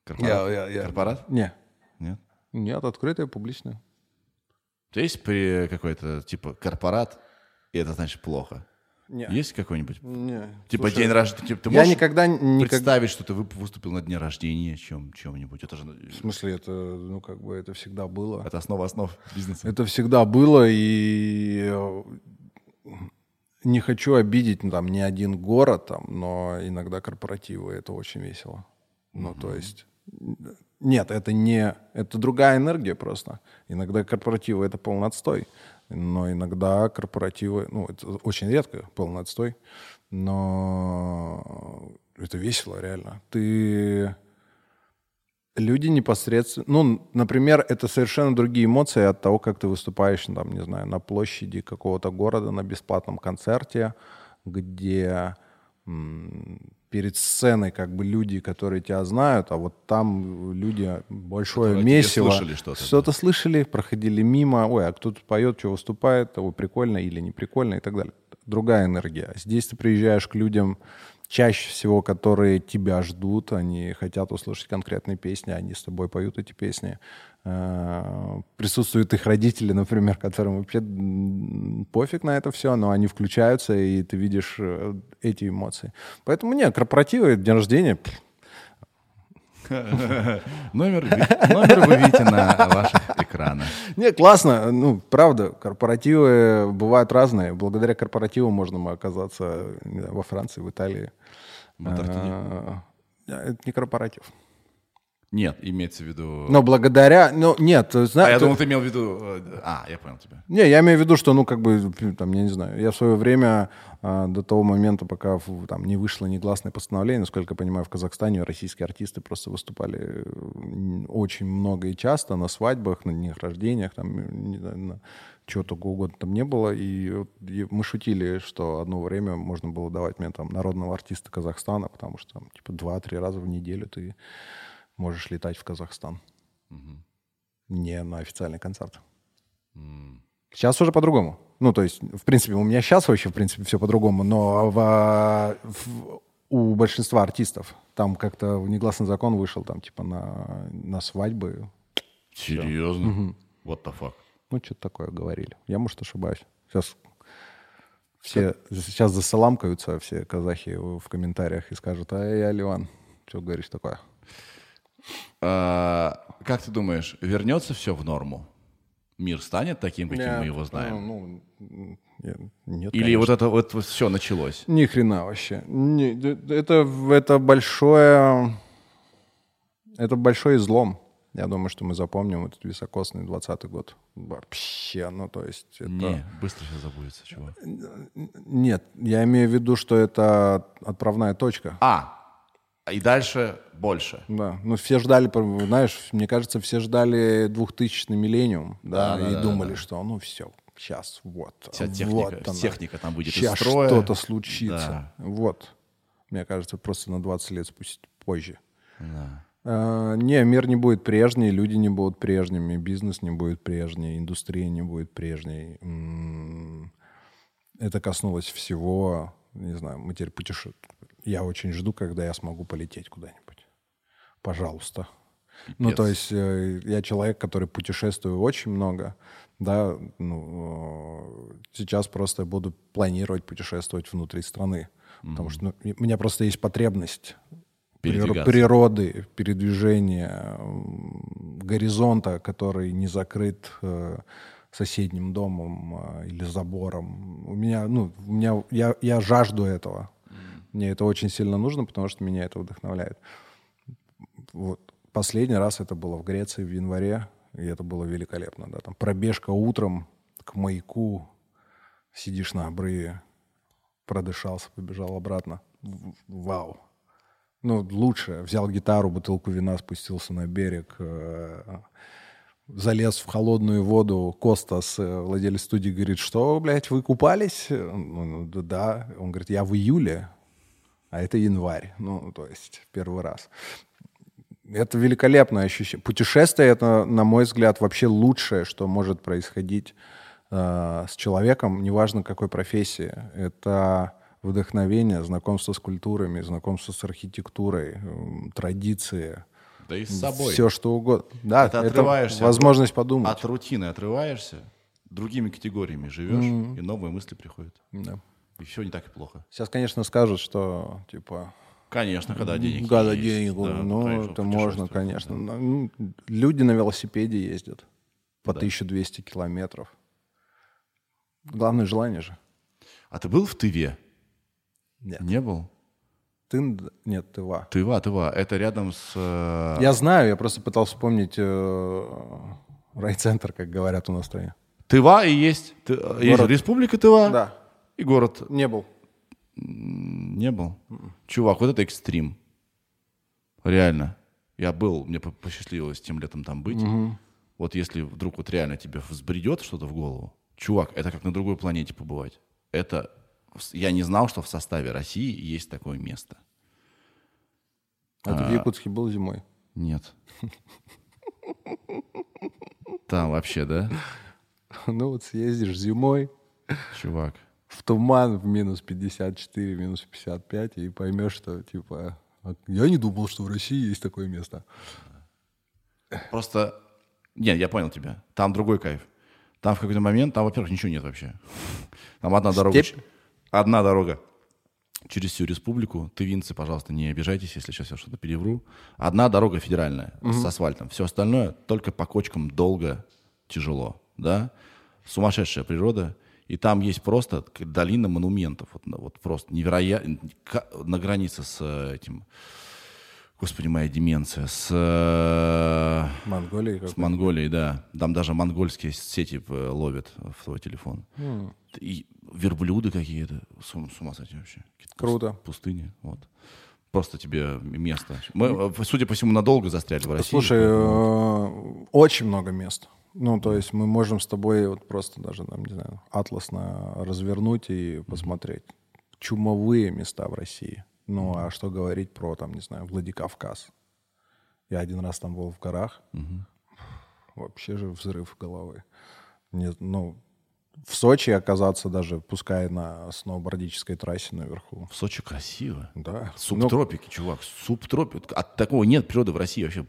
S1: Корпорат?
S2: Я- я- я-
S1: Корпорат?
S2: Не,
S1: Нет?
S2: нет, открытое, публичное.
S1: Тебя есть при какой-то, типа, корпорат, и это значит плохо?
S2: Не.
S1: Есть какой-нибудь?
S2: Не.
S1: Типа
S2: Слушай,
S1: день рождения. Типа, ты
S2: Я никогда, никогда...
S1: представить, что ты выступил на дне рождения чем, чем-нибудь? Это же
S2: В смысле, это, ну, как бы, это всегда было.
S1: это основа основ бизнеса.
S2: Это всегда было, и э, не хочу обидеть ну, там ни один город, там, но иногда корпоративы это очень весело. Ну, то есть, нет, это не, это другая энергия просто. Иногда корпоративы это полный но иногда корпоративы, ну, это очень редко полный но это весело реально. Ты люди непосредственно, ну, например, это совершенно другие эмоции от того, как ты выступаешь, там, не знаю, на площади какого-то города на бесплатном концерте, где перед сценой как бы люди, которые тебя знают, а вот там люди большое
S1: Которые
S2: месиво.
S1: слышали что-то,
S2: Что-то слышали, проходили мимо, ой, а кто тут поет, что выступает, ой, прикольно или не прикольно и так далее. Другая энергия. Здесь ты приезжаешь к людям, чаще всего, которые тебя ждут, они хотят услышать конкретные песни, они с тобой поют эти песни. Э, Присутствуют их родители, *laughs* например, которым вообще пофиг на это все, но они включаются, и ты видишь э, эти эмоции. Поэтому нет, корпоративы, день рождения, *laughs*
S1: Номер, номер вы видите на ваших экранах.
S2: Не, классно. Ну, правда, корпоративы бывают разные. Благодаря корпоративу можно оказаться не во Франции, в Италии. А, Это не корпоратив.
S1: Нет, имеется в виду...
S2: Но благодаря... Ну, нет,
S1: а
S2: знаешь...
S1: я думал, ты имел в виду... э, А, я понял тебя.
S2: Не, я имею в виду, что, ну, как бы, там, я не знаю, я в свое время, а, до того момента, пока там не вышло негласное постановление, насколько я понимаю, в Казахстане российские артисты просто выступали э, очень много и часто на свадьбах, на днях рождениях, там, э, не знаю, на чего только угодно там не было. И, и мы шутили, что одно время можно было давать мне там народного артиста Казахстана, потому что там, типа, два-три раза в неделю ты можешь летать в Казахстан. Не на официальный концерт. Сейчас уже по-другому. Ну, то есть, в принципе, у меня сейчас вообще, в принципе, все по-другому, но в- в- у большинства артистов там как-то негласный закон вышел, там, типа, на, на свадьбы.
S1: Серьезно? What the fuck?
S2: Ну, что-то такое говорили. Я, может, ошибаюсь. Сейчас все сейчас засаламкаются все казахи в комментариях и скажут, а я Ливан, что говоришь такое?
S1: А, Как ты думаешь, вернется все в норму? Мир станет таким, каким мы его
S2: Ну,
S1: знаем?
S2: ну, я- нет,
S1: Или вот это вот все началось?
S2: Ни хрена вообще. Не, это, это большое... Это большой излом. Я думаю, что мы запомним этот високосный 20 год. Вообще, ну то есть это...
S1: Не, быстро все забудется, чувак.
S2: Нет, я имею в виду, что это отправная точка.
S1: А, и дальше больше.
S2: Да, ну все ждали, знаешь, мне кажется, все ждали 2000 миллениум, да,
S1: Да, да,
S2: и
S1: да,
S2: думали,
S1: да.
S2: что ну все, сейчас вот,
S1: Вся техника,
S2: вот она.
S1: техника там из
S2: Сейчас что-то случится.
S1: Да.
S2: Вот. Мне кажется, просто на 20 лет спустить позже.
S1: Да.
S2: А, не, мир не будет прежний, люди не будут прежними, бизнес не будет прежний, индустрия не будет прежней. М, Это коснулось всего, не знаю, мы теперь путешествуем. Я очень жду, когда я смогу полететь куда-нибудь. Пожалуйста. Ну,
S1: Пипец.
S2: то есть э, я человек, который путешествую очень много, да, ну, э, сейчас просто буду планировать путешествовать внутри страны, потому что ну, у меня просто есть потребность природы, передвижения, горизонта, который не закрыт э, соседним домом или забором. У меня, ну, у меня, я, я жажду этого. Мне это очень сильно нужно, потому что меня это вдохновляет. Вот. Последний раз это было в Греции в январе, и это было великолепно. Да? Там пробежка утром к маяку, сидишь на обрыве, продышался, побежал обратно. Вау. Ну, лучше. Взял гитару, бутылку вина, спустился на берег, э, залез в холодную воду. Костас, э, владелец студии, говорит, что, блядь, вы купались? Ну, ну, да. Он говорит, я в июле, а это январь. Ну, то есть первый раз. Это великолепное ощущение. Путешествие — это, на мой взгляд, вообще лучшее, что может происходить э, с человеком, неважно какой профессии. Это вдохновение, знакомство с культурами, знакомство с архитектурой, м, традиции.
S1: Да и с собой.
S2: Все что угодно. Да,
S1: Это
S2: это,
S1: отрываешься
S2: возможность подумать.
S1: От рутины отрываешься, другими категориями живешь, и новые мысли приходят.
S2: Да.
S1: Все не так и плохо.
S2: Сейчас, конечно, скажут, что, типа,
S1: Конечно, когда денег
S2: Гада
S1: есть,
S2: денег,
S1: да,
S2: ну,
S1: конечно,
S2: это можно, конечно.
S1: да.
S2: Ну, Люди на велосипеде ездят по
S1: Да.
S2: 1200 километров. Главное желание же.
S1: А ты был в Тыве?
S2: Нет.
S1: Не был?
S2: Ты, нет, Тыва.
S1: Тыва, Тыва. Это рядом с... э,
S2: Я знаю, я просто пытался вспомнить э, райцентр, как говорят у нас в стране.
S1: Тыва и есть. Ты- э, есть
S2: Город.
S1: республика Тыва
S2: Да,
S1: и город.
S2: не был.
S1: Не был? Чувак, вот это экстрим. Реально. Я был, мне по- посчастливилось тем летом там быть. Вот если вдруг вот реально тебе взбредет что-то в голову, чувак, это как на другой планете побывать. Это... Я не знал, что в составе России есть такое место.
S2: А ты в Якутске был зимой?
S1: Нет. Там вообще, да, *laughs*
S2: Ну вот съездишь зимой
S1: чувак?
S2: В туман в минус 54, минус 55 и поймешь, что типа... «А Я не думал, что в России есть такое место.
S1: Просто... Нет, я понял тебя. Там другой кайф. Там в какой-то момент, там, во-первых, ничего нет вообще. Там одна дорога.
S2: Степь?
S1: Одна дорога. Через всю республику. Тывинцы, пожалуйста, не обижайтесь, если сейчас я что-то перевру. Одна дорога федеральная с асфальтом. Все остальное только по кочкам долго, тяжело. Да? Сумасшедшая природа. И там есть просто долина монументов. Вот, на- вот просто невероятно. На границе с э, этим... Господи, моя деменция. С... э,
S2: Монголии
S1: с Монголией, да. Там даже монгольские сети э, ловят в твой телефон. И верблюды какие-то. С, с ума сойти вообще.
S2: Круто.
S1: Пустыни. Вот. Просто тебе место. Мы, судя по всему, надолго застряли в России.
S2: Слушай,
S1: поэтому-
S2: э, очень много мест. Ну, то есть мы можем с тобой вот просто даже, там, не знаю, атласно развернуть и посмотреть. Чумовые места в России. Ну, а что говорить про, там, не знаю, Владикавказ. Я один раз там был в горах. Вообще же взрыв головы. Не, ну, в Сочи оказаться даже, пускай на сноубордической трассе наверху.
S1: В Сочи красиво.
S2: Да. Ну,
S1: Субтропики, чувак, субтропики. От такого нет природы в России вообще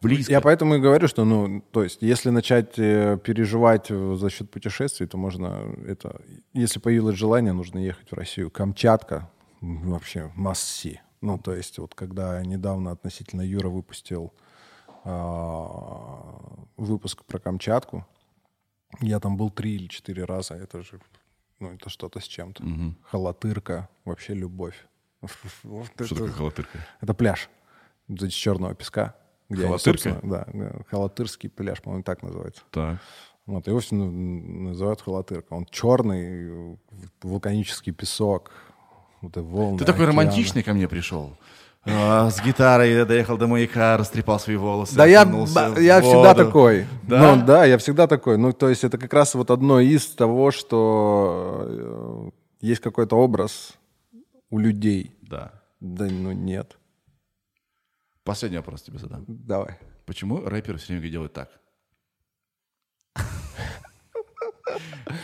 S1: близко.
S2: Я поэтому и говорю, что, ну, то есть, если начать э, переживать э, за счет путешествий, то можно это... Если появилось желание, нужно ехать в Россию. Камчатка вообще масси. Ну, то есть, вот когда недавно относительно Юра выпустил а, выпуск про Камчатку, я там был три или четыре раза. Это же, ну, это что-то с чем-то. Халатырка, вообще любовь. *laughs* Вот
S1: Что
S2: это-
S1: такое халатырка?
S2: это пляж из черного песка. Где они,
S1: Халатырка?
S2: собственно, да, Халатырский пляж, по-моему, так называется.
S1: Так.
S2: Вот, его все называют Халатырка. Он черный, вулканический песок, вот волны.
S1: Ты такой
S2: океаны.
S1: романтичный ко мне пришел. А, с гитарой я доехал до маяка, растрепал свои волосы.
S2: Да я, я всегда такой.
S1: Да?
S2: Ну, да, я всегда такой. Ну, то есть это как раз вот одно из того, что э, есть какой-то образ у людей.
S1: Да.
S2: Да, ну нет.
S1: Последний вопрос тебе задам.
S2: Давай.
S1: Почему рэперы все время делают так?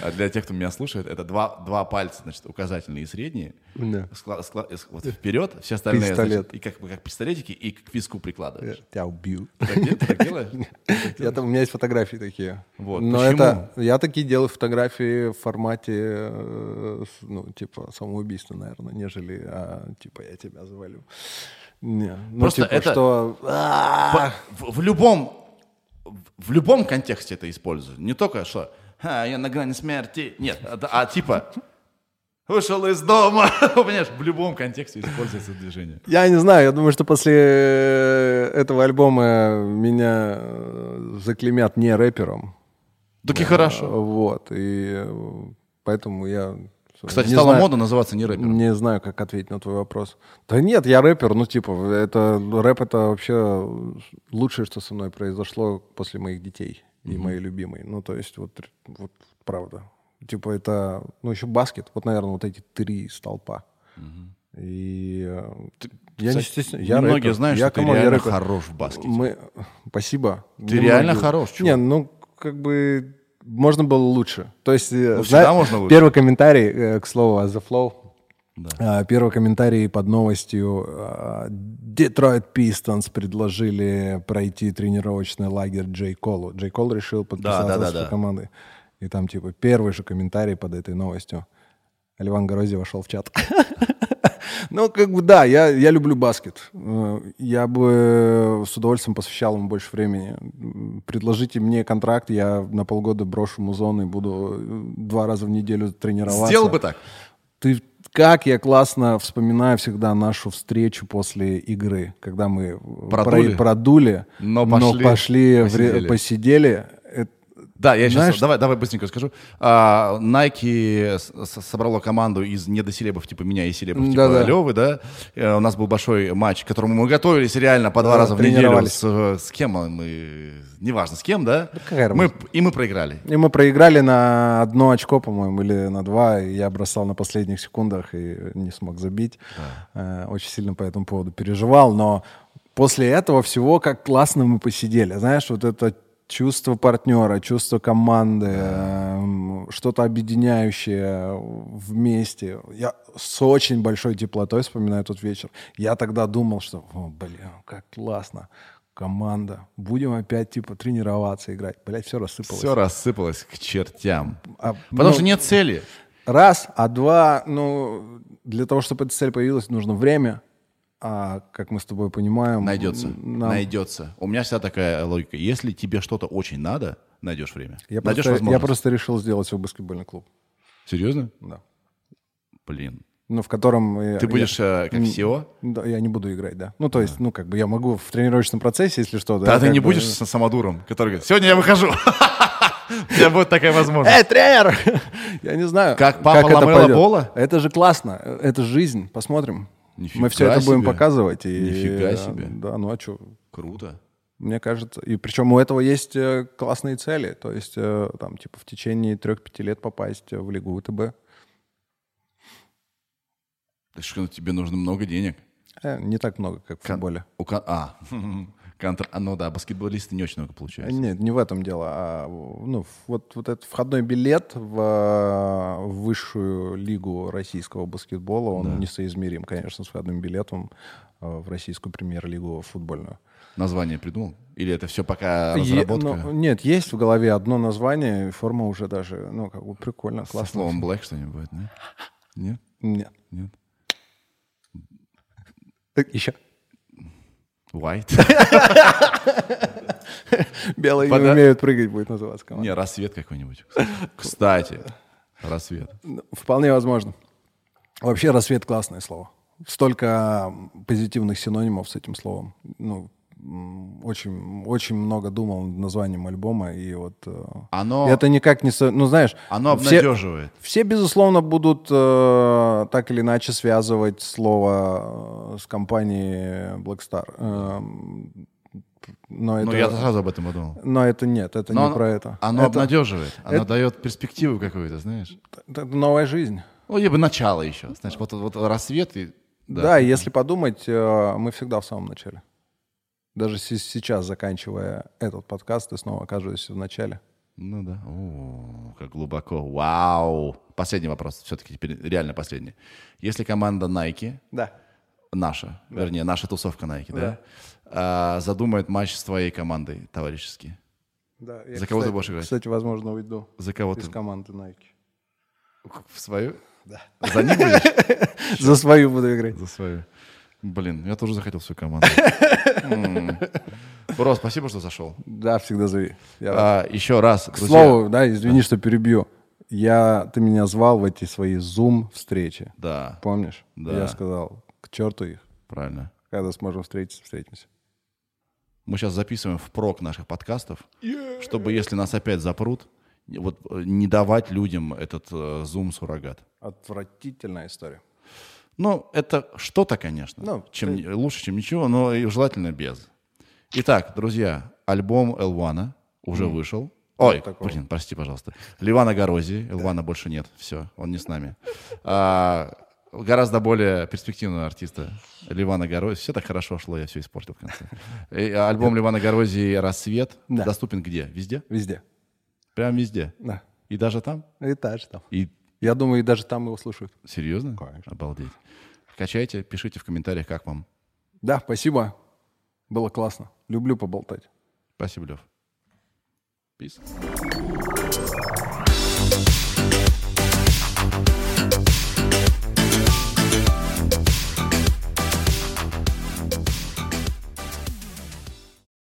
S1: А для тех, кто меня слушает, это два, два пальца, значит, указательные и средние.
S2: Да.
S1: Скла- скла- э, вот вперед, все остальные,
S2: Пистолет.
S1: значит, и как, как пистолетики, и к виску
S2: Я
S1: прикладываешь.
S2: тебя убью.
S1: Ты так, ты так делаешь? *laughs*
S2: Я там, у меня есть фотографии такие.
S1: Вот,
S2: Но
S1: почему?
S2: это я такие делаю фотографии в формате, э, ну, типа, самоубийства, наверное, нежели, а, типа, я тебя завалю. Не, ну,
S1: Просто
S2: типа,
S1: это-
S2: что...
S1: В, в любом, в любом контексте это использую. Не только что «Ха, я на грани смерти. Нет, а, а типа вышел из дома. *laughs* Понимаешь, в любом контексте используется движение.
S2: Я не знаю, я думаю, что после этого альбома меня э, заклемят не рэпером.
S1: Так и хорошо.
S2: Вот, и э, поэтому я...
S1: Кстати,
S2: не
S1: стало
S2: знаю-
S1: модно называться не рэпером.
S2: Не знаю, как ответить на твой вопрос. Да нет, я рэпер, ну типа, это рэп это вообще лучшее, что со мной произошло после моих детей и моей любимой. Ну то есть вот, вот правда. Типа это, ну еще баскет, вот наверное вот эти три столпа. И э, я не
S1: Кстати,
S2: стесняюсь. Я
S1: многие
S2: рэпер.
S1: знают,
S2: я,
S1: что ты
S2: come on, я
S1: реально
S2: рэпер.
S1: хорош в баскете.
S2: Мы... Спасибо.
S1: Ты
S2: Ну,
S1: реально
S2: многие-
S1: хорош, чувак.
S2: Не, ну как бы можно было лучше. То есть, э,
S1: Ну,
S2: зна-
S1: можно лучше.
S2: Первый комментарий, э, к слову, о The Flow.
S1: Да.
S2: А, Первый комментарий под новостью. а, Detroit Pistons предложили пройти тренировочный лагерь J. Cole у. J. Cole решил подписаться
S1: да, да,
S2: с
S1: да.
S2: командой. И там типа первый же комментарий под этой новостью. Ливан Горози вошел в чат. *laughs* Ну, как бы да, я, я люблю баскет. Э, Я бы с удовольствием посвящал ему больше времени. Предложите мне контракт, я на полгода брошу музон и буду э, два раза в неделю тренироваться.
S1: Сделал бы так.
S2: Ты как я классно вспоминаю всегда нашу встречу после игры, когда мы
S1: Продули?
S2: про- продули,
S1: Но пошли,
S2: пошли в ре-
S1: посидели. Да, я сейчас,
S2: Знаешь-
S1: давай, давай быстренько скажу. А, Nike с- с- собрала команду из недоселебов типа меня и селебов типа
S2: Да-да.
S1: Левы, да. Э, У нас был большой матч, к которому мы готовились реально по два
S2: Да,
S1: раза в неделю. С, с кем мы, неважно с кем, да.
S2: какая
S1: мы, и мы проиграли.
S2: И мы проиграли на одно очко, по-моему, или на два. И я бросал на последних секундах и не смог забить. Э, Очень сильно по этому поводу переживал. Но после этого всего, как классно мы посидели. Знаешь, вот это чувство партнера, чувство команды, эм, что-то объединяющее вместе. Я с очень большой теплотой вспоминаю тот вечер. Я тогда думал, что, о, блин, как классно. Команда. Будем опять, типа, тренироваться, играть. Блять, все рассыпалось.
S1: Все рассыпалось к чертям.
S2: А,
S1: Потому
S2: ну,
S1: что нет цели.
S2: Раз, а два, ну, для того, чтобы эта цель появилась, нужно время. А, как мы с тобой понимаем...
S1: Найдется.
S2: нам-
S1: Найдется. У меня всегда такая логика. Если тебе что-то очень надо, найдешь время.
S2: Я,
S1: найдешь
S2: просто, я просто решил сделать свой баскетбольный клуб.
S1: Серьезно?
S2: Да.
S1: Блин.
S2: Ну, в котором... э,
S1: Ты
S2: я-
S1: будешь э, как SEO?
S2: Да, я не буду играть, да. Ну, то есть, ну, как бы я могу в тренировочном процессе, если что.
S1: Да, ты
S2: как
S1: не
S2: бы-
S1: будешь с самодуром, который говорит, сегодня я выхожу. *laughs* У тебя будет такая возможность.
S2: Эй, тренер! *laughs* Я не знаю,
S1: Как папа Ламела. Бола?
S2: Это же классно, это жизнь. Посмотрим.
S1: Нифига
S2: Мы все это будем показывать. И,
S1: Нифига себе.
S2: Да, ну а что?
S1: Круто.
S2: Мне кажется, и причем у этого есть э, классные цели, то есть э, там типа в течение трех-пяти лет попасть в лигу УТБ.
S1: Так что тебе нужно много денег.
S2: Э, не так много, как в
S1: Кон-
S2: футболе.
S1: у А, *laughs* контр... а, ну да, баскетболисты не очень много получается.
S2: Нет, не в этом дело, а ну вот вот этот входной билет в, э, в высшую лигу российского баскетбола, он несоизмерим, конечно, с входным билетом э, в российскую премьер-лигу футбольную.
S1: Название придумал? Или это все пока
S2: Е-
S1: разработка?
S2: ну, нет, есть в голове одно название, форма уже даже, ну как бы прикольно,
S1: Со
S2: классно.
S1: словом black что-нибудь нет? Нет?
S2: Нет.
S1: Нет?
S2: Еще.
S1: White?
S2: Белые
S1: Пода-
S2: не умеют прыгать, будет называться команда.
S1: Не, рассвет какой-нибудь. Кстати, рассвет.
S2: Вполне возможно. Вообще рассвет классное слово. Столько позитивных синонимов с этим словом. Ну, очень, очень много думал над названием альбома, и вот э,
S1: Оно,
S2: это никак не... Ну, знаешь,
S1: оно
S2: все,
S1: обнадеживает.
S2: все, безусловно, будут э, так или иначе связывать слово э, с компанией Black Star. Эм, но это,
S1: Ну, я сразу об этом подумал.
S2: но это нет, это
S1: Но
S2: не
S1: оно-
S2: про это.
S1: Оно
S2: это,
S1: обнадеживает. Оно
S2: это-
S1: дает перспективу какую-то, знаешь.
S2: это новая жизнь.
S1: Ну, либо начало еще. Знаешь, вот, вот рассвет и...
S2: Да, и если подумать, э, мы всегда в самом начале. Даже се- сейчас, заканчивая этот подкаст, ты снова оказываешься в начале.
S1: Ну да. О, как глубоко. Вау. Последний вопрос. Все-таки теперь реально последний. Если команда Nike,
S2: Да.
S1: наша, вернее, наша тусовка Nike, да, а, задумает матч с твоей командой товарищеский,
S2: да
S1: За кого ты будешь играть?
S2: Кстати, возможно, уйду
S1: за кого
S2: из
S1: ты?
S2: команды Nike.
S1: В свою?
S2: Да.
S1: За них будешь? *laughs*
S2: За свою буду играть.
S1: За свою. Блин, я тоже захотел свою команду. *laughs* Бро, спасибо, что зашел.
S2: Да, всегда зови.
S1: А, еще раз,
S2: К
S1: друзья.
S2: слову, да, извини, что перебью. Я, ты меня звал в эти свои Zoom-встречи.
S1: Да,
S2: Помнишь?
S1: Да.
S2: Я сказал, к черту их.
S1: правильно.
S2: Когда сможем встретиться, встретимся.
S1: Мы сейчас записываем в прок наших подкастов, чтобы, если нас опять запрут, вот э, не давать людям этот э, зум-суррогат.
S2: Отвратительная история.
S1: Ну, это что-то, конечно,
S2: Ну,
S1: чем, не- лучше, чем ничего, но и желательно без. Итак, друзья, альбом Элвана уже вышел. Ой,
S2: такого.
S1: блин, прости, пожалуйста. Ливана Горози. Элвана больше нет. Все, он не с нами. А, гораздо более перспективного артиста Ливана Горози. Все так хорошо шло, я все испортил в конце. И альбом Ливана Горози «Рассвет»
S2: Да.
S1: доступен где? Везде?
S2: Везде.
S1: Прям везде?
S2: Да.
S1: И даже там?
S2: Этаж там.
S1: И
S2: Я думаю, и даже там его слушают.
S1: серьезно?
S2: Конечно.
S1: Обалдеть. Качайте, пишите в комментариях, как вам.
S2: Да, спасибо. Было классно. Люблю поболтать.
S1: Спасибо, Лев. Peace.